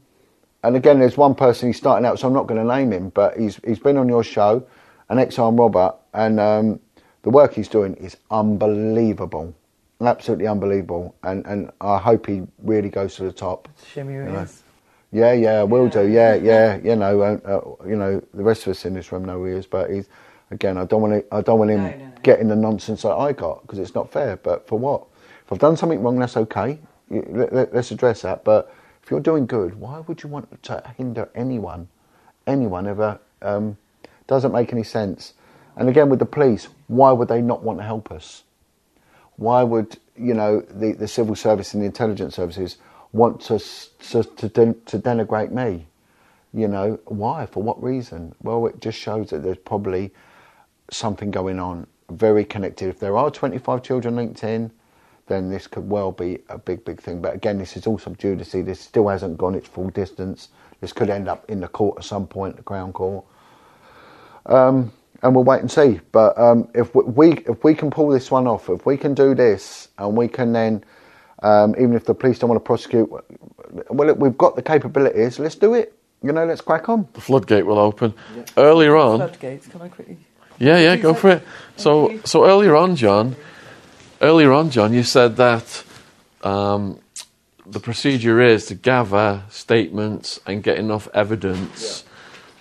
and again, there's one person he's starting out, so I'm not going to name him, but he's he's been on your show, an ex-armed robber, and um, the work he's doing is unbelievable, absolutely unbelievable, and and I hope he really goes to the top. Shimmy your You know. ears. Yeah, yeah, I will do. Yeah, yeah, you know, uh, uh, you know, the rest of us in this room know who he is, but he's again, I don't want to, I don't want him No, no, no. getting the nonsense that I got because it's not fair. But for what? If I've done something wrong, that's okay. You- let, let's address that. But if you're doing good, why would you want to hinder anyone? Anyone ever? Um, doesn't make any sense. And again, with the police, why would they not want to help us? why would you know the, the civil service and the intelligence services want to to to, den- to denigrate me? You know why? For what reason? Well, it just shows that there's probably something going on. Very connected. If there are 25 children linked in, then this could well be a big, big thing. But again, this is all sub judice. This still hasn't gone its full distance. This could end up in the court at some point, the Crown Court. Um, and we'll wait and see. But um, if we if we can pull this one off, if we can do this, and we can then, um, even if the police don't want to prosecute, well, look, we've got the capabilities. Let's do it. You know, let's crack on. The floodgate will open. Earlier on, Floodgates, can I quickly? Yeah, yeah, go for it. So, so earlier on, John, earlier on, John, you said that um, the procedure is to gather statements and get enough evidence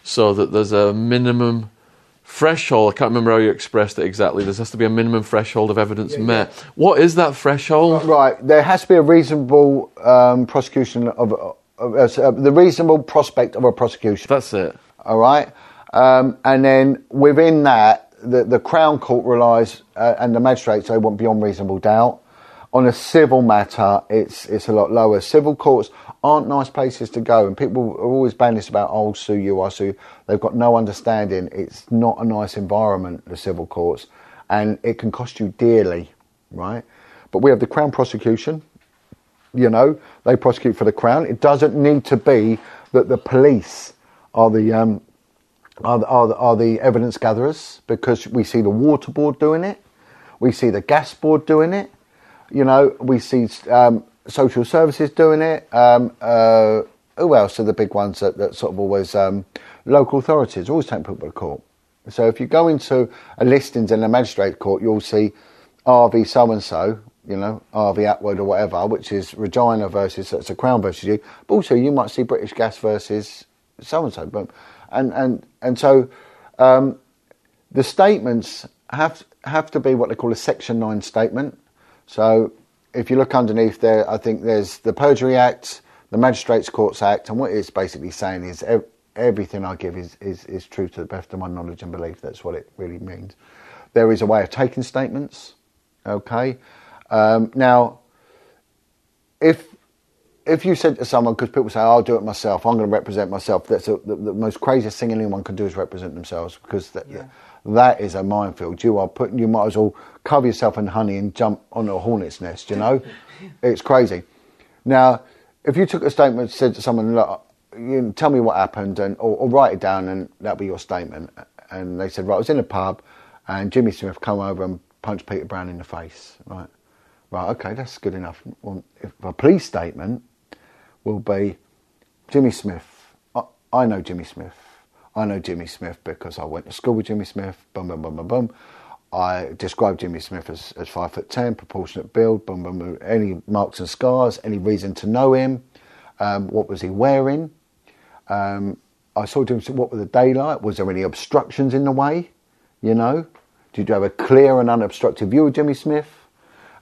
so that there's a minimum threshold. I can't remember how you expressed it exactly. There has to be a minimum threshold of evidence met. What is that threshold? Right, there has to be a reasonable um, prosecution of, of uh, the reasonable prospect of a prosecution. That's it. All right, um, and then within that, the, the Crown Court relies, uh, and the magistrates they want beyond reasonable doubt. On a civil matter, it's it's a lot lower. Civil courts aren't nice places to go, and people are always this about, "I'll sue you, I sue." You." They've got no understanding. It's not a nice environment, the civil courts, and it can cost you dearly, right? But we have the Crown prosecution. You know, they prosecute for the Crown. It doesn't need to be that the police are the um, are, the- are, the- are the evidence gatherers because we see the water board doing it, we see the gas board doing it, you know, we see um, social services doing it. Um, uh, who else are the big ones that, that sort of always um, local authorities always take people to court. So if you go into a listings in a magistrate court, you'll see RV so and so, you know, RV Atwood or whatever, which is Regina versus that's a Crown versus you. But also you might see British Gas versus so and so. And and and so um, the statements have have to be what they call a Section Nine statement. So if you look underneath there, I think there's the Perjury Act, the Magistrates Courts Act, and what it's basically saying is everything I give is, is, is true to the best of my knowledge and belief. That's what it really means. There is a way of taking statements. Okay. Um, now, if if you said to someone, because people say, "I'll do it myself. I'm going to represent myself," that's a, the, the most craziest thing anyone can do is represent themselves because that, that is a minefield. You are putting. You might as well cover yourself in honey and jump on a hornet's nest. You know, it's crazy. Now, if you took a statement and said to someone, "Look, you tell me what happened," and or, or write it down, and that'll be your statement. And they said, "Right, I was in a pub, and Jimmy Smith come over and punched Peter Brown in the face." Right, right, okay, that's good enough. Well, if a police statement will be Jimmy Smith. I, I know Jimmy Smith. I know Jimmy Smith because I went to school with Jimmy Smith. Boom, boom, boom, boom, boom. I described Jimmy Smith as, as five foot ten, proportionate build. Boom, boom, boom. Any marks and scars? Any reason to know him? Um, what was he wearing? Um, I saw Jimmy. Smith. What was the daylight? Was there any obstructions in the way? You know, did you have a clear and unobstructed view of Jimmy Smith?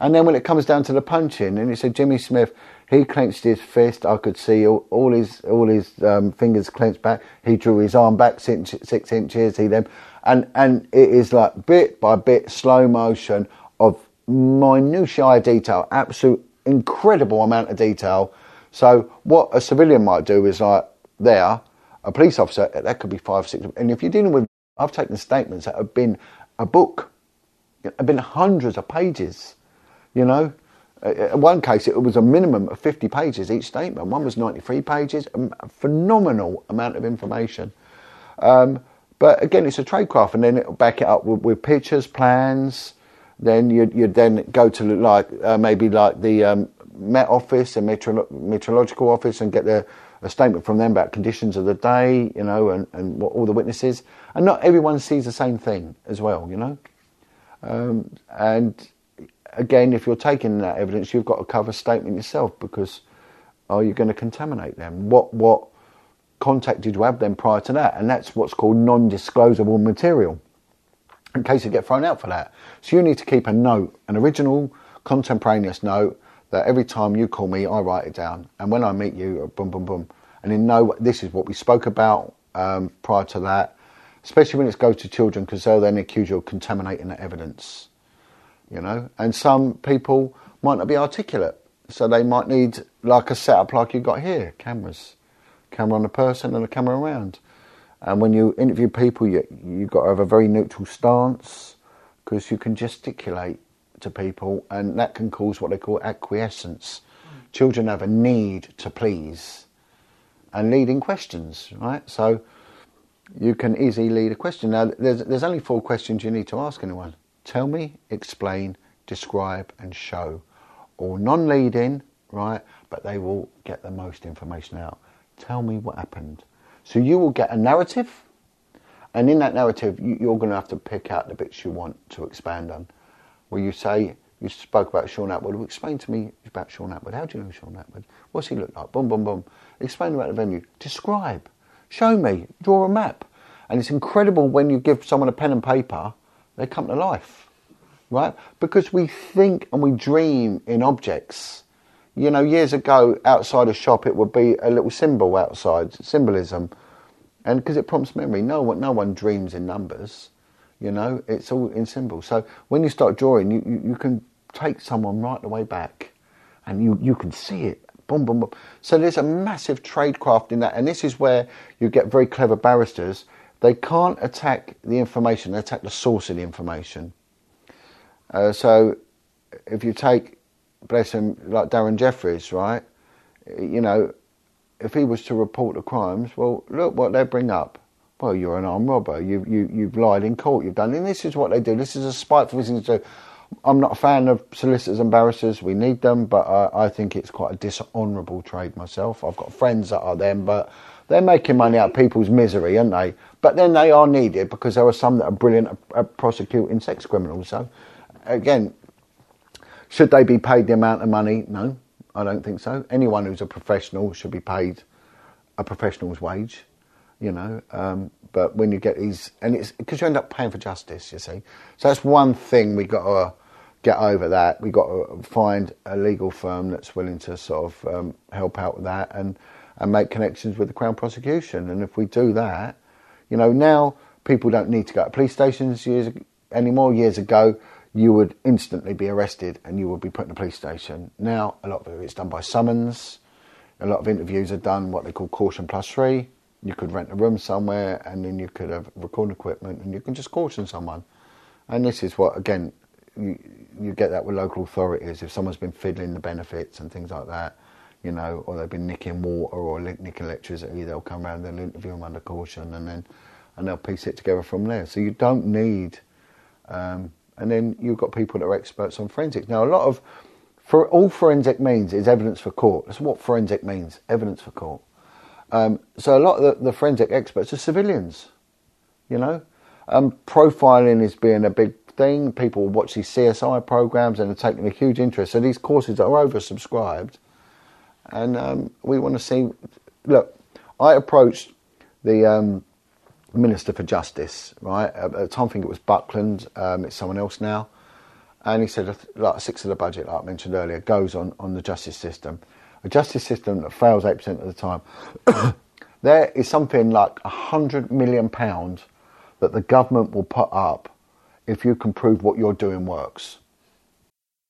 And then when it comes down to the punching, and it said Jimmy Smith, he clenched his fist. I could see all, all his all his um, fingers clenched back. He drew his arm back six, six inches. He then, and and it is like bit by bit, slow motion of minutiae detail, absolute incredible amount of detail. So what a civilian might do is like there, a police officer that could be five, six, and if you're dealing with, I've taken statements that have been a book, have been hundreds of pages. You know, Uh, in one case it was a minimum of 50 pages each statement. One was 93 pages, a phenomenal amount of information. Um, but again, it's a tradecraft, and then it'll back it up with, with pictures, plans. Then you'd, you'd then go to like uh, maybe like the um, Met Office and Meteorolo- Meteorological Office and get the, a statement from them about conditions of the day, you know, and, and what all the witnesses. And not everyone sees the same thing as well, you know. Um, and again, if you're taking that evidence, you've got to cover statement yourself because are you going to contaminate them? What what contact did you have them prior to that? And that's what's called non-disclosable material. In case you get thrown out for that, so you need to keep a note, an original contemporaneous note that every time you call me, I write it down, and when I meet you, boom, boom, boom, and then know this is what we spoke about um, prior to that. Especially when it goes to children, because they'll then accuse you of contaminating the evidence you know. And some people might not be articulate, so they might need like a setup like you got here, cameras, camera on the person and a camera around. And when you interview people, you you've got to have a very neutral stance because you can gesticulate to people, and that can cause what they call acquiescence. Children have a need to please and leading questions, right? So you can easily lead a question. Now, there's, there's only four questions you need to ask anyone tell me, explain, describe, and show. All non leading, right? But they will get the most information out. Tell me what happened. So you will get a narrative, and in that narrative, you, you're going to have to pick out the bits you want to expand on. Where you say, you spoke about Sean Atwood. Well, explain to me about Sean Atwood. How do you know Sean Atwood? What's he look like? Boom, boom, boom. Explain about the venue. Describe. Show me. Draw a map. And it's incredible when you give someone a pen and paper, they come to life, right? Because we think and we dream in objects. You know, years ago, outside a shop, it would be a little symbol outside, symbolism. And because it prompts memory, no one, no one dreams in numbers. You know, it's all in symbols. So when you start drawing, you, you, you can take someone right the way back and you, you can see it. Boom, boom, boom. So there's a massive tradecraft in that. And this is where you get very clever barristers. They can't attack the information, they attack the source of the information. Uh, so if you take, bless him, like Darren Jeffries, right? You know, if he was to report the crimes, well, look what they bring up. Well, you're an armed robber. You, you, you've lied in court. You've done, and this is what they do. This is a spiteful thing to do. I'm not a fan of solicitors and barristers. We need them, but I, I think it's quite a dishonourable trade myself. I've got friends that are them, but they're making money out of people's misery, aren't they? But then they are needed because there are some that are brilliant at, at prosecuting sex criminals. So, again, should they be paid the amount of money? No, I don't think so. Anyone who's a professional should be paid a professional's wage you know. Um, but when you get these, and it's because you end up paying for justice, you see. So that's one thing we got to get over. That we got to find a legal firm that's willing to sort of um, help out with that and and make connections with the Crown prosecution. And if we do that, you know, now people don't need to go to police stations years anymore. Years ago, you would instantly be arrested and you would be put in a police station. Now, a lot of it's done by summons. A lot of interviews are done what they call caution plus three you could rent a room somewhere and then you could have recording equipment and you can just caution someone. And this is what, again, you, you get that with local authorities. If someone's been fiddling the benefits and things like that, you know, or they've been nicking water or nicking electricity, they'll come around and interview them under caution and then and they'll piece it together from there. So you don't need, um, and then you've got people that are experts on forensics. Now, a lot of, for all forensic means is evidence for court. That's what forensic means, evidence for court. Um, so a lot of the, the, forensic experts are civilians, you know. Um, profiling is being a big thing. People watch these CSI programs and are taking a huge interest. So these courses are oversubscribed, and um, we want to see. Look, I approached the um, Minister for Justice, right? At the time, I think it was Buckland. Um, it's someone else now. And he said, like a sixth of the budget, like I mentioned earlier, goes on, on the justice system a justice system that fails 8% of the time, there is something like £100 million that the government will put up if you can prove what you're doing works.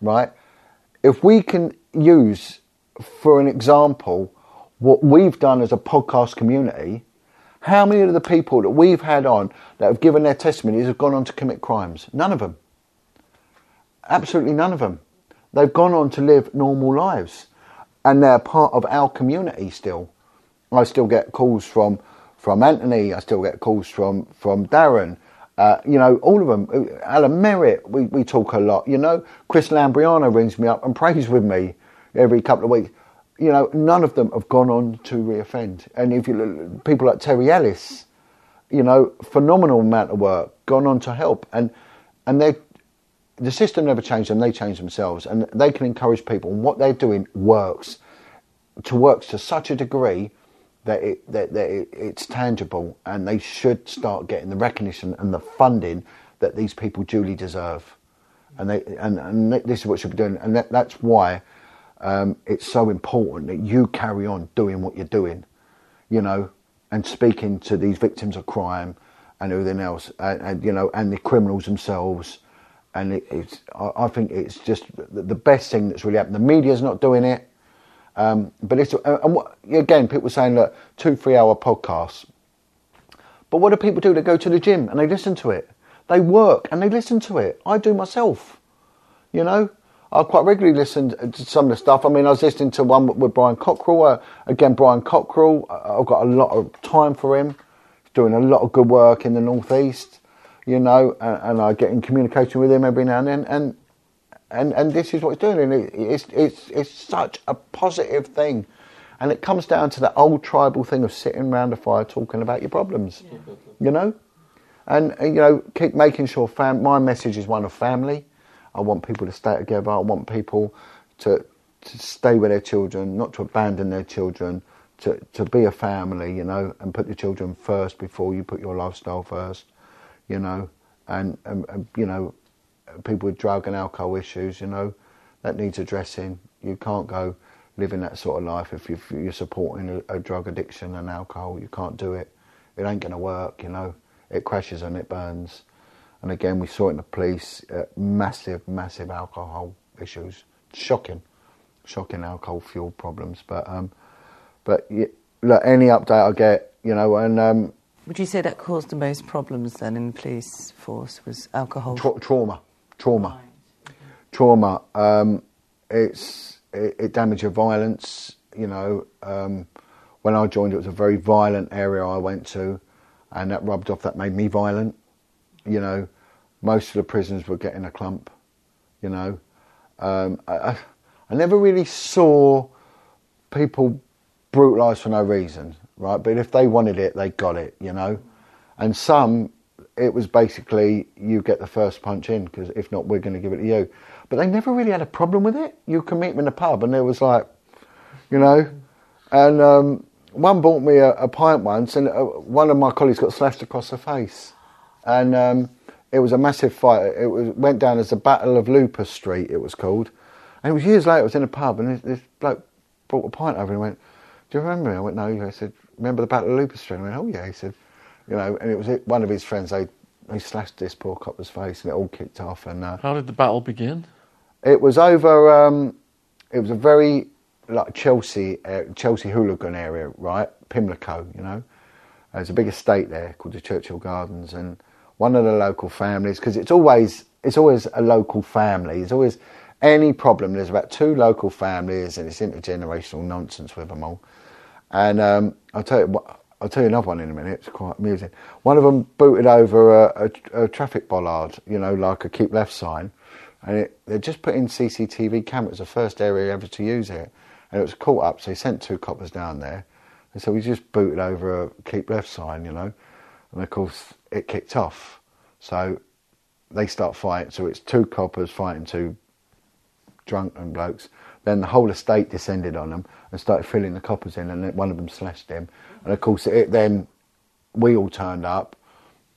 Right? If we can use, for an example, what we've done as a podcast community, how many of the people that we've had on that have given their testimonies have gone on to commit crimes? None of them. Absolutely none of them. They've gone on to live normal lives and they're part of our community still. I still get calls from, from Anthony, I still get calls from, from Darren, Uh, you know, all of them. Alan Merritt, we, we talk a lot. You know, Chris Lambrianou rings me up and prays with me every couple of weeks. You know, none of them have gone on to reoffend. And if you look, people like Terry Ellis, you know, phenomenal amount of work, gone on to help, and and they, the system never changed them; they changed themselves, and they can encourage people. And what they're doing works, to works to such a degree that it that, that it, it's tangible, and they should start getting the recognition and the funding that these people duly deserve. And they and, and this is what should be doing, and that, that's why um, it's so important that you carry on doing what you're doing, you know, and speaking to these victims of crime and everything else, and, and you know, and the criminals themselves. And it, it's, I, I think it's just the, best thing that's really happened. The media's not doing it, um, but it's uh, and what, again, people saying that two, three hour podcasts. But what do people do? They go to the gym and they listen to it. They work and they listen to it. I do myself. You know, I quite regularly listen to some of the stuff. I mean, I was listening to one with Brian Cockerill. Uh, again, Brian Cockerill, I've got a lot of time for him. He's doing a lot of good work in the northeast, you know, and, and, I get in communication with him every now and then. And and and this is what he's doing. And it, it's it's it's such a positive thing, and it comes down to that old tribal thing of sitting around a fire talking about your problems, you know, and, and you know keep making sure fam- my message is one of family I want people to stay together. I want people to to stay with their children, not to abandon their children, to, to be a family, you know, and put the children first before you put your lifestyle first, you know, and, and, and you know, people with drug and alcohol issues, you know, that needs addressing. You can't go living that sort of life if, you're supporting a, a drug addiction and alcohol. You can't do it. It ain't going to work, you know. It crashes and it burns. And again, we saw it in the police, uh, massive, massive alcohol issues. Shocking, shocking alcohol fuel problems. But um, but yeah, look, any update I get, you know, and um, would you say that caused the most problems then in the police force was alcohol? Tra- trauma, trauma, trauma. Um, it's it, it damaged your violence. You know, um, when I joined, it was a very violent area I went to, and that rubbed off. That made me violent you know, most of the prisons were getting a clump, you know. Um, I, I, never really saw people brutalised for no reason, right? But if they wanted it, they got it, you know. And some, it was basically you get the first punch in because if not, we're going to give it to you. But they never really had a problem with it. You could meet them in the pub, and there was like, you know, and um, one bought me a, a pint once, and uh, one of my colleagues got slashed across the face and um, it was a massive fight. It was, went down as the Battle of Lupus Street. It was called, and it was years later. I was in a pub, and this, this bloke brought a pint over and went, "Do you remember me?" I went, "No." He said, "Remember the Battle of Lupus Street?" I went, "Oh yeah." He said, "You know," and it was one of his friends. They he slashed this poor copper's face, and it all kicked off. And uh, how did the battle begin? It was over. Um, it was a very like Chelsea, uh, Chelsea hooligan area, right? Pimlico, you know. There's a big estate there called the Churchill Gardens, and one of the local families, because it's always it's always a local family. It's always any problem. There's about two local families, and it's intergenerational nonsense with them all. And um, I'll tell you, I'll tell you another one in a minute. It's quite amusing. One of them booted over a, a, a traffic bollard, you know, like a keep left sign, and it, they just put in CCTV cameras. The first area ever to use it, and it was caught up. So he sent two coppers down there, and so we just booted over a keep left sign, you know, and of course it kicked off. So they start fighting. So it's two coppers fighting two drunken blokes. Then the whole estate descended on them and started filling the coppers in, and one of them slashed him. And of course, it, then we all turned up.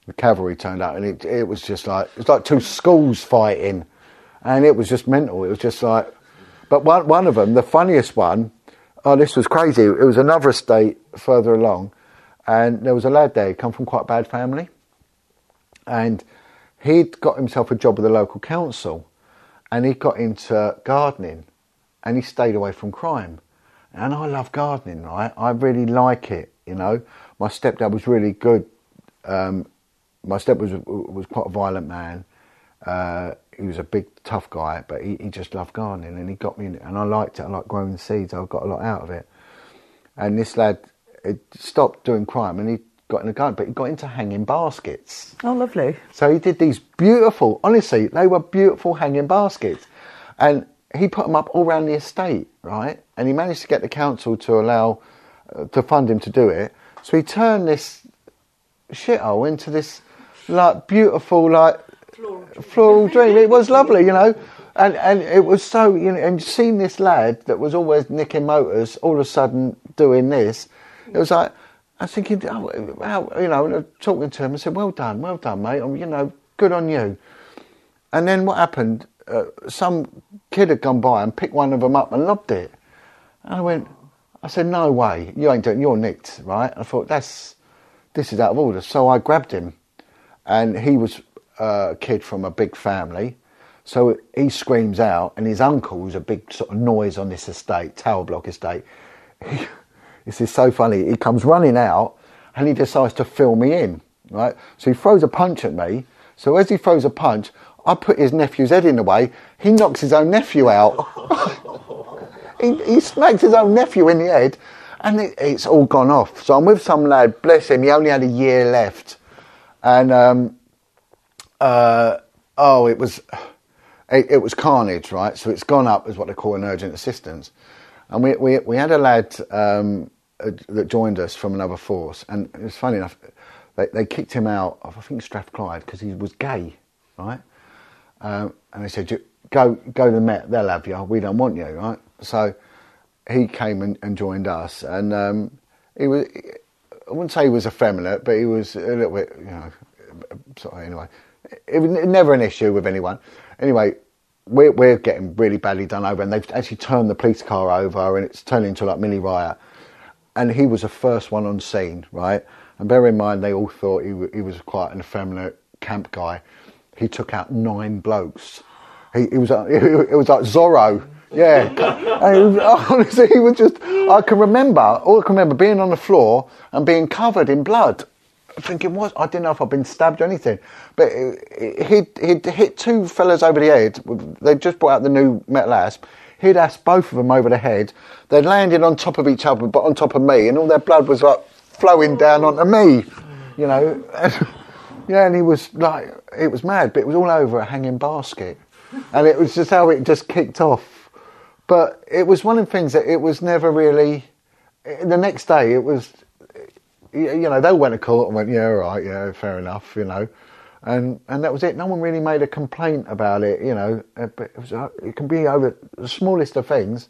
The cavalry turned up, and it, it was just like it was like two schools fighting, and it was just mental. It was just like, but one one of them, the funniest one, oh, this was crazy. It was another estate further along, and there was a lad there, he come from quite a bad family. And he'd got himself a job with the local council and he got into gardening and he stayed away from crime. And I love gardening, right? I really like it, you know. My stepdad was really good. Um, my stepdad was, was quite a violent man. Uh, he was a big, tough guy, but he, he just loved gardening and he got me in it. And I liked it. I like growing seeds. I got a lot out of it. And this lad, it stopped doing crime and he got in a garden, but he got into hanging baskets. Oh, lovely. So he did these beautiful, honestly, they were beautiful hanging baskets. And he put them up all around the estate, right? And he managed to get the council to allow, uh, to fund him to do it. So he turned this shithole into this, like, beautiful, like, floral dream. It was lovely, you know. And, and it was so, you know, and seeing this lad that was always nicking motors all of a sudden doing this, it was like, I was thinking, oh, how, you know, and I was talking to him, I said, well done, well done, mate. You know, good on you. And then what happened? Uh, some kid had gone by and picked one of them up and loved it. And I went, I said, no way, you ain't doing, you're nicked, right? I thought, that's, this is out of order. So I grabbed him and he was a kid from a big family. So he screams out and his uncle, who's a big sort of noise on this estate, tower block estate, he, this is so funny. He comes running out and he decides to fill me in, right? So he throws a punch at me. So as he throws a punch, I put his nephew's head in the way. He knocks his own nephew out. he, he smacks his own nephew in the head and it, it's all gone off. So I'm with some lad, bless him, he only had a year left. And, um, uh, oh, it was, it, it was carnage, right? So it's gone up as what they call an urgent assistance. And we, we, we had a lad um, uh, that joined us from another force, and it was funny enough, they, they kicked him out of, I think, Strathclyde because he was gay, right? Um, and they said, go, go to the Met, they'll have you, we don't want you, right? So he came and, and joined us, and um, he was, I wouldn't say he was effeminate, but he was a little bit, you know, sorry, anyway. It was never an issue with anyone. Anyway, we're, we're getting really badly done over, and they've actually turned the police car over, and it's turned into like mini riot. And he was the first one on scene, right? And bear in mind, they all thought he, he was quite an effeminate camp guy. He took out nine blokes. He, he was uh, it was like Zorro. Yeah, and he was, honestly, he was just. I can remember, all I can remember being on the floor and being covered in blood thinking what I didn't know if I'd been stabbed or anything, but he'd, he'd hit two fellas over the head. They'd just brought out the new metal asp. He'd asked both of them over the head. They'd landed on top of each other, but on top of me, and all their blood was like flowing down onto me, you know. Yeah, and he was like, it was mad, but it was all over a hanging basket, and it was just how it just kicked off. But it was one of the things that it was never really. The next day, it was you you know, they went to court and went, yeah, all right, yeah, fair enough, you know, and and that was it. No one really made a complaint about it, you know. uh, But it was, uh, it can be over the smallest of things.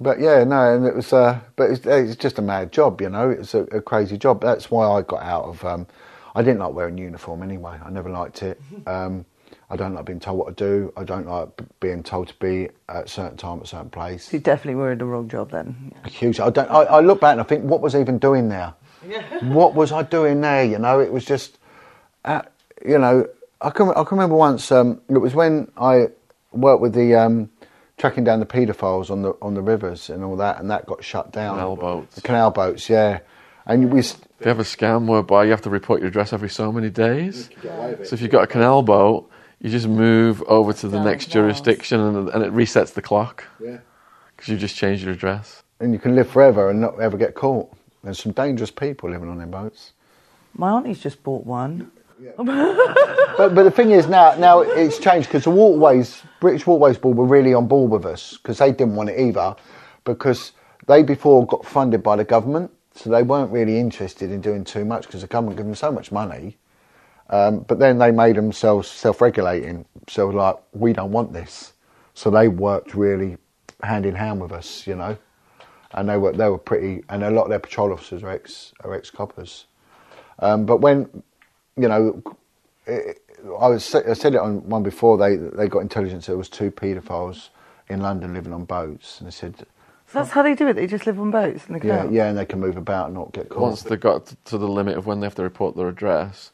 But yeah, no, and it was, uh, but it's, it's just a mad job, you know. It's a, a crazy job. That's why I got out of. Um, I didn't like wearing uniform anyway. I never liked it. Um, I don't like being told what to do. I don't like b- being told to be at a certain time at a certain place. You definitely were in the wrong job then. Huge. I don't. I, I look back and I think, what was I even doing there? what was I doing there? You know, it was just, uh, you know, I can I can remember once. Um, it was when I worked with the um, tracking down the paedophiles on the on the rivers and all that, and that got shut down. Canal boats. The canal boats, yeah. And we, s- They have a scam whereby you have to report your address every so many days. So if you've got a canal boat, you just move over to the Down next miles. jurisdiction and, and it resets the clock yeah. because you just changed your address. and you can live forever and not ever get caught. There's some dangerous people living on their boats. My auntie's just bought one. But but the thing is now now it's changed because the waterways British Waterways Board were really on board with us because they didn't want it either because they before got funded by the government so they weren't really interested in doing too much because the government gave them so much money. Um, but then they made themselves self-regulating, so like we don't want this, so they worked really hand in hand with us, you know, and they were they were pretty, and a lot of their patrol officers are ex are ex coppers. Um, but when, you know, it, I was I said it on one before they they got intelligence there was two paedophiles in London living on boats, and they said, that's how they do it. They just live on boats in the yeah, canal. yeah, and they can move about and not get caught. Once they got to the limit of when they have to report their address,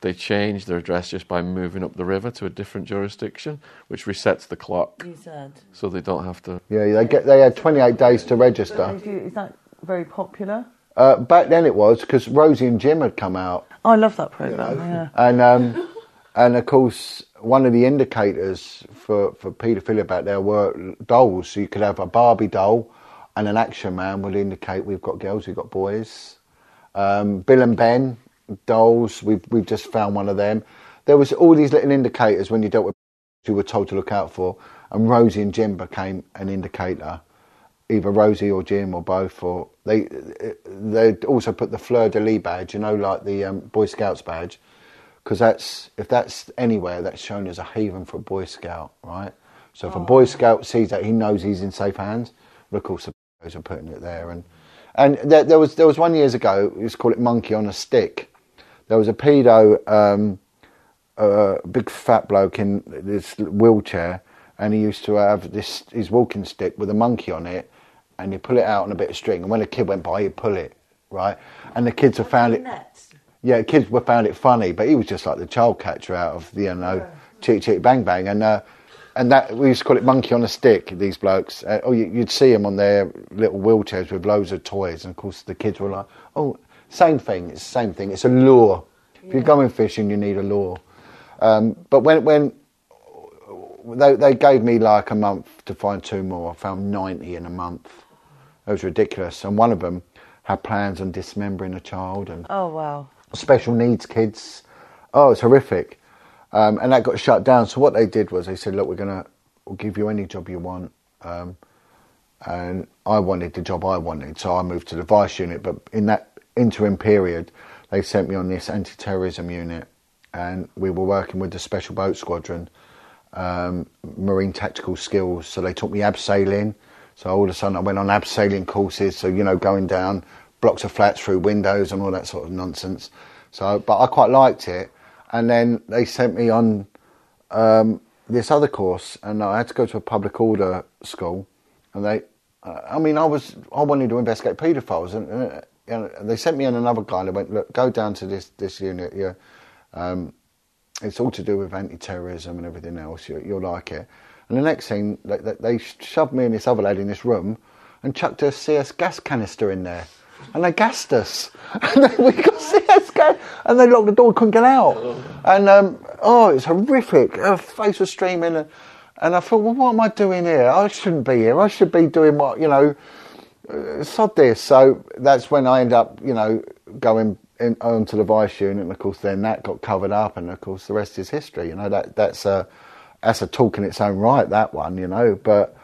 they change their address just by moving up the river to a different jurisdiction, which resets the clock, You said. so they don't have to. yeah, they get they had 28 days to register. Is that very popular? Uh, back then it was because Rosie and Jim had come out, Oh, I love that program. Yeah. and um, and of course one of the indicators for for paedophilia back there were dolls. So you could have a Barbie doll, and an action man would indicate we've got girls, we've got boys. Um, Bill and Ben dolls. We've we've just found one of them. There was all these little indicators when you dealt with you were told to look out for, and Rosie and Jim became an indicator. Either Rosie or Jim or both, or they they also put the fleur de lis badge, you know, like the um, Boy Scouts badge, because that's if that's anywhere that's shown as a haven for a Boy Scout, right? So if a Boy Scout sees that, he knows he's in safe hands. But of course, boys are putting it there, and and there, there was there was one years ago. To call it monkey on a stick. There was a pedo, um, a big fat bloke in this wheelchair, and he used to have this his walking stick with a monkey on it, and he'd pull it out on a bit of string, and when a kid went by, he'd pull it, right? And the kids have found it. Yeah, kids were found it funny, but he was just like the child catcher out of the you know, Chitty Chitty Bang Bang, and uh, and that we used to call it monkey on a stick. These blokes, uh, oh, you, would see them on their little wheelchairs with loads of toys, and of course the kids were like, oh, same thing. It's the same thing. It's a lure. Yeah. If you're going fishing, you need a lure. Um, but when when they they gave me like a month to find two more, I found ninety in a month. It was ridiculous, and one of them had plans on dismembering a child and oh wow, special needs kids. Oh, it's horrific. Um, and that got shut down. So what they did was they said, look, we're going to we'll give you any job you want. Um, and I wanted the job I wanted, so I moved to the vice unit. But in that interim period, they sent me on this anti-terrorism unit, and we were working with the Special Boat Squadron, um, Marine Tactical Skills. So they taught me abseiling. So all of a sudden, I went on abseiling courses. So you know, going down blocks of flats through windows and all that sort of nonsense. So, but I quite liked it and then they sent me on um, this other course, and I had to go to a public order school, and they, uh, I mean, I was I wanted to investigate paedophiles, and, uh, and, they sent me on another guy. They went, look, go down to this this unit here. Um, it's all to do with anti-terrorism and everything else. You, will like it. And the next thing, they, they shoved me and this other lady in this room, and chucked a CS gas canister in there and they gassed us. And then we got CS gas, and they locked the door, couldn't get out. And um, oh, it's horrific. Her face was streaming, and, and, I thought, well, what am I doing here? I shouldn't be here. I should be doing what you know. Uh, sod this. So that's when I end up, you know, going in, onto the vice unit, and of course, then that got covered up, and of course, the rest is history. You know, that that's a that's a talk in its own right. That one, you know, but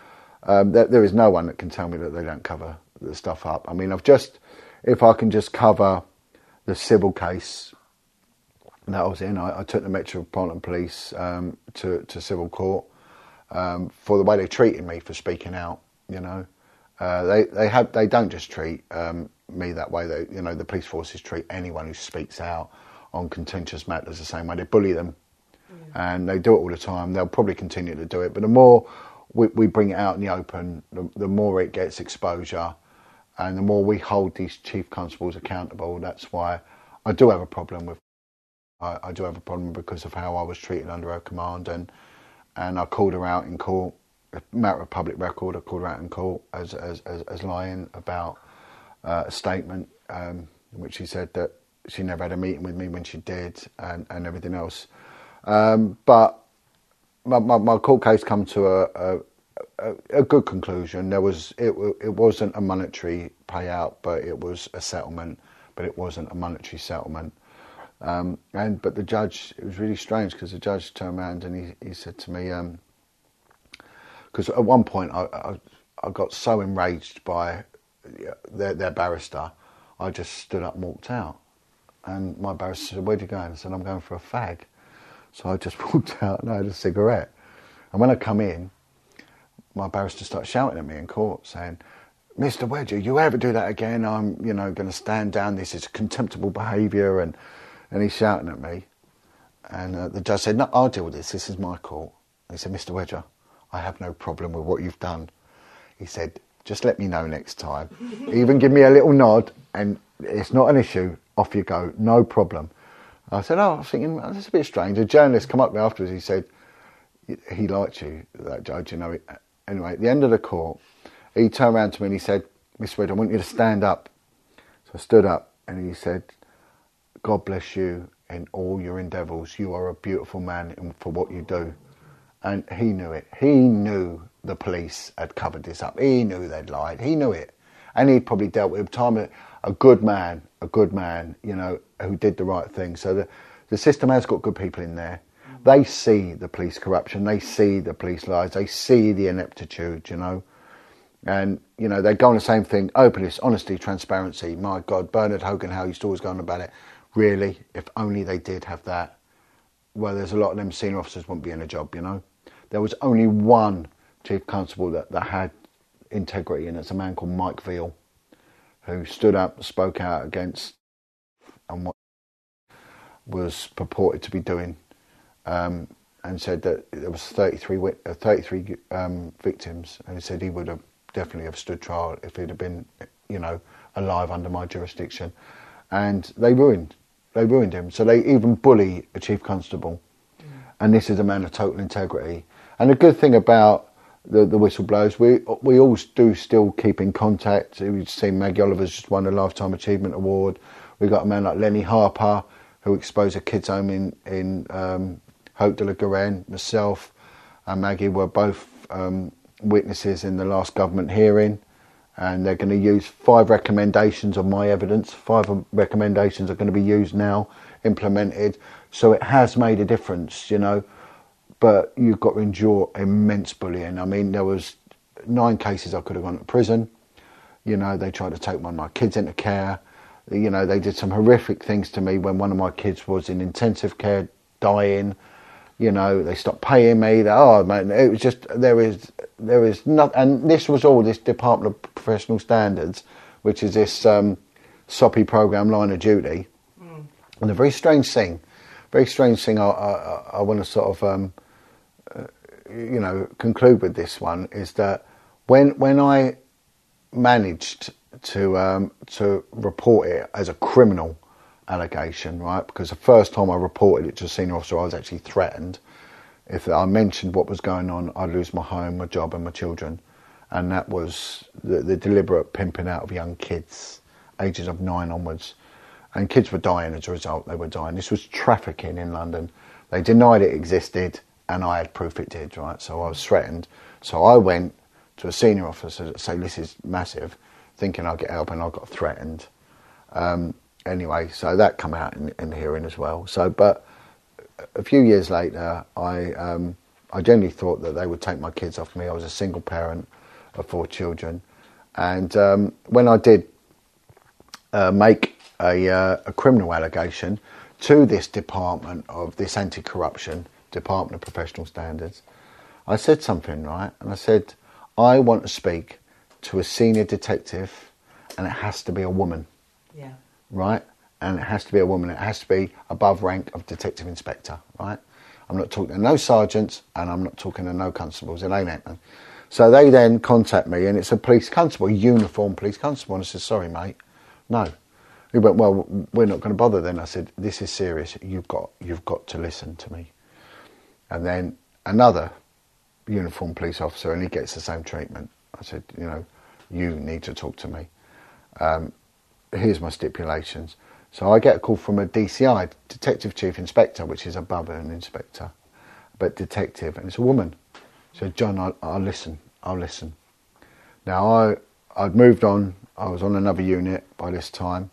um, there, there is no one that can tell me that they don't cover the stuff up. I mean, I've just if I can just cover the civil case that I was in, I, I took the Metropolitan Police um, to, to civil court um, for the way they treated me for speaking out. You know, uh, they they have they don't just treat um, me that way. They you know the police forces treat anyone who speaks out on contentious matters the same way. They bully them, and they do it all the time. They'll probably continue to do it. But the more we, we bring it out in the open, the, the more it gets exposure and the more we hold these chief constables accountable, that's why I do have a problem with. I, I, do have a problem because of how I was treated under her command, and and I called her out in court. A matter of public record, I called her out in court as as as, as lying about uh, a statement um, in which she said that she never had a meeting with me when she did, and and everything else. Um, but my, my, my, court case come to a, a a, a, good conclusion. There was it. It wasn't a monetary payout, but it was a settlement. But it wasn't a monetary settlement. Um, and but the judge, it was really strange because the judge turned around and he, he said to me, because um, at one point I, I, I got so enraged by their, their barrister, I just stood up and walked out. And my barrister said, "Where'd you go?" And I said, "I'm going for a fag." So I just walked out and I had a cigarette. And when I come in, my barrister started shouting at me in court, saying, "Mr. Wedger, you ever do that again? I'm, you know, going to stand down. This is contemptible behaviour." And and he's shouting at me, and uh, the judge said, "No, I'll deal with this. This is my court." he said, "Mr. Wedger, I have no problem with what you've done." He said, "Just let me know next time. Even give me a little nod, and it's not an issue. Off you go, no problem." I said, "Oh, I was thinking that's a bit strange." A journalist come up to me afterwards. He said, "He liked you, that judge. You know, anyway, at the end of the court, he turned around to me and he said, Miss Wood, I want you to stand up. So I stood up and he said, God bless you in all your endeavours. You are a beautiful man for what you do. And he knew it. He knew the police had covered this up. He knew they'd lied. He knew it. and he'd probably dealt with time a good man, a good man, you know, who did the right thing. So the the system has got good people in there. They see the police corruption, they see the police lies, they see the ineptitude, you know. And, you know, they go on the same thing openness, honesty, transparency. My God, Bernard Hogan-Howe to always go on about it. Really, if only they did have that, well, there's a lot of them senior officers wouldn't be in a job, you know. There was only one chief constable that, that had integrity, and it's a man called Mike Veale, who stood up, spoke out against and what was purported to be doing, um, and said that there was 33, wi- uh, 33 um, victims, and he said he would have definitely have stood trial if he'd have been, you know, alive under my jurisdiction, and they ruined, they ruined him. So they even bully a chief constable, and this is a man of total integrity. And the good thing about the, the whistleblowers, we we all do still keep in contact. We've seen Maggie Oliver's just won a Lifetime Achievement Award. We got a man like Lenny Harper, who exposed a kids' home in in um, Haut de la Garenne. Myself and Maggie were both um, witnesses in the last government hearing, and they're going to use five recommendations of my evidence. Five recommendations are going to be used now, implemented. So it has made a difference, you know. But you've got to endure immense bullying. I mean, there was nine cases I could have gone to prison. You know, they tried to take one of my kids into care. You know, they did some horrific things to me when one of my kids was in intensive care, dying. You know, they stopped paying me. They, oh man, it was just there is there is not, and this was all this Department of Professional Standards, which is this um, soppy program line of duty. And a very strange thing, very strange thing. I I, I want to sort of um, uh, you know conclude with this one is that when when I managed to um, to report it as a criminal allegation, right? Because the first time I reported it to a senior officer, I was actually threatened. If I mentioned what was going on, I'd lose my home, my job, and my children. And that was the, the deliberate pimping out of young kids, ages of nine onwards. And kids were dying as a result. They were dying. This was trafficking in London. They denied it existed, and I had proof it did, right? So I was threatened. So I went to a senior officer to say, this is massive, thinking I'd get help, and I got threatened. Um, anyway, so that come out in, in the hearing as well. So, but a few years later, I um, I generally thought that they would take my kids off me. I was a single parent of four children, and um, when I did uh, make a, uh, a criminal allegation to this department of this anti-corruption department of professional standards, I said something right, and I said I want to speak to a senior detective, and it has to be a woman Yeah. Right? And it has to be a woman. It has to be above rank of detective inspector, right? I'm not talking to no sergeants, and I'm not talking to no constables. It ain't happening. So they then contact me, and it's a police constable, a uniformed police constable. And I said, "Sorry, mate, no." He went, "Well, we're not going to bother." Then I said, "This is serious. You've got, you've got to listen to me." And then another uniformed police officer, and he gets the same treatment. I said, "You know, you need to talk to me." Um, here's my stipulations. So I get a call from a DCI, Detective Chief Inspector, which is above an inspector, but detective, and it's a woman. So John, I'll, I'll listen. I'll listen. Now I I'd moved on. I was on another unit by this time,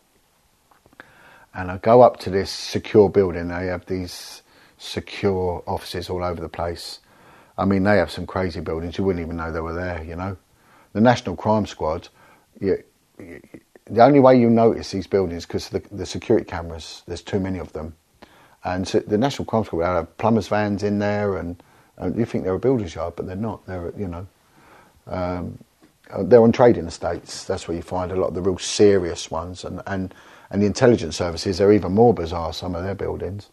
and I go up to this secure building. They have these secure offices all over the place. I mean, they have some crazy buildings. You wouldn't even know they were there. You know, the National Crime Squad. You, the only way you notice these buildings because the, the security cameras. There's too many of them, and so the National Crime Squad have plumbers' vans in there, and, and you think they're a builder's yard, but they're not. They're you know, um, uh, they're on trading estates. That's where you find a lot of the real serious ones, and and and the intelligence services. They're even more bizarre. Some of their buildings.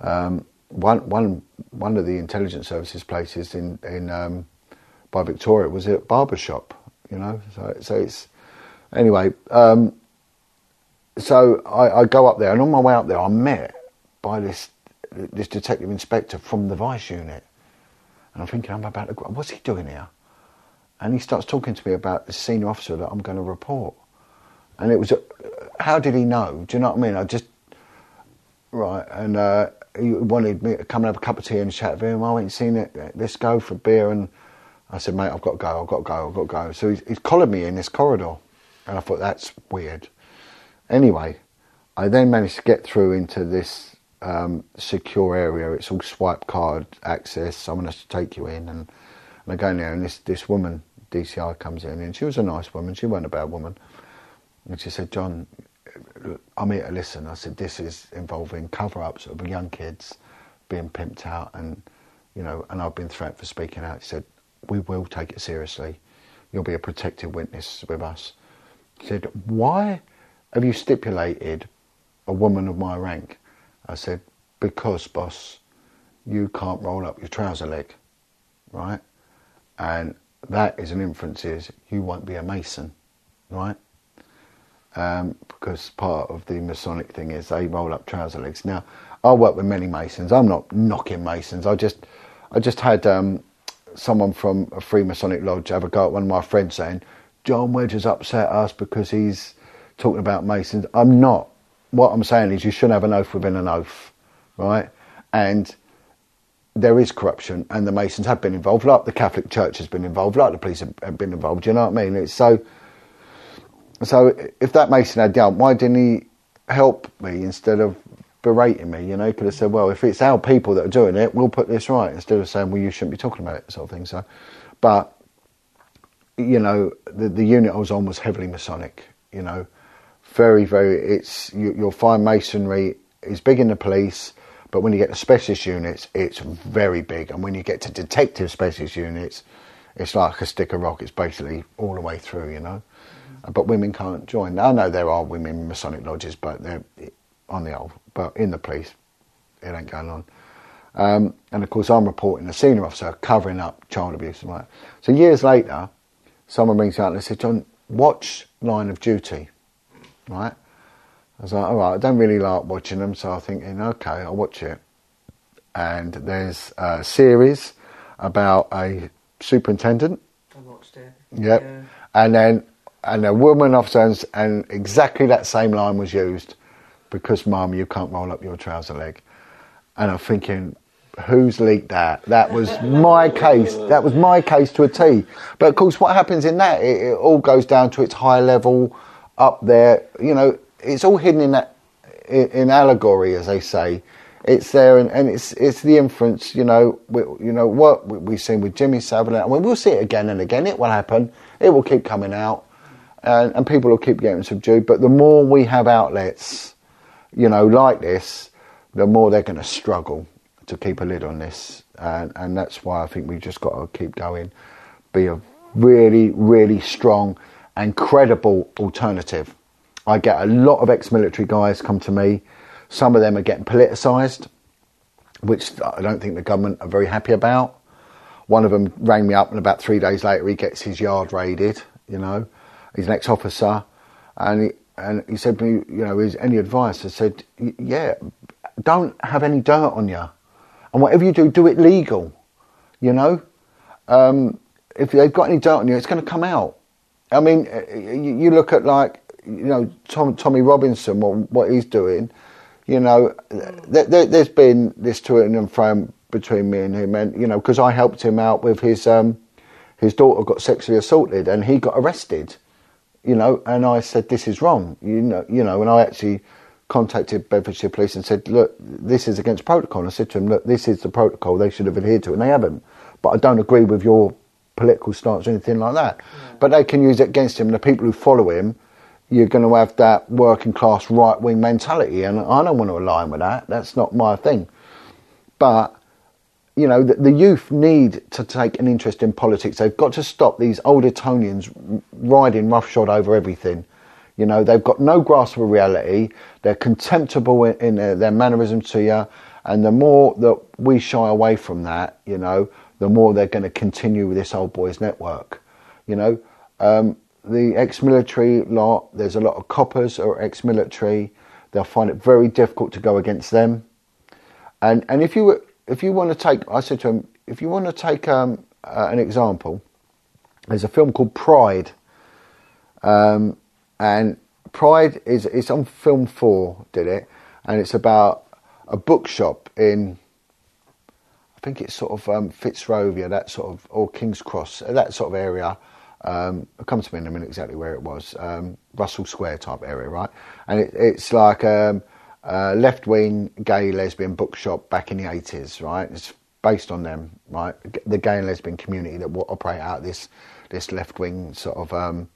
Um, one one one of the intelligence services places in in um, by Victoria was a barber shop. You know, so so it's anyway. Um, so I, I go up there, and on my way up there, I'm met by this this detective inspector from the vice unit, and I'm thinking, I'm about to. go- What's he doing here? And he starts talking to me about the senior officer that I'm going to report. And it was, a, how did he know? Do you know what I mean? I just, right, and uh, he wanted me to come and have a cup of tea and chat with him. I went and seen it. Let's go for beer. And I said, mate, I've got to go. I've got to go. I've got to go. So he's, he's collared me in this corridor. And I thought, that's weird. Anyway, I then managed to get through into this um, secure area. It's all swipe card access. Someone has to take you in, and, and I go in there, and this this woman DCI comes in, and she was a nice woman. She wasn't a bad woman, and she said, "John, I'm here to listen." I said, "This is involving cover-ups of young kids being pimped out, and you know, and I've been threatened for speaking out." She said, "We will take it seriously. You'll be a protected witness with us." Said, "Why have you stipulated a woman of my rank?" I said, because, boss, you can't roll up your trouser leg, right? And that is an inference is you won't be a mason, right? Um, because part of the Masonic thing is they roll up trouser legs. Now, I work with many masons. I'm not knocking masons. I just, I just had um, someone from a Freemasonic lodge have a go at one of my friends saying, John Wedge has upset us because he's talking about masons. I'm not what I'm saying is you shouldn't have an oath within an oath, right? And there is corruption, and the Masons have been involved, like the Catholic Church has been involved, like the police have been involved. You know what I mean? It's so. So if that Mason had done, why didn't he help me instead of berating me? You know, he could have said, "Well, if it's our people that are doing it, we'll put this right," instead of saying, "Well, you shouldn't be talking about it," sort of thing. So, but you know, the the unit I was on was heavily Masonic. You know, very, very. It's you, you'll find masonry is big in the police, but when you get to specialist units, it's very big. And when you get to detective specialist units, it's like a stick of rock. It's basically all the way through, you know. Mm-hmm. But women can't join. I know there are women in Masonic lodges, but they're on the old. But in the police, it ain't going on. Um, and of course, I'm reporting a senior officer covering up child abuse and like. So years later, someone brings out and they said, "John, watch Line of Duty." right? I was like, all right, I don't really like watching them, so I'm thinking, okay, I'll watch it. And there's a series about a superintendent. I watched it. Yep. Yeah. And then, and a woman officer, and exactly that same line was used because, mum, you can't roll up your trouser leg. And I'm thinking, who's leaked that? That was my case. That was my case to a T. But of course, what happens in that, it, it all goes down to its high level up there. You know, it's all hidden in that in allegory, as they say. It's there, and, and it's it's the inference. You know, we, you know what we've seen with Jimmy Savile, and we'll see it again and again. It will happen. It will keep coming out, and, and people will keep getting subdued. But the more we have outlets, you know, like this, the more they're going to struggle to keep a lid on this, and and that's why I think we've just got to keep going, be a really really strong and credible alternative. I get a lot of ex-military guys come to me. Some of them are getting politicised, which I don't think the government are very happy about. One of them rang me up, and about three days later, he gets his yard raided. You know, he's an ex-officer, and he, and he said to me, you know, is any advice? I said, yeah, don't have any dirt on you, and whatever you do, do it legal. You know, um, if they've got any dirt on you, it's going to come out. I mean, uh, you look at like you know Tom, Tommy Robinson, what, what he's doing. You know, there, has been this to and fro between me and him, and you know, because I helped him out with his um, his daughter got sexually assaulted, and he got arrested. You know, and I said this is wrong. You know, you know, and I actually contacted Bedfordshire Police and said, look, this is against protocol. And I said to him, look, this is the protocol. They should have adhered to it, and they haven't. But I don't agree with your political stance or anything like that. Yeah. But they can use it against him. The people who follow him, you're going to have that working class right wing mentality, and I don't want to align with that. That's not my thing. But you know, the, the, youth need to take an interest in politics. They've got to stop these old Etonians riding roughshod over everything. You know, they've got no grasp of reality. They're contemptible in, in their, their mannerisms to you. And the more that we shy away from that, you know, the more they're going to continue with this old boys network. You know, um, the ex-military lot. There's a lot of coppers or ex-military. They'll find it very difficult to go against them. And and if you if you want to take, I said to him, if you want to take um, uh, an example, there's a film called Pride, um, and Pride is it's on Film Four did it, and it's about a bookshop in I think it's sort of um, Fitzrovia, that sort of, or King's Cross, that sort of area. Um, it comes to me in a minute exactly where it was. Um, Russell Square type area, right? And it, it's like um, a left wing gay lesbian bookshop back in the 80s, right? It's based on them, right? The gay and lesbian community that will operate out this this left wing sort of um,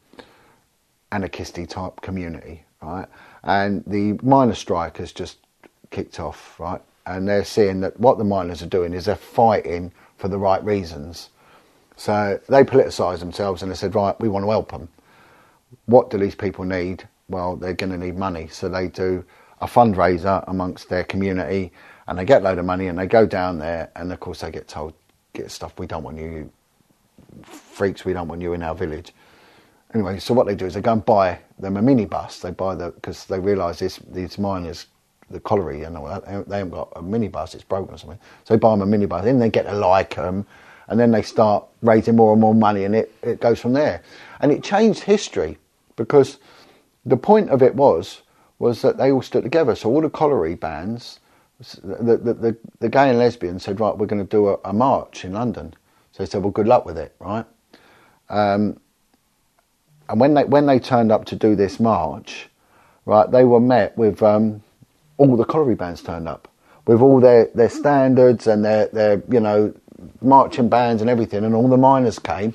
anarchisty type community, right? And the miners' strike has just kicked off, right? And they're seeing that what the miners are doing is they're fighting for the right reasons. So they politicised themselves and they said, right, we want to help them. What do these people need? Well, they're going to need money. So they do a fundraiser amongst their community and they get a load of money and they go down there and of course they get told, get stuff, we don't want you, freaks, we don't want you in our village. Anyway, so what they do is they go and buy them a minibus. They buy the, because they realise this, these miners, the colliery and all that, they haven't got a minibus, it's broken or something. So they buy them a minibus, then they get to like them and then they start raising more and more money and it, it goes from there. And it changed history because the point of it was, was that they all stood together. So all the colliery bands, the, the, the, the gay and lesbians said, right, we're going to do a, a, march in London. So they said, well, good luck with it, right? Um, and when they when they turned up to do this march, right, they were met with um, all the colliery bands turned up with all their, their standards and their, their you know marching bands and everything, and all the miners came,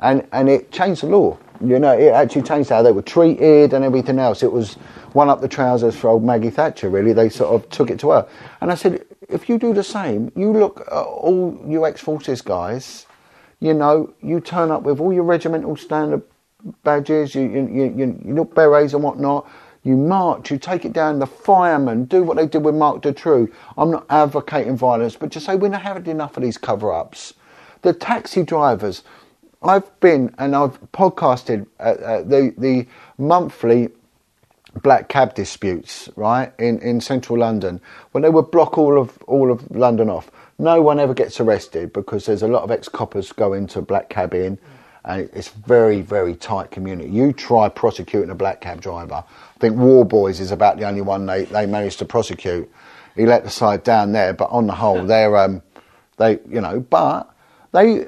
and and it changed the law. You know, it actually changed how they were treated and everything else. It was one up the trousers for old Maggie Thatcher, really. They sort of took it to her. And I said, if you do the same, you look at all you ex forces guys, you know, you turn up with all your regimental standard badges, you, you, you, you look berets and whatnot, you march, you take it down, the firemen do what they did with Marc Dutroux. I'm not advocating violence, but just say we're not having enough of these cover ups. The taxi drivers, I've been and I've podcasted uh, the the monthly black cab disputes, right, in, in central London, when they would block all of all of London off. No one ever gets arrested because there's a lot of ex coppers go into black cab in, and it's very very tight community. You try prosecuting a black cab driver. I think Worboys is about the only one they, they managed to prosecute. He let the side down there, but on the whole, they're um, they you know, but they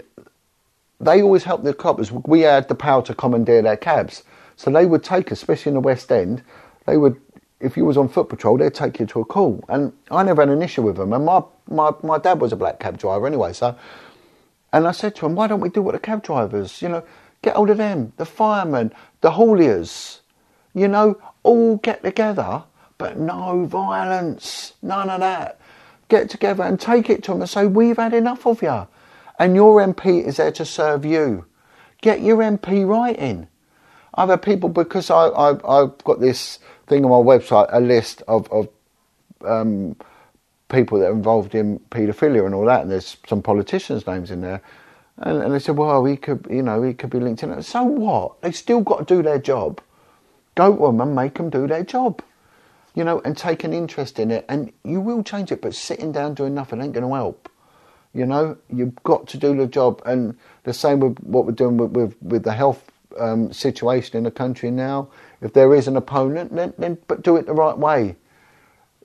they always help the coppers. We had the power to commandeer their cabs. So they would take, especially in the West End, they would, if you was on foot patrol, they'd take you to a call. And I never had an issue with them. And my, my, my dad was a black cab driver anyway. So, and I said to him, why don't we do what the cab drivers, you know, get hold of them, the firemen, the hauliers, you know, all get together, but no violence, none of that. Get together and take it to them and say, we've had enough of you. And your MP is there to serve you. Get your MP right in. I've had people because I, I I've got this thing on my website, a list of of um, people that are involved in paedophilia and all that, and there's some politicians' names in there. And, and they said, well, he could, you know, he could be linked in. So what? They still got to do their job. Go to them and make them do their job, you know, and take an interest in it. And you will change it, but sitting down doing nothing ain't going to help. You know, you've got to do the job. And the same with what we're doing with, with, with the health um, situation in the country now. If there is an opponent, then, then but do it the right way.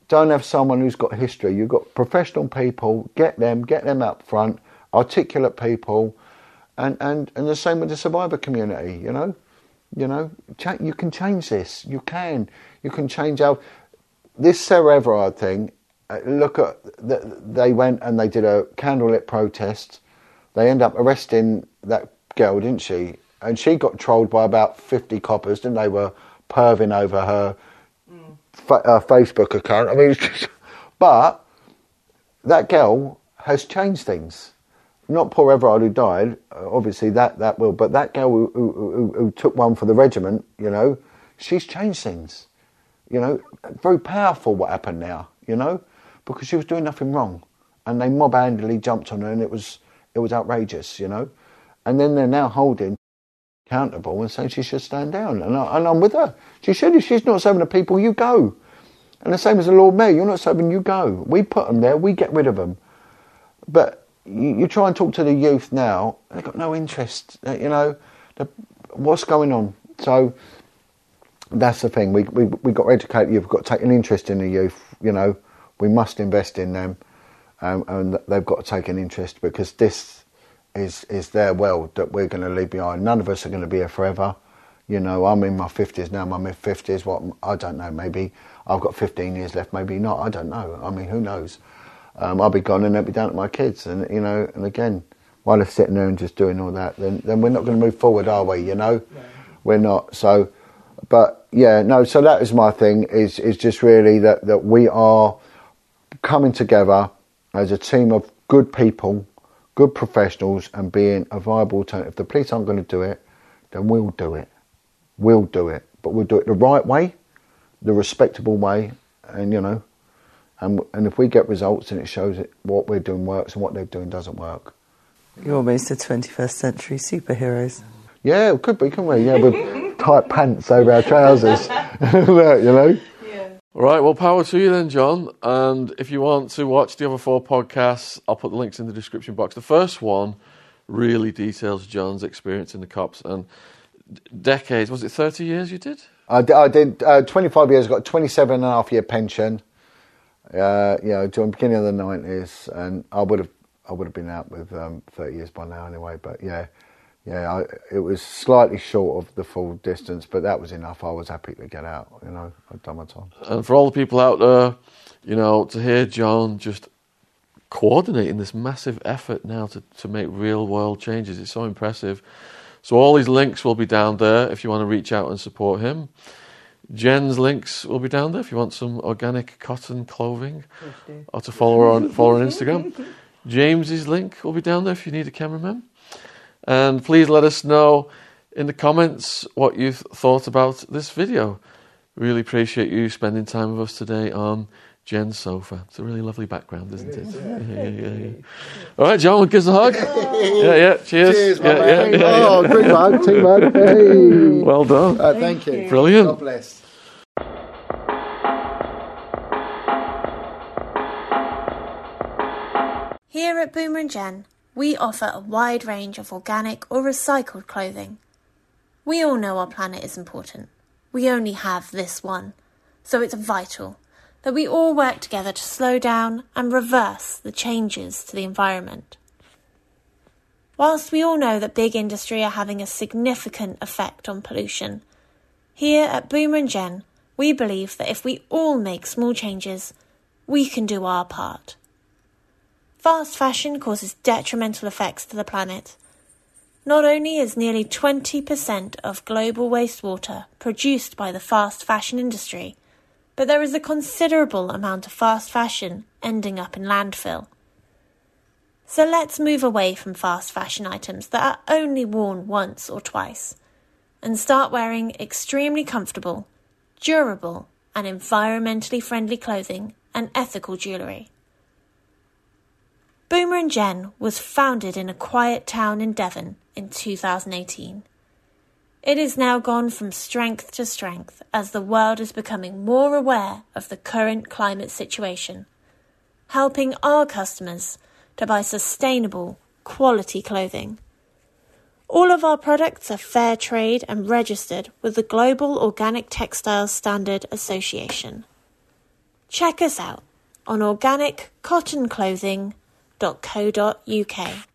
Don't have someone who's got history. You've got professional people. Get them, get them up front. Articulate people, and and and the same with the survivor community. You know, you know, cha- you can change this. You can. You can change our this Sarah Everard thing. Uh, look at the, they went and they did a candlelit protest. They end up arresting that girl, didn't she? and she got trolled by about 50 coppers, and they were perving over her. Fa- uh, Facebook account. I mean, just, but that girl has changed things. Not poor Everard who died, uh, obviously that, that will, but that girl who, who, who, who took one for the regiment, you know, she's changed things. You know, very powerful what happened now, you know, because she was doing nothing wrong. And they mob handedly jumped on her and it was, it was outrageous, you know. And then they're now holding accountable and saying she should stand down. And, I, and I'm with her. She should. If she's not serving the people, you go. And the same as the Lord Mayor, you're not serving, you go. We put them there, we get rid of them. But you, you try and talk to the youth now, they've got no interest. Uh, you know, the, what's going on? So that's the thing. We we we got to educate youth. We've got to take an interest in the youth. You know, we must invest in them, um, and they've got to take an interest because this is is their world that we're going to leave behind. None of us are going to be here forever. You know, I'm in my fifties now, my mid fifties. What I don't know. Maybe I've got 15 years left. Maybe not. I don't know. I mean, who knows? Um, I'll be gone and they'll be down to my kids. And you know, and again, while they're sitting there and just doing all that, then then we're not going to move forward, are we? You know, we're not. So, but yeah, no. So that is my thing. Is is just really that that we are coming together as a team of good people, good professionals, and being a viable alternative. If the police aren't going to do it, then we'll do it. We'll do it, but we'll do it the right way, the respectable way, and you know, and and if we get results and it shows it what we're doing works and what they're doing doesn't work. You're almost a 21st century superheroes. Yeah, it could be, couldn't we? Yeah, with tight pants over our trousers, you know. All right, well, power to you then, John. And if you want to watch the other four podcasts, I'll put the links in the description box. The first one really details John's experience in the cops and decades. Was it 30 years you did? I did, I did uh, 25 years, got 27 and a half year pension, uh, you know, during the beginning of the 90s, and I would have I would have been out with um, 30 years by now anyway, but yeah, yeah, I, it was slightly short of the full distance, but that was enough. I was happy to get out, you know, I'd done my time. And for all the people out there, you know, to hear John just coordinating this massive effort now to, to make real world changes, it's so impressive. So all these links will be down there if you want to reach out and support him. Jen's links will be down there if you want some organic cotton clothing or to follow her on follow her on Instagram. James's link will be down there if you need a cameraman. And please let us know in the comments what you've thought about this video. Really appreciate you spending time with us today on Jen's sofa. It's a really lovely background, isn't it? Yeah, yeah, yeah, yeah. All right, John, give us a hug. Yeah, yeah. Cheers. Cheers, my yeah, man. yeah, yeah, oh, great man, team man. Hey. Well done. Uh, thank you. Brilliant. God bless. Here at Boomer and Jen, we offer a wide range of organic or recycled clothing. We all know our planet is important. We only have this one, so it's vital that we all work together to slow down and reverse the changes to the environment. Whilst we all know that big industry are having a significant effect on pollution, here at Boomer and Jen, we believe that if we all make small changes, we can do our part. Fast fashion causes detrimental effects to the planet. Not only is nearly 20% of global wastewater produced by the fast fashion industry, but there is a considerable amount of fast fashion ending up in landfill. So let's move away from fast fashion items that are only worn once or twice and start wearing extremely comfortable, durable, and environmentally friendly clothing and ethical jewellery. Boomer and Jen was founded in a quiet town in Devon in 2018. It has now gone from strength to strength as the world is becoming more aware of the current climate situation, helping our customers to buy sustainable, quality clothing. All of our products are fair trade and registered with the Global Organic Textiles Standard Association. Check us out on organiccottonclothing.co.uk.